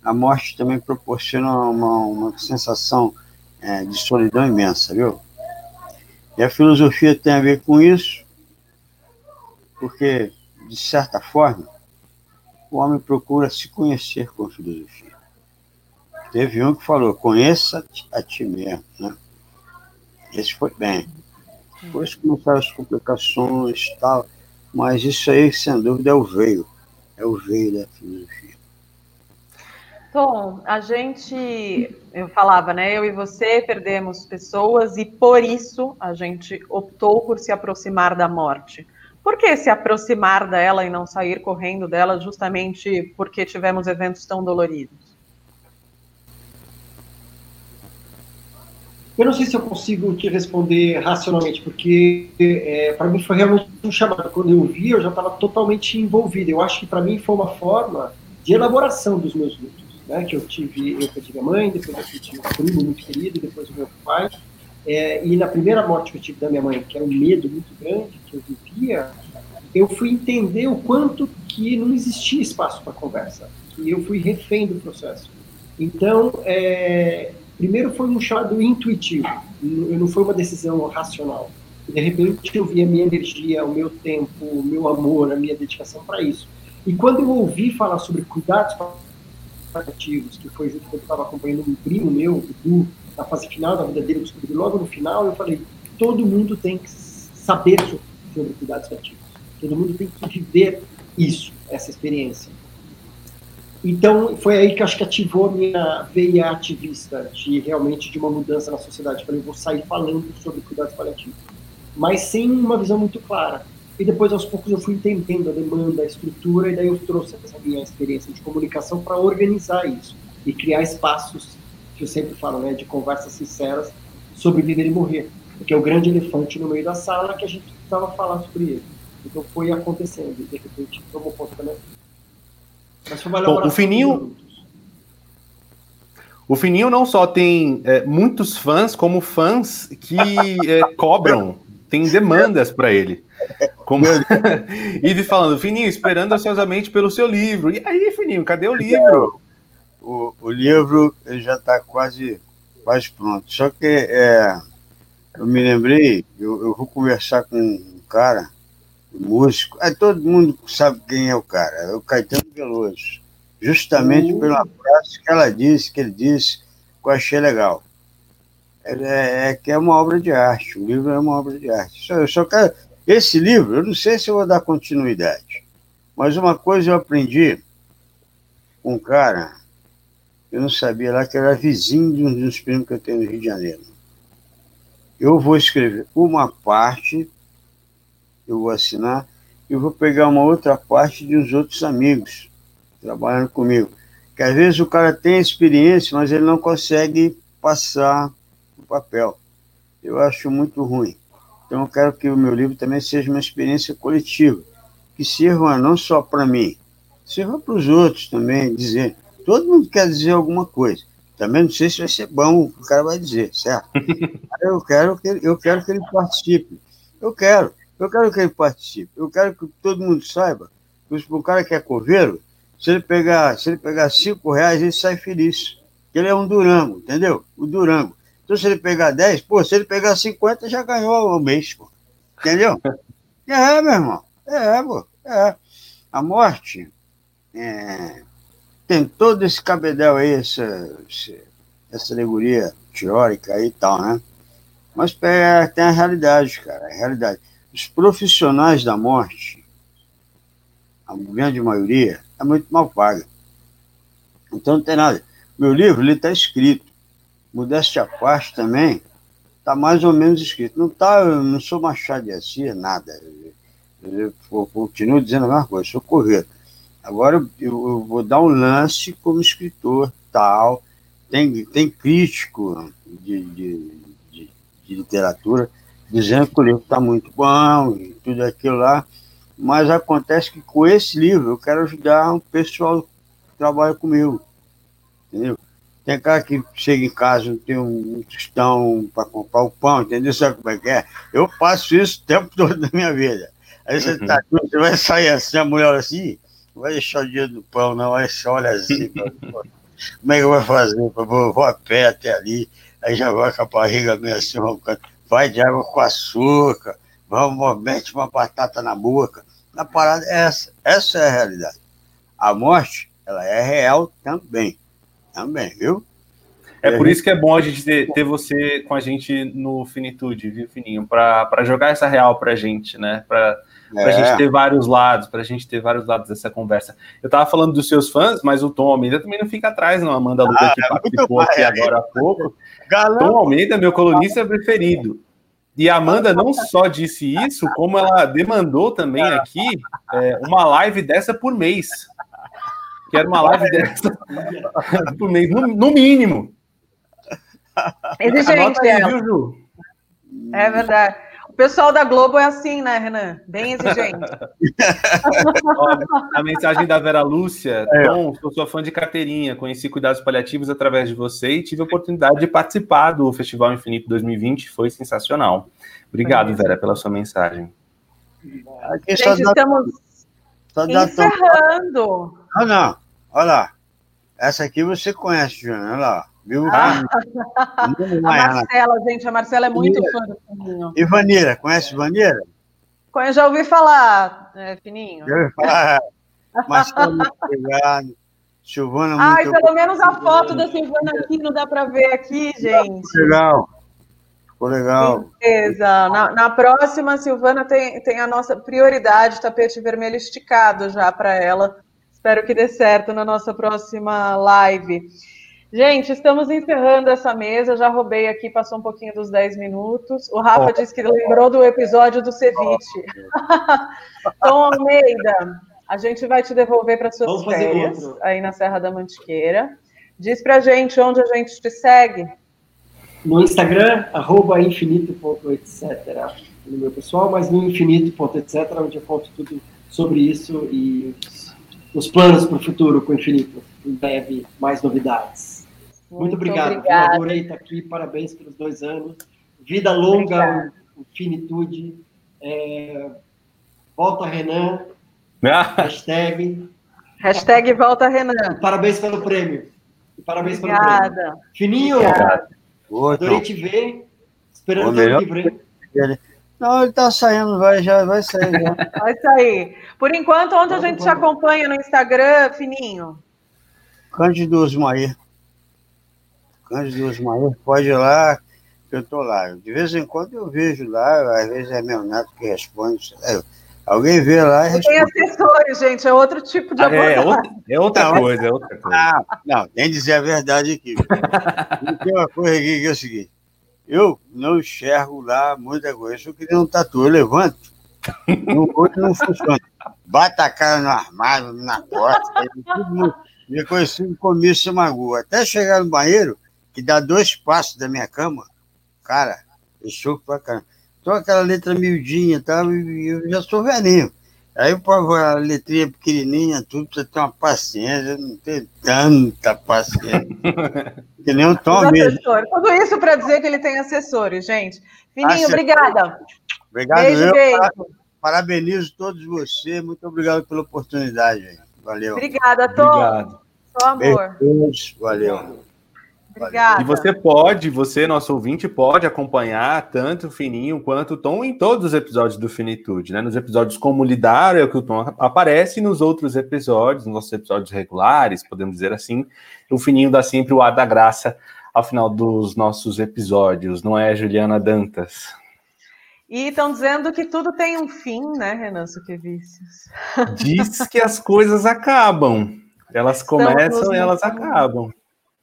a morte também proporciona uma, uma sensação é, de solidão imensa, viu? E a filosofia tem a ver com isso, porque, de certa forma, o homem procura se conhecer com a filosofia. Teve um que falou, conheça a ti mesmo, né? Esse foi bem. Depois começaram as complicações tal, mas isso aí, sem dúvida, é o veio. É o veio da filosofia. Tom, a gente, eu falava, né? Eu e você perdemos pessoas e por isso a gente optou por se aproximar da morte. Por que se aproximar dela e não sair correndo dela justamente porque tivemos eventos tão doloridos? Eu não sei se eu consigo te responder racionalmente, porque é, para mim foi realmente um chamado. Quando eu vi, eu já estava totalmente envolvido. Eu acho que para mim foi uma forma de elaboração dos meus lutos. Né? Que eu tive, eu perdi minha mãe, depois eu tive um primo muito querido, depois o meu pai. É, e na primeira morte que eu tive da minha mãe, que era um medo muito grande que eu vivia, eu fui entender o quanto que não existia espaço para conversa. E eu fui refém do processo. Então, é, Primeiro foi um chamado intuitivo, não foi uma decisão racional. De repente eu vi a minha energia, o meu tempo, o meu amor, a minha dedicação para isso. E quando eu ouvi falar sobre cuidados paliativos, que foi junto quando eu estava acompanhando um primo meu, o Du, na fase final da vida dele, eu descobri logo no final, eu falei, todo mundo tem que saber sobre cuidados paliativos. Todo mundo tem que viver isso, essa experiência. Então, foi aí que acho que ativou minha veia ativista, de realmente de uma mudança na sociedade. Falei, vou sair falando sobre cuidados paliativos, mas sem uma visão muito clara. E depois, aos poucos, eu fui entendendo a demanda, a estrutura, e daí eu trouxe essa minha experiência de comunicação para organizar isso e criar espaços, que eu sempre falo, né, de conversas sinceras sobre viver e morrer, porque é o grande elefante no meio da sala que a gente precisava falar sobre ele. Então foi acontecendo, e de repente tomou conta da minha vida. Bom, o Fininho. O Fininho não só tem é, muitos fãs, como fãs que é, cobram, tem demandas para ele. Como... e falando, Fininho, esperando ansiosamente pelo seu livro. E aí, Fininho, cadê o livro? O, o livro já está quase, quase pronto. Só que é, eu me lembrei, eu, eu vou conversar com um cara músico. Aí todo mundo sabe quem é o cara, é o Caetano Veloso. Justamente uhum. pela frase que ela disse, que ele disse, que eu achei legal. É, é, que é uma obra de arte, o livro é uma obra de arte. Eu só quero. Esse livro, eu não sei se eu vou dar continuidade, mas uma coisa eu aprendi com um cara, eu não sabia lá que era vizinho de um dos primos que eu tenho no Rio de Janeiro. Eu vou escrever uma parte eu vou assinar, e vou pegar uma outra parte de uns outros amigos trabalhando comigo. Que às vezes o cara tem experiência, mas ele não consegue passar papel. Eu acho muito ruim. Então eu quero que o meu livro também seja uma experiência coletiva, que sirva não só para mim, sirva para os outros também, dizer. Todo mundo quer dizer alguma coisa. Também não sei se vai ser bom o que o cara vai dizer, certo? eu quero que ele, eu quero que ele participe. Eu quero. Eu quero que ele participe. Eu quero que todo mundo saiba que o cara que é coveiro, se ele pegar, se ele pegar cinco reais, ele sai feliz. Ele é um Durango, entendeu? O Durango. Então, se ele pegar 10, pô, se ele pegar 50, já ganhou o mês, pô. Entendeu? É, meu irmão. É, pô. É. A morte é, tem todo esse cabedal aí, essa, essa alegoria teórica e tal, né? Mas tem a realidade, cara, a realidade. Os profissionais da morte, a grande maioria, é muito mal paga. Então não tem nada. Meu livro, ele está escrito. Modéstia à parte também, está mais ou menos escrito. Não tá, eu não sou Machado de Assis, nada. Eu, eu, continuo dizendo a mesma coisa, sou correto. Agora eu, eu, vou dar um lance como escritor, tal. Tem, tem crítico de, de, de, de literatura dizendo que o livro está muito bom e tudo aquilo lá. Mas acontece que com esse livro eu quero ajudar o pessoal que trabalha comigo. Entendeu? Tem cara que chega em casa, não tem um tostão para comprar o pão, entendeu? Sabe como é que é? Eu faço isso o tempo todo da minha vida. Aí você, uhum. tá, você vai sair assim, a mulher assim, não vai deixar o dia do pão, não, aí você olha assim, como é que eu vou fazer? Eu vou, vou a pé até ali, aí já vai com a barriga meio assim, vai de água com açúcar, vamos, mete uma batata na boca. A parada é essa, essa é a realidade. A morte, ela é real também. Também, viu? É por isso que é bom a gente ter, ter você com a gente no Finitude, viu, Fininho? Para jogar essa real para a gente, né? Para é. a gente ter vários lados, para a gente ter vários lados dessa conversa. Eu tava falando dos seus fãs, mas o Tom Almeida também não fica atrás, não. Amanda Luca ah, que é participou aqui agora há pouco. Galão. Tom Almeida, meu colunista preferido. E a Amanda não só disse isso, como ela demandou também aqui é, uma live dessa por mês. Quero uma live dessa por mês, no, no mínimo. Exigente, aí, viu, Ju? É verdade. O pessoal da Globo é assim, né, Renan? Bem exigente. a mensagem da Vera Lúcia. É. Tom, sou sua fã de carteirinha. Conheci cuidados paliativos através de você e tive a oportunidade de participar do Festival Infinito 2020. Foi sensacional. Obrigado, Vera, pela sua mensagem. Gente, estamos encerrando. Não, não. Olha lá. Essa aqui você conhece, Joana. Olha lá. Viu? Ah. a Marcela, gente. A Marcela é muito fã do Fininho. E Vanira, conhece Vanira? Conheço, já ouvi falar, é, Fininho. Já ouvi falar. Muito obrigado. Silvana, muito Ai, pelo menos a foto da Silvana aqui não dá para ver aqui, gente. Legal. Ficou legal. Beleza. Na, na, próxima, Silvana tem, tem a nossa prioridade, tapete vermelho esticado já para ela. Espero que dê certo na nossa próxima live. Gente, estamos encerrando essa mesa. Já roubei aqui, passou um pouquinho dos 10 minutos. O Rafa oh. disse que lembrou do episódio do ceviche. Oh. Tom Almeida, a gente vai te devolver para suas férias aí na Serra da Mantiqueira. Diz pra gente onde a gente te segue no Instagram, arroba infinito.etc, no meu pessoal, mas no infinito.etc, onde eu conto tudo sobre isso e os, os planos para o futuro com o Infinito. Em breve, mais novidades. Muito, Muito obrigado. Obrigada. Eu adorei estar aqui, parabéns pelos dois anos. Vida longa, infinitude. É, volta Renan. hashtag. Hashtag volta Renan. Parabéns pelo prêmio. Parabéns Obrigada. pelo prêmio. Fininho. Obrigada. Adorei te ver. Esperando o livro, hein? Não, ele tá saindo, vai, já vai sair. Já. Vai sair. Por enquanto, onde a gente te acompanha no Instagram, Fininho? Cândido Osmair. Cândido Osmair, pode ir lá, que eu tô lá. De vez em quando eu vejo lá, às vezes é meu neto que responde. É, alguém vê lá e responde. Tem assessores, gente, é outro tipo de ah, é, outra, é outra não, coisa, é outra coisa. Ah, não, tem que dizer a verdade aqui. tem uma coisa aqui que é o seguinte, eu não enxergo lá muita coisa. Eu queria um tatu, eu levanto, no outro não funciona. Bata a cara no armário, na porta, tudo me conheci comigo se magoa. Até chegar no banheiro, que dá dois passos da minha cama, cara, eu choco pra caramba. Então aquela letra miudinha, tá? eu já sou velhinho. Aí a letrinha pequenininha, tudo, você tem uma paciência, não tem tanta paciência. que nem um Tom mesmo. Tudo isso para dizer que ele tem assessores, gente. Fininho, obrigada. Obrigado, beijo, eu. Beijo. Parabenizo todos vocês. Muito obrigado pela oportunidade. Valeu. Obrigada, Tom. Obrigado. Só amor. Beijo, valeu. Obrigada. E você pode, você, nosso ouvinte, pode acompanhar tanto o Fininho quanto o Tom em todos os episódios do Finitude, né? Nos episódios como lidar é o que o Tom aparece, e nos outros episódios, nos nossos episódios regulares, podemos dizer assim, o Fininho dá sempre o ar da graça ao final dos nossos episódios, não é, Juliana Dantas? E estão dizendo que tudo tem um fim, né, Renan Suquevicius? Diz que as coisas acabam. Elas começam e elas acabam.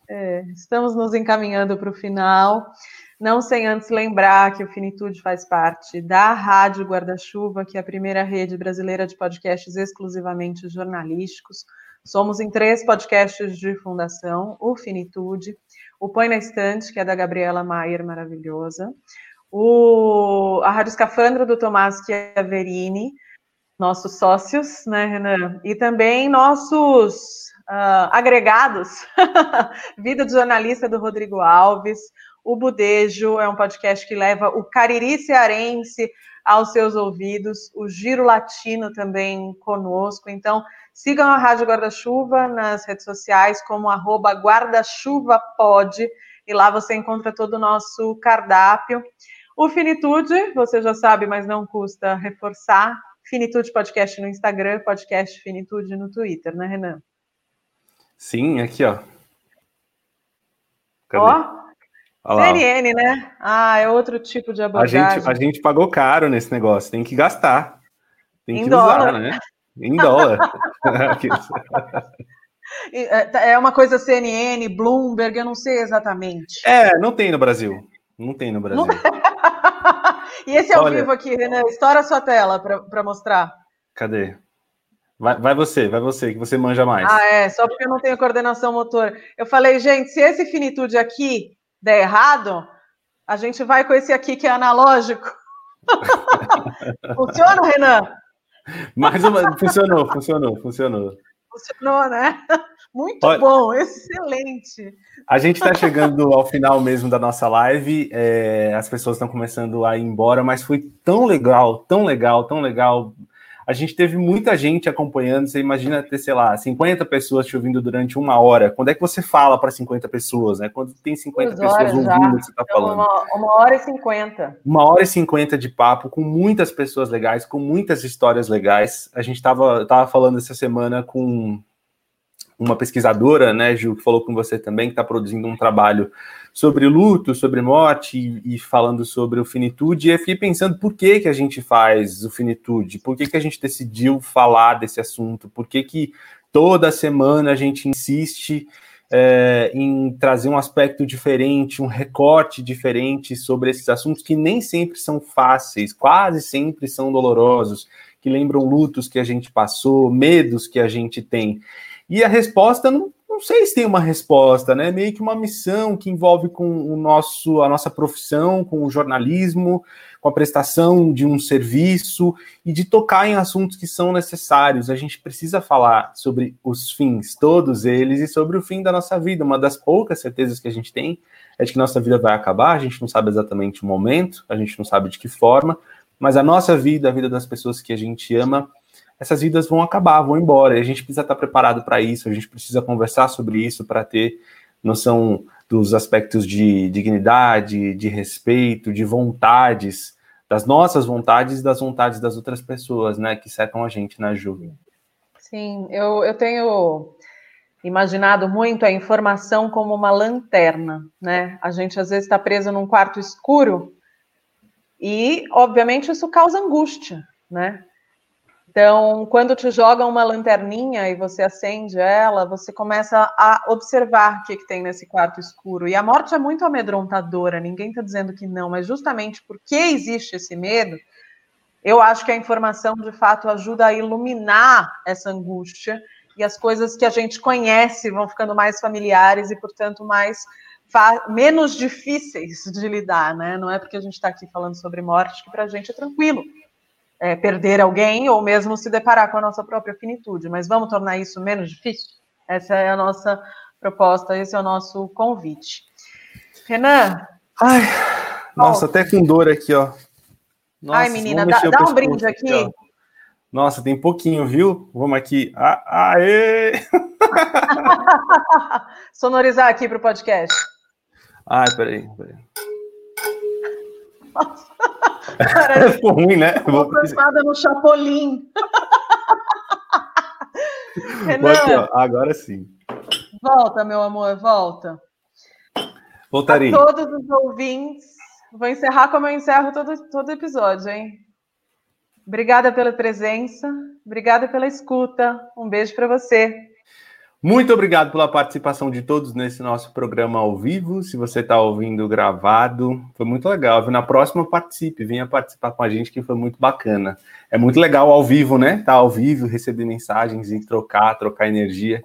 É, estamos nos encaminhando para o final. Não sem antes lembrar que o Finitude faz parte da Rádio Guarda-Chuva, que é a primeira rede brasileira de podcasts exclusivamente jornalísticos. Somos em três podcasts de fundação: o Finitude, o Põe na Estante, que é da Gabriela Maier, maravilhosa, o, a Rádio Escafandra do Tomás Chiaverini, nossos sócios, né, Renan? E também nossos uh, agregados, Vida de Jornalista do Rodrigo Alves, o Budejo é um podcast que leva o Cariri cearense aos seus ouvidos, o Giro Latino também conosco. Então, sigam a Rádio Guarda-Chuva nas redes sociais como arroba guarda-chuva-pod, e lá você encontra todo o nosso cardápio. O Finitude, você já sabe, mas não custa reforçar. Finitude Podcast no Instagram, Podcast Finitude no Twitter, né, Renan? Sim, aqui, ó. Cadê? Ó, CNN, né? Ah, é outro tipo de abordagem. A gente, a gente pagou caro nesse negócio, tem que gastar. Tem em que dólar. usar, né? Em dólar. É, tá, é uma coisa CNN, Bloomberg, eu não sei exatamente. É, não tem no Brasil. Não tem no Brasil. e esse ao Olha... vivo aqui, Renan, estoura a sua tela para mostrar. Cadê? Vai, vai, você, vai você, que você manja mais. Ah, é, só porque eu não tenho coordenação motor. Eu falei, gente, se esse finitude aqui der errado, a gente vai com esse aqui que é analógico. Funciona, Renan? Mais uma. Funcionou, funcionou, funcionou. Funcionou, né? Muito Olha, bom, excelente. A gente está chegando ao final mesmo da nossa live. É, as pessoas estão começando a ir embora, mas foi tão legal, tão legal, tão legal a gente teve muita gente acompanhando. Você imagina ter, sei lá, 50 pessoas te ouvindo durante uma hora. Quando é que você fala para 50 pessoas, né? Quando tem 50 Duas pessoas ouvindo o que você está então, falando? Uma, uma hora e 50. Uma hora e 50 de papo com muitas pessoas legais, com muitas histórias legais. A gente estava tava falando essa semana com uma pesquisadora, né, Gil, que falou com você também, que está produzindo um trabalho sobre luto, sobre morte e, e, falando sobre o finitude. E eu fiquei pensando por que, que a gente faz o finitude, por que, que a gente decidiu falar desse assunto, por que, que toda semana a gente insiste é, em trazer um aspecto diferente, um recorte diferente sobre esses assuntos que nem sempre são fáceis, quase sempre são dolorosos, que lembram lutos que a gente passou, medos que a gente tem. E a resposta não, não sei se tem uma resposta, né? Meio que uma missão que envolve com o nosso, a nossa profissão, com o jornalismo, com a prestação de um serviço e de tocar em assuntos que são necessários. A gente precisa falar sobre os fins, todos eles, e sobre o fim da nossa vida. Uma das poucas certezas que a gente tem é de que nossa vida vai acabar, a gente não sabe exatamente o momento, a gente não sabe de que forma, mas a nossa vida, a vida das pessoas que a gente ama, essas vidas vão acabar, vão embora. E a gente precisa estar preparado para isso, a gente precisa conversar sobre isso para ter noção dos aspectos de dignidade, de respeito, de vontades, das nossas vontades e das vontades das outras pessoas, né, que cercam a gente na Ju. Sim, eu, eu tenho imaginado muito a informação como uma lanterna, né? A gente às vezes está preso num quarto escuro e, obviamente, isso causa angústia, né? Então, quando te jogam uma lanterninha e você acende ela, você começa a observar o que, que tem nesse quarto escuro. E a morte é muito amedrontadora, ninguém está dizendo que não, mas justamente porque existe esse medo, eu acho que a informação de fato ajuda a iluminar essa angústia e as coisas que a gente conhece vão ficando mais familiares e, portanto, mais menos difíceis de lidar, né? Não é porque a gente está aqui falando sobre morte que para a gente é tranquilo é, perder alguém ou mesmo se deparar com a nossa própria finitude, mas vamos tornar isso menos difícil? Essa é a nossa proposta, esse é o nosso convite. Renan? Ai, nossa, até com dor aqui, ó. Nossa, Ai, menina, dá, dá um brinde aqui. aqui nossa, tem pouquinho, viu? Vamos aqui. Ah, aê! Sonorizar aqui para o podcast. Ai, peraí, peraí. Nossa. Parece Ficou ruim, né? Uma cansada no Chapolin. Renan, Aqui, agora sim. Volta, meu amor, volta. Voltarei. A todos os ouvintes. Vou encerrar como eu encerro todo, todo episódio, hein? Obrigada pela presença, obrigada pela escuta. Um beijo para você. Muito obrigado pela participação de todos nesse nosso programa ao vivo. Se você está ouvindo gravado, foi muito legal. Na próxima, participe, venha participar com a gente, que foi muito bacana. É muito legal ao vivo, né? Tá ao vivo, receber mensagens e trocar, trocar energia.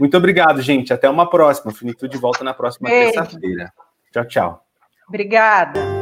Muito obrigado, gente. Até uma próxima. Finitude volta na próxima terça-feira. Tchau, tchau. Obrigada.